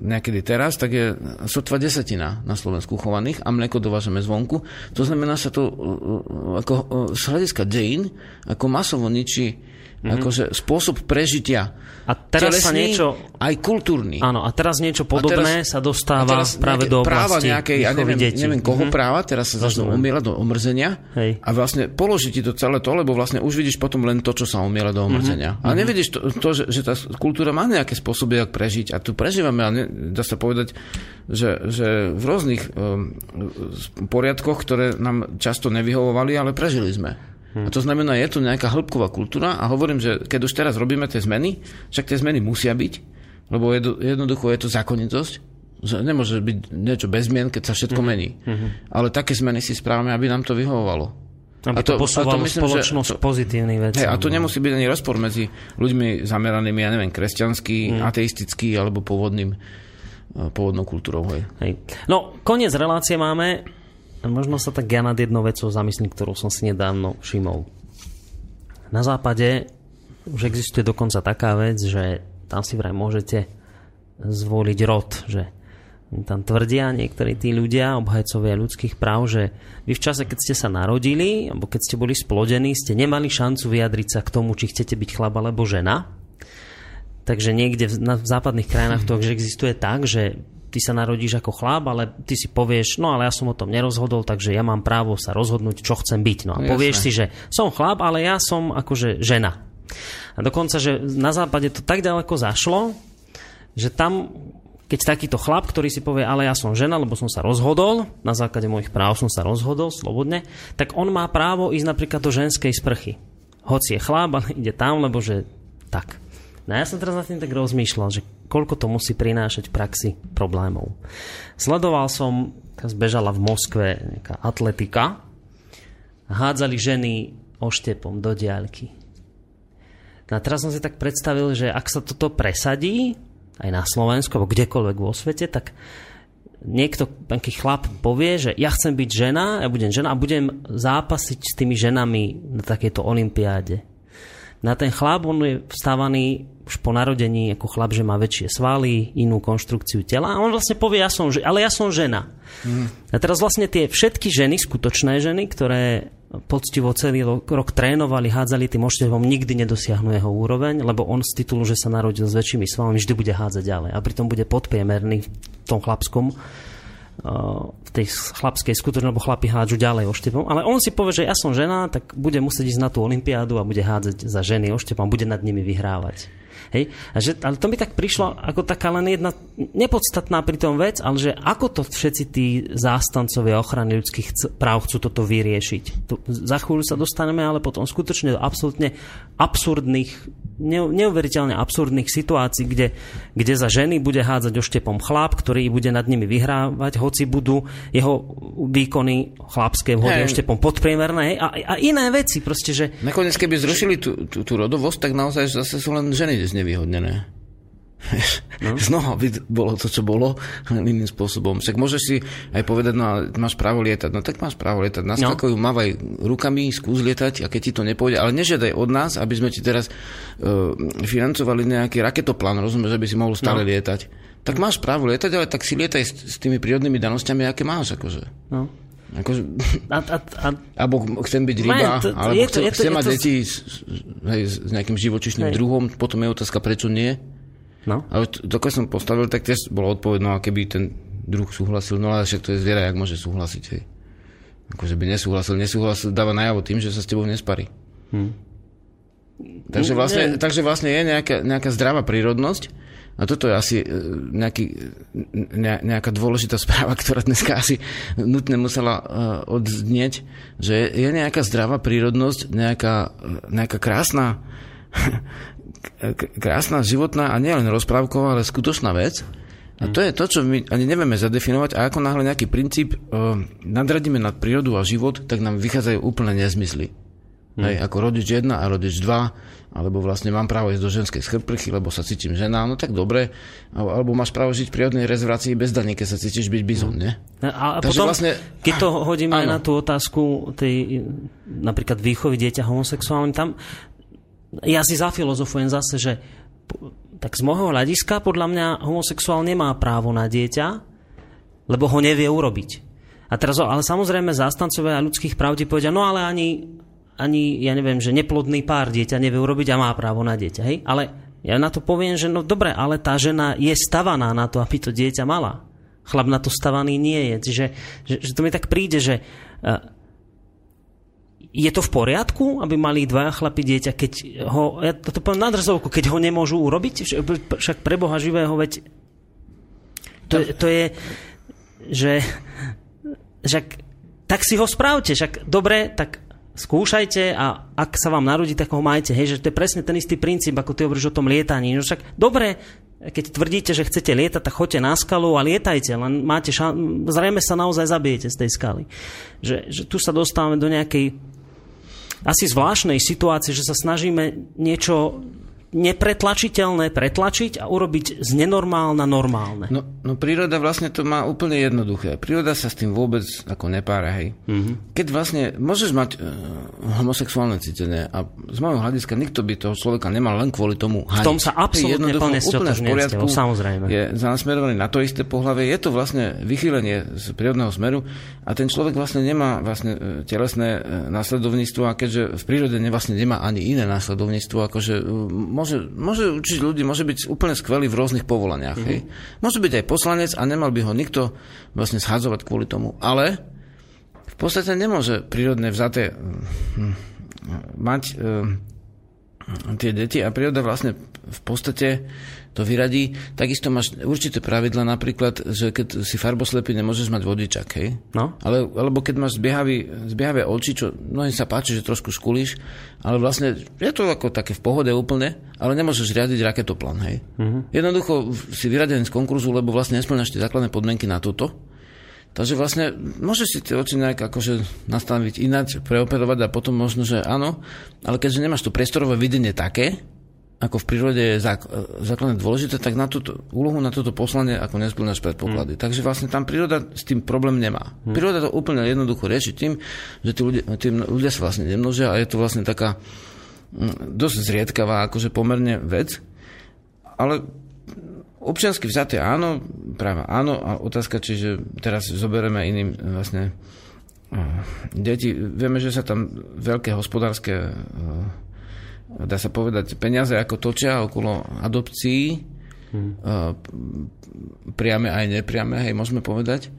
niekedy teraz, tak je sotva desatina na Slovensku chovaných a mlieko dovážeme zvonku. To znamená sa to uh, ako z hľadiska dejín ako masovo ničí mm-hmm. akože spôsob prežitia. A teraz telesný, sa niečo... Aj kultúrny. Áno, a teraz niečo podobné teraz, sa dostáva teraz práve do oblasti práva nejakej, ja neviem, detí. neviem koho mm-hmm. práva, teraz sa začnú umielať do omrzenia Hej. a vlastne položí ti to celé to, lebo vlastne už vidíš potom len to, čo sa umiela do omrzenia. Mm-hmm. Ale nevidíš to, to že, že tá kultúra má nejaké spôsoby, jak prežiť a tu prežívame a ne, dá sa povedať, že, že v rôznych um, poriadkoch, ktoré nám často nevyhovovali, ale prežili sme. Hmm. A to znamená, je tu nejaká hĺbková kultúra a hovorím, že keď už teraz robíme tie zmeny, však tie zmeny musia byť, lebo jednoducho je to zákonitosť, že nemôže byť niečo bez zmien, keď sa všetko hmm. mení. Hmm. Ale také zmeny si správame, aby nám to vyhovovalo. Aby a to, to posúvalo a to myslím, spoločnosť že, pozitívnych vecí. Hej, a to nemusí byť ani rozpor medzi ľuďmi zameranými, ja neviem, kresťanský, hmm. ateistický alebo pôvodným eh, pôvodnou kultúrou. Hej. Hej. No, koniec relácie máme možno sa tak ja nad jednou vecou zamyslím, ktorú som si nedávno všimol. Na západe už existuje dokonca taká vec, že tam si vraj môžete zvoliť rod, že tam tvrdia niektorí tí ľudia, obhajcovia ľudských práv, že vy v čase, keď ste sa narodili, alebo keď ste boli splodení, ste nemali šancu vyjadriť sa k tomu, či chcete byť chlap alebo žena. Takže niekde v, na, v západných krajinách to že existuje tak, že ty sa narodíš ako chlap, ale ty si povieš, no ale ja som o tom nerozhodol, takže ja mám právo sa rozhodnúť, čo chcem byť. No a Jasne. povieš si, že som chlap, ale ja som akože žena. A dokonca, že na západe to tak ďaleko zašlo, že tam, keď takýto chlap, ktorý si povie, ale ja som žena, lebo som sa rozhodol, na základe mojich práv som sa rozhodol slobodne, tak on má právo ísť napríklad do ženskej sprchy. Hoci je chlap, ale ide tam, lebo že tak. No ja som teraz na tým tak rozmýšľal, že koľko to musí prinášať v praxi problémov. Sledoval som, teraz bežala v Moskve nejaká atletika, hádzali ženy oštepom do diaľky. No a teraz som si tak predstavil, že ak sa toto presadí, aj na Slovensku, alebo kdekoľvek vo svete, tak niekto, taký chlap povie, že ja chcem byť žena, ja budem žena a budem zápasiť s tými ženami na takejto olympiáde. Na ten chlap, on je vstávaný už po narodení ako chlap, že má väčšie svaly, inú konštrukciu tela a on vlastne povie, ja som, ale ja som žena. Mm. A teraz vlastne tie všetky ženy, skutočné ženy, ktoré poctivo celý rok trénovali, hádzali tým oštevom, nikdy nedosiahnu jeho úroveň, lebo on z titulu, že sa narodil s väčšími svalmi, vždy bude hádzať ďalej. A pritom bude podpriemerný v tom chlapskom v tej chlapskej skutočnosti, lebo chlapi hádžu ďalej oštepom. Ale on si povie, že ja som žena, tak bude musieť ísť na tú olympiádu a bude hádzať za ženy oštepom bude nad nimi vyhrávať. Hej? A že, ale to mi tak prišlo ako taká len jedna nepodstatná pri tom vec, ale že ako to všetci tí zástancovia ochrany ľudských práv chcú toto vyriešiť. Tu, za chvíľu sa dostaneme ale potom skutočne do absolútne absurdných neuveriteľne absurdných situácií, kde, kde za ženy bude hádzať oštepom chlap, ktorý bude nad nimi vyhrávať, hoci budú jeho výkony chlapské vhody oštepom podpriemerné a, a iné veci proste, že... Nakoniec, keby zrušili tú, tú, tú rodovosť, tak naozaj zase sú len ženy znevýhodnené. No. Znova by bolo to, čo bolo, len iným spôsobom. Však môžeš si aj povedať, no máš právo lietať. No tak máš právo lietať. Naskakujú, no. mávaj rukami, skús lietať a keď ti to nepôjde, ale nežiadaj od nás, aby sme ti teraz uh, financovali nejaký raketoplán, rozumieš, aby si mohol stále no. lietať. Tak máš právo lietať, ale tak si lietaj s, s tými prírodnými danosťami, aké máš. Akože. No. Akože, a, a, a, alebo chcem byť ryba, to, alebo to, chcem, to, chcem je mať to... deti s, hej, s nejakým živočišným hej. druhom, potom je otázka, prečo nie. No. Ale to, keď som postavil, tak tiež bolo odpovedno, a keby ten druh súhlasil, no ale však to je zviera, jak môže súhlasiť, hej. Akože by nesúhlasil, nesúhlasil, dáva najavo tým, že sa s tebou nesparí. Hm. Takže, vlastne, ne. takže vlastne je nejaká, nejaká zdravá prírodnosť a toto je asi e, nejaký, ne, nejaká dôležitá správa, ktorá dneska asi nutne musela uh, odznieť, že je nejaká zdravá prírodnosť, nejaká, nejaká krásna krásna, životná a nielen rozprávková, ale skutočná vec. A to je to, čo my ani nevieme zadefinovať a ako náhle nejaký princíp nadradíme nad prírodu a život, tak nám vychádzajú úplne nezmysly. Hmm. Hej, ako rodič 1 a rodič 2, alebo vlastne mám právo ísť do ženskej schrprchy, lebo sa cítim žena, no tak dobre. Alebo máš právo žiť v prírodnej rezervácii bez daní, keď sa cítiš byť bizon, nie? A, a potom, vlastne, keď to hodíme aj na tú otázku tej napríklad výchovy dieťa homosexuálnym, tam ja si zafilozofujem zase, že tak z môjho hľadiska podľa mňa homosexuál nemá právo na dieťa, lebo ho nevie urobiť. A teraz, ale samozrejme zástancovia ľudských práv ti povedia, no ale ani, ani, ja neviem, že neplodný pár dieťa nevie urobiť a má právo na dieťa, hej? Ale ja na to poviem, že no dobre, ale tá žena je stavaná na to, aby to dieťa mala. Chlap na to stavaný nie je. Čiže že, že to mi tak príde, že uh, je to v poriadku, aby mali dvaja chlapi dieťa, keď ho, ja to poviem na drzovku, keď ho nemôžu urobiť? Však pre Boha živého, veď to, to je, že však tak si ho správte, však dobre, tak skúšajte a ak sa vám narodí, tak ho majte. Hej, že to je presne ten istý princíp, ako ty hovoríš o tom lietaní. No však dobre, keď tvrdíte, že chcete lietať, tak choďte na skalu a lietajte, len máte šan- zrejme sa naozaj zabijete z tej skaly. Že, že tu sa dostávame do nejakej asi zvláštnej situácie, že sa snažíme niečo nepretlačiteľné pretlačiť a urobiť z nenormálna normálne. No, no príroda vlastne to má úplne jednoduché. Príroda sa s tým vôbec ako nepára, hej. Mm-hmm. Keď vlastne môžeš mať uh, homosexuálne cítenie a z môjho hľadiska nikto by toho človeka nemal len kvôli tomu haniť. V tom sa absolútne plne úplne v poriadku, samozrejme. Je nasmerovaný na to isté pohľavie. Je to vlastne vychýlenie z prírodného smeru a ten človek vlastne nemá vlastne e, telesné e, následovníctvo a keďže v prírode vlastne nemá ani iné následovníctvo, akože môže, môže učiť ľudí, môže byť úplne skvelý v rôznych povolaniach. Mm-hmm. Hej. Môže byť aj poslanec a nemal by ho nikto vlastne schadzovať kvôli tomu. Ale v podstate nemôže prírodne vzaté hm, mať e, tie deti a príroda vlastne v podstate to vyradí. Takisto máš určité pravidla, napríklad, že keď si farboslepý, nemôžeš mať vodičak, hej? No. Ale, alebo keď máš zbiehavý, zbiehavé oči, čo mnohým sa páči, že trošku škulíš, ale vlastne je to ako také v pohode úplne, ale nemôžeš riadiť raketoplan, hej? Uh-huh. Jednoducho si vyradený z konkurzu, lebo vlastne nesplňaš tie základné podmienky na toto. Takže vlastne môžeš si tie oči nejak akože nastaviť ináč, preoperovať a potom možno, že áno, ale keďže nemáš to priestorové videnie také, ako v prírode je základne dôležité, tak na túto úlohu, na toto poslanie ako nesplňaš predpoklady. Hmm. Takže vlastne tam príroda s tým problém nemá. Hmm. Príroda to úplne jednoducho rieši tým, že tí ľudia, tí ľudia sa vlastne nemnožia a je to vlastne taká mm, dosť zriedkavá, akože pomerne vec. Ale občiansky vzaté áno, práva áno a otázka, čiže teraz zoberieme iným vlastne deti. Vieme, že sa tam veľké hospodárske dá sa povedať, peniaze ako točia okolo adopcií, hmm. priame aj nepriame, hej, môžeme povedať.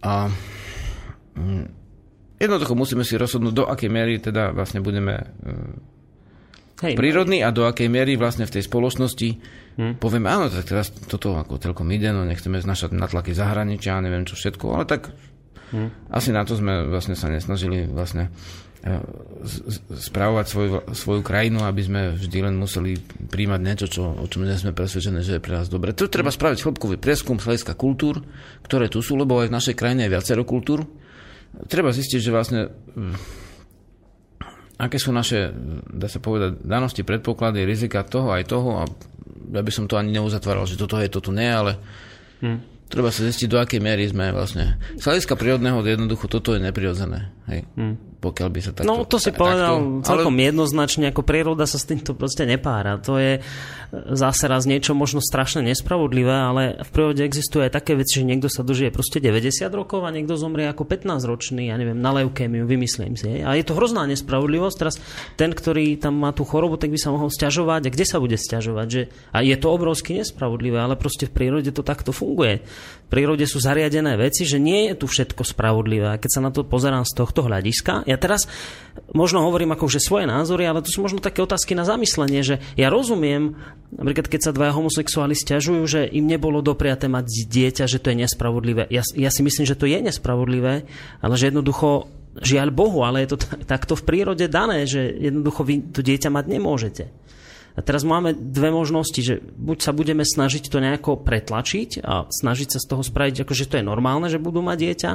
A mm, jednoducho musíme si rozhodnúť, do akej miery teda vlastne budeme e, hej, prírodní a do akej miery vlastne v tej spoločnosti hmm. povieme, áno, tak teraz toto ako celkom ide, no nechceme znašať natlaky zahraničia, neviem čo všetko, ale tak hmm. asi na to sme vlastne sa nesnažili vlastne správovať svoju, svoju krajinu, aby sme vždy len museli príjmať niečo, čo, o čom nie sme presvedčení, že je pre nás dobre. Tu treba spraviť hĺbkový prieskum hľadiska kultúr, ktoré tu sú, lebo aj v našej krajine je viacero kultúr. Treba zistiť, že vlastne mm, aké sú naše, dá sa povedať, danosti, predpoklady, rizika toho aj toho a ja by som to ani neuzatváral, že toto je, toto nie, ale hmm. treba sa zistiť, do akej miery sme vlastne. Z hľadiska prírodného jednoducho toto je neprirodzené. Hej. Hmm pokiaľ by sa takto... No to si povedal takto, celkom ale... jednoznačne, ako príroda sa s týmto proste nepára. To je zase raz niečo možno strašne nespravodlivé, ale v prírode existuje aj také veci, že niekto sa dožije proste 90 rokov a niekto zomrie ako 15-ročný, ja neviem, na leukémiu, vymyslím si. A je to hrozná nespravodlivosť. Teraz ten, ktorý tam má tú chorobu, tak by sa mohol stiažovať. A kde sa bude stiažovať? Že... A je to obrovsky nespravodlivé, ale proste v prírode to takto funguje. Prírode sú zariadené veci, že nie je tu všetko spravodlivé. A keď sa na to pozerám z tohto hľadiska, ja teraz možno hovorím akože svoje názory, ale to sú možno také otázky na zamyslenie, že ja rozumiem, napríklad keď sa dvaja homosexuáli stiažujú, že im nebolo dopriaté mať dieťa, že to je nespravodlivé. Ja, ja si myslím, že to je nespravodlivé, ale že jednoducho žiaľ Bohu, ale je to takto v prírode dané, že jednoducho vy to dieťa mať nemôžete. A teraz máme dve možnosti, že buď sa budeme snažiť to nejako pretlačiť a snažiť sa z toho spraviť, akože to je normálne, že budú mať dieťa,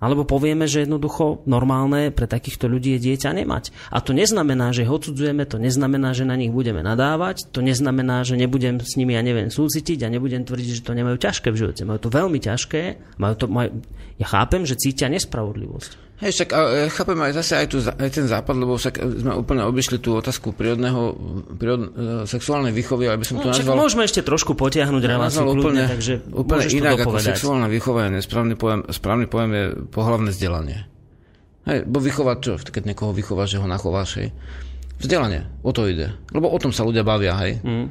Alebo povieme, že jednoducho normálne pre takýchto ľudí je dieťa nemať. A to neznamená, že ho odsudzujeme, to neznamená, že na nich budeme nadávať, to neznamená, že nebudem s nimi, ja neviem, súcitiť a nebudem tvrdiť, že to nemajú ťažké v živote. Majú to veľmi ťažké. Majú to, majú... Ja chápem, že cítia nespravodlivosť. Hej, však ja chápem aj zase aj, tu, aj ten západ, lebo však sme úplne obišli tú otázku prírodného, prírod, e, sexuálnej výchovy, aby som to no, nazval... Môžeme ešte trošku potiahnuť reláciu úplne, kľudne, takže úplne inak ako sexuálna výchova je nesprávny pojem, správny pojem je pohlavné vzdelanie. Hej, bo vychovať čo, keď niekoho vychováš, že ho nachováš, hej. Vzdelanie, o to ide. Lebo o tom sa ľudia bavia, hej. Mm.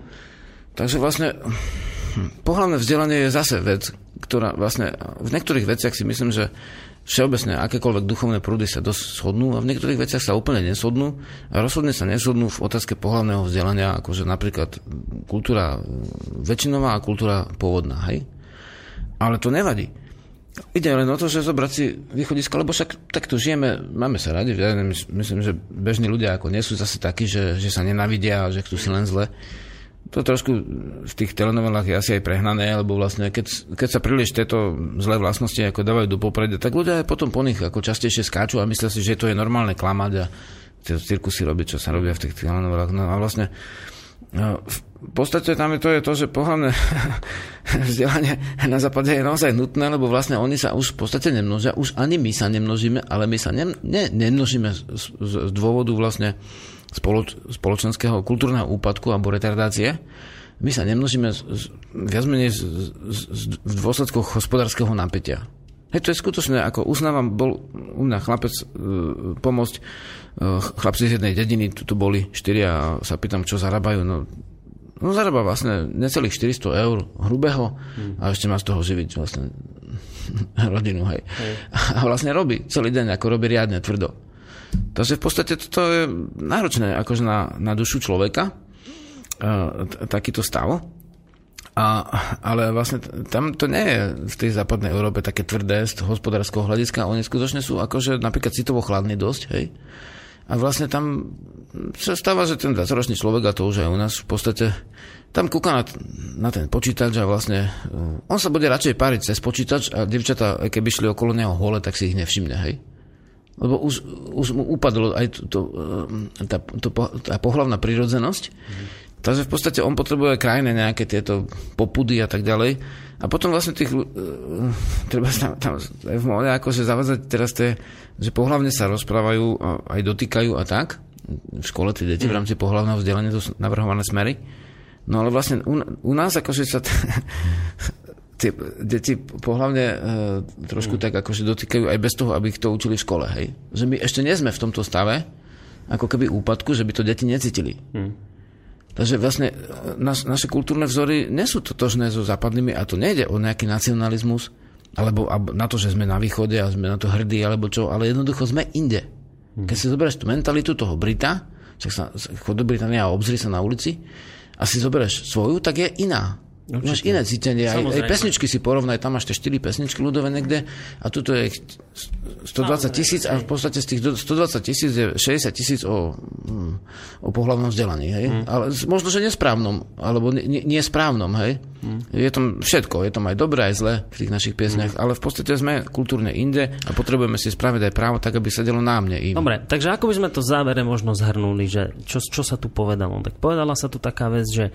Takže vlastne hm, pohlavné vzdelanie je zase vec, ktorá vlastne v niektorých veciach si myslím, že všeobecne akékoľvek duchovné prúdy sa dosť shodnú a v niektorých veciach sa úplne neshodnú a rozhodne sa neshodnú v otázke pohľavného vzdelania, akože napríklad kultúra väčšinová a kultúra pôvodná, hej? Ale to nevadí. Ide len o to, že zobrať si východisko, lebo však takto žijeme, máme sa radi, ja myslím, že bežní ľudia ako nie sú zase takí, že, že sa nenavidia že chcú si len zle to trošku v tých telenovelách je asi aj prehnané, lebo vlastne keď, keď sa príliš tieto zlé vlastnosti ako dávajú do popredia, tak ľudia aj potom po nich ako častejšie skáču a myslia si, že to je normálne klamať a tie cirkusy robiť, čo sa robia v tých telenovelách. No a vlastne no, v podstate tam je to, je to že pohľadné vzdelanie na západe je naozaj nutné, lebo vlastne oni sa už v podstate nemnožia, už ani my sa nemnožíme, ale my sa ne, ne, nemnožíme z, z, z dôvodu vlastne spoloč, spoločenského kultúrneho úpadku alebo retardácie, my sa nemnožíme z, z, viac menej z, z, z, v dôsledkoch hospodárskeho napätia. Hej, to je skutočné, ako uznávam, bol u mňa chlapec e, pomôcť, e, chlapci z jednej dediny, tu, tu boli štyria a sa pýtam, čo zarábajú. No, no zarába vlastne necelých 400 eur hrubého hmm. a ešte má z toho živiť vlastne rodinu, hej. hej. A vlastne robí celý deň, ako robí riadne, tvrdo. Takže v podstate to je náročné akože na, na dušu človeka, uh, takýto stav. A, ale vlastne tam to nie je v tej západnej Európe také tvrdé z hospodárskeho hľadiska. Oni skutočne sú akože napríklad citovo chladní dosť, hej. A vlastne tam sa stáva, že ten 20-ročný človek, a to už aj u nás v podstate, tam kúka na, na ten počítač a vlastne uh, on sa bude radšej páriť cez počítač a devčata, keby šli okolo neho hole, tak si ich nevšimne, hej lebo už, už mu upadlo aj to, to, e, tá, to, tá pohľavná prírodzenosť. Mm. Takže v podstate on potrebuje krajné nejaké tieto popudy a tak ďalej. A potom vlastne tých, uh, treba tam, tam v móde akože zavázať teraz tie, že pohľavne sa rozprávajú, aj dotýkajú a tak. V škole tie deti mm. v rámci pohľavného vzdelania to sú navrhované smery. No ale vlastne u, u nás akože sa t- tie deti pohľavne e, trošku mm. tak akože dotýkajú aj bez toho, aby ich to učili v škole, hej. Že my ešte nie sme v tomto stave, ako keby úpadku, že by to deti necítili. Mm. Takže vlastne e, naš, naše kultúrne vzory nie sú totožné so západnými a to nejde o nejaký nacionalizmus, alebo na to, že sme na východe a sme na to hrdí, alebo čo, ale jednoducho sme inde. Mm. Keď si zoberieš tú mentalitu toho Brita, však sa chod do Británia a obzri sa na ulici, a si zoberieš svoju, tak je iná. Určite. Máš iné cítenie. Aj, aj pesničky si porovnaj, tam máš tie 4 pesničky ľudové niekde a tuto je 120 tisíc a v podstate z tých 120 tisíc je 60 tisíc o, mm, o pohľavnom vzdelaní. Hej? Mm. Ale možno, že nesprávnom, alebo nie, nie správnom. Hej? Mm. Je tam všetko, je tam aj dobré, aj zlé v tých našich piesniach, mm. ale v podstate sme kultúrne inde a potrebujeme si spraviť aj právo tak, aby sedelo na mne. Im. Dobre, takže ako by sme to v závere možno zhrnuli, že čo, čo sa tu povedalo? Tak povedala sa tu taká vec, že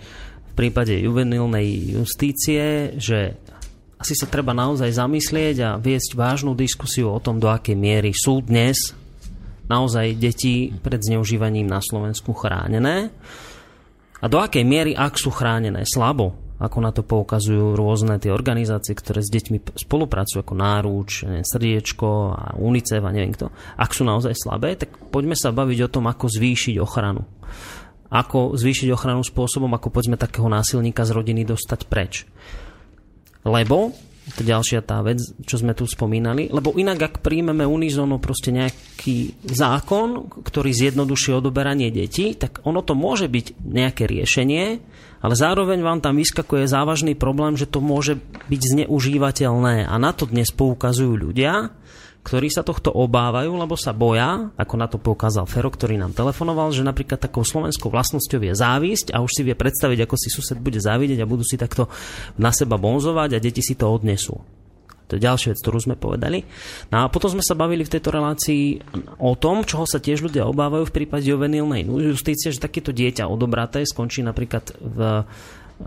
prípade juvenilnej justície, že asi sa treba naozaj zamyslieť a viesť vážnu diskusiu o tom, do akej miery sú dnes naozaj deti pred zneužívaním na Slovensku chránené a do akej miery, ak sú chránené slabo, ako na to poukazujú rôzne tie organizácie, ktoré s deťmi spolupracujú, ako Náruč, neviem, Srdiečko a UNICEF a neviem kto, ak sú naozaj slabé, tak poďme sa baviť o tom, ako zvýšiť ochranu ako zvýšiť ochranu spôsobom, ako povedzme takého násilníka z rodiny dostať preč. Lebo, to ďalšia tá vec, čo sme tu spomínali, lebo inak ak príjmeme unizono proste nejaký zákon, ktorý zjednoduší odoberanie detí, tak ono to môže byť nejaké riešenie, ale zároveň vám tam vyskakuje závažný problém, že to môže byť zneužívateľné a na to dnes poukazujú ľudia, ktorí sa tohto obávajú, lebo sa boja, ako na to poukázal Fero, ktorý nám telefonoval, že napríklad takou slovenskou vlastnosťou je závisť a už si vie predstaviť, ako si sused bude závidieť a budú si takto na seba bonzovať a deti si to odnesú. To je ďalšia vec, ktorú sme povedali. No a potom sme sa bavili v tejto relácii o tom, čoho sa tiež ľudia obávajú v prípade juvenilnej justície, že takéto dieťa odobraté skončí napríklad v,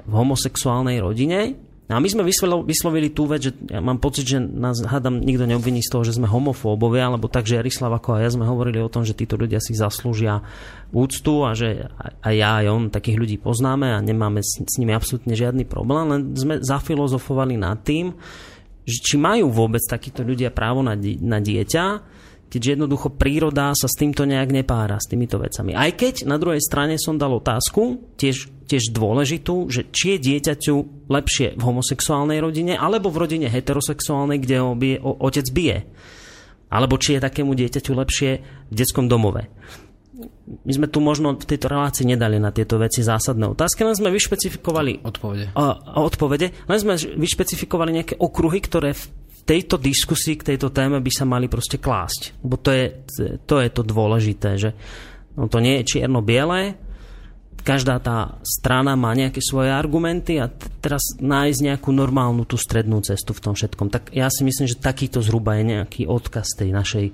v homosexuálnej rodine No a my sme vyslovili tú vec, že ja mám pocit, že nás hádam nikto neobviní z toho, že sme homofóbovia, alebo tak, že Jarislav ako aj ja sme hovorili o tom, že títo ľudia si zaslúžia úctu a že aj ja, aj on takých ľudí poznáme a nemáme s, s nimi absolútne žiadny problém, len sme zafilozofovali nad tým, že či majú vôbec takíto ľudia právo na, na dieťa, keďže jednoducho príroda sa s týmto nejak nepára, s týmito vecami. Aj keď na druhej strane som dal otázku, tiež, tiež dôležitú, že či je dieťaťu lepšie v homosexuálnej rodine alebo v rodine heterosexuálnej, kde ho bije, o, otec bije. Alebo či je takému dieťaťu lepšie v detskom domove. My sme tu možno v tejto relácii nedali na tieto veci zásadné otázky, len sme vyšpecifikovali... Odpovede. A, a odpovede. Len sme vyšpecifikovali nejaké okruhy, ktoré v tejto diskusii k tejto téme by sa mali proste klásť. Lebo to je to, je to dôležité, že no to nie je čierno-biele, každá tá strana má nejaké svoje argumenty a teraz nájsť nejakú normálnu tú strednú cestu v tom všetkom. Tak ja si myslím, že takýto zhruba je nejaký odkaz tej našej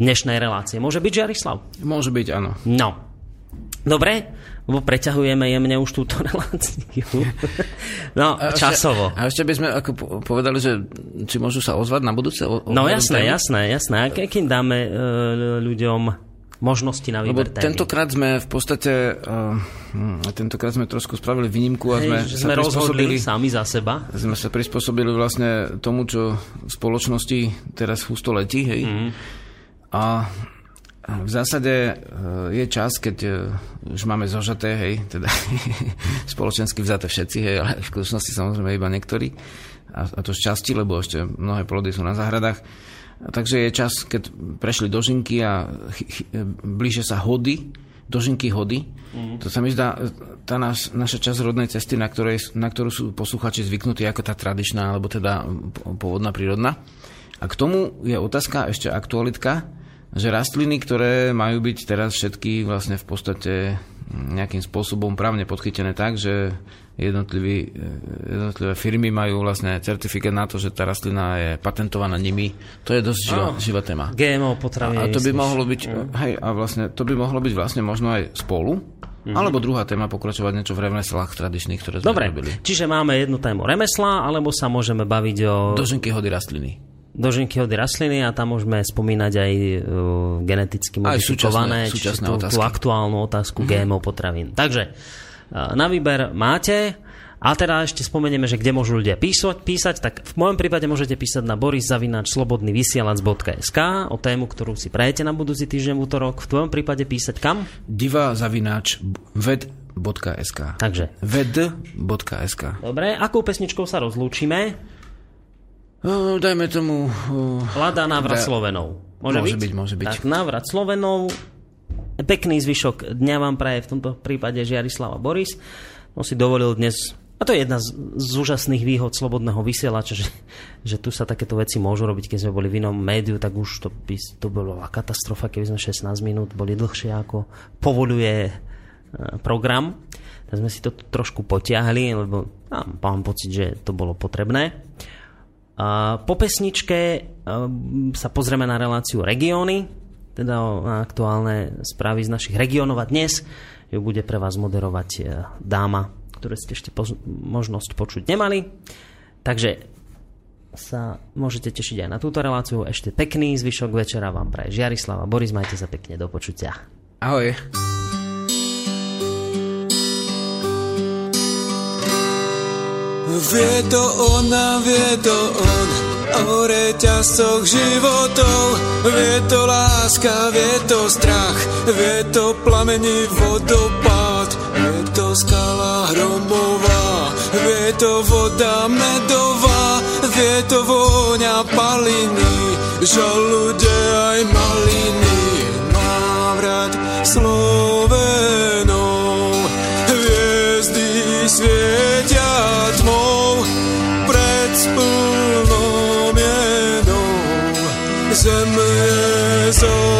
dnešnej relácie. Môže byť, Žarislav? Môže byť, áno. No, Dobre, lebo preťahujeme jemne už túto reláciu. No, a časovo. A ešte by sme ako povedali, že či môžu sa ozvať na budúce? O, no jasné, témy? jasné, jasné. A kým dáme uh, ľuďom možnosti na výber Lebo tentokrát sme v podstate, uh, tentokrát sme trošku spravili výnimku a sme Hej, sa sme rozhodli sami za seba. Sme sa prispôsobili vlastne tomu, čo v spoločnosti teraz husto letí, hej. Mm. A v zásade e, je čas, keď e, už máme zožaté, hej, teda spoločensky vzaté všetci, hej, ale v skutočnosti samozrejme iba niektorí. A, a to šťastí, lebo ešte mnohé plody sú na záhradách. Takže je čas, keď prešli dožinky a ch- ch- blíže sa hody, dožinky hody. Mm. To sa mi zdá, tá naš, naša časť rodnej cesty, na, ktorej, na ktorú sú posluchači zvyknutí ako tá tradičná, alebo teda pôvodná, prírodná. A k tomu je otázka, ešte aktualitka, že rastliny, ktoré majú byť teraz všetky vlastne v podstate nejakým spôsobom právne podchytené tak, že jednotlivé firmy majú vlastne certifikát na to, že tá rastlina je patentovaná nimi. To je dosť živá, oh, živá téma. GMO potraviny. A, a to by mohlo byť, mm. hej, a vlastne, to by mohlo byť vlastne možno aj spolu, Mm-hmm. Alebo druhá téma, pokračovať niečo v remeslách tradičných, ktoré sme Dobre, robili. čiže máme jednu tému remesla, alebo sa môžeme baviť o... Dožinky hody rastliny dožinky hody rastliny a tam môžeme spomínať aj uh, geneticky modifikované, aj súčasné, súčasné tú, tú aktuálnu otázku mm-hmm. GMO potravín. Takže uh, na výber máte a teda ešte spomenieme, že kde môžu ľudia písať, písať, tak v mojom prípade môžete písať na boriszavináčslobodnyvysielac.sk o tému, ktorú si prajete na budúci týždeň v útorok. V tvojom prípade písať kam? divazavináč ved.sk Takže ved.sk Dobre, akou pesničkou sa rozlúčime? Uh, dajme tomu... Uh, Lada návrat da... Slovenov. Môže, môže byť? byť? Môže byť. Tak návrat Slovenov. Pekný zvyšok dňa vám praje v tomto prípade Žiarislava Boris. On si dovolil dnes a to je jedna z, z úžasných výhod slobodného vysielača, že, že tu sa takéto veci môžu robiť. Keď sme boli v inom médiu, tak už to by to bola katastrofa, keby sme 16 minút boli dlhšie, ako povoluje e, program. Tak sme si to trošku potiahli, lebo no, mám pocit, že to bolo potrebné. Po pesničke sa pozrieme na reláciu regióny, teda na aktuálne správy z našich regiónov a dnes ju bude pre vás moderovať e, dáma, ktoré ste ešte možnosť počuť nemali. Takže sa môžete tešiť aj na túto reláciu. Ešte pekný zvyšok večera vám praje Žiarislava. Boris, majte sa pekne, do počutia. Ahoj. Vie to ona, vie to on. O reťazcoch životov Vie to láska, vie to strach Vie to plamení vodopád Vie to skala hromová Vie to voda medová Vie to vôňa paliny Žalude aj maliny. Návrat Slovenov je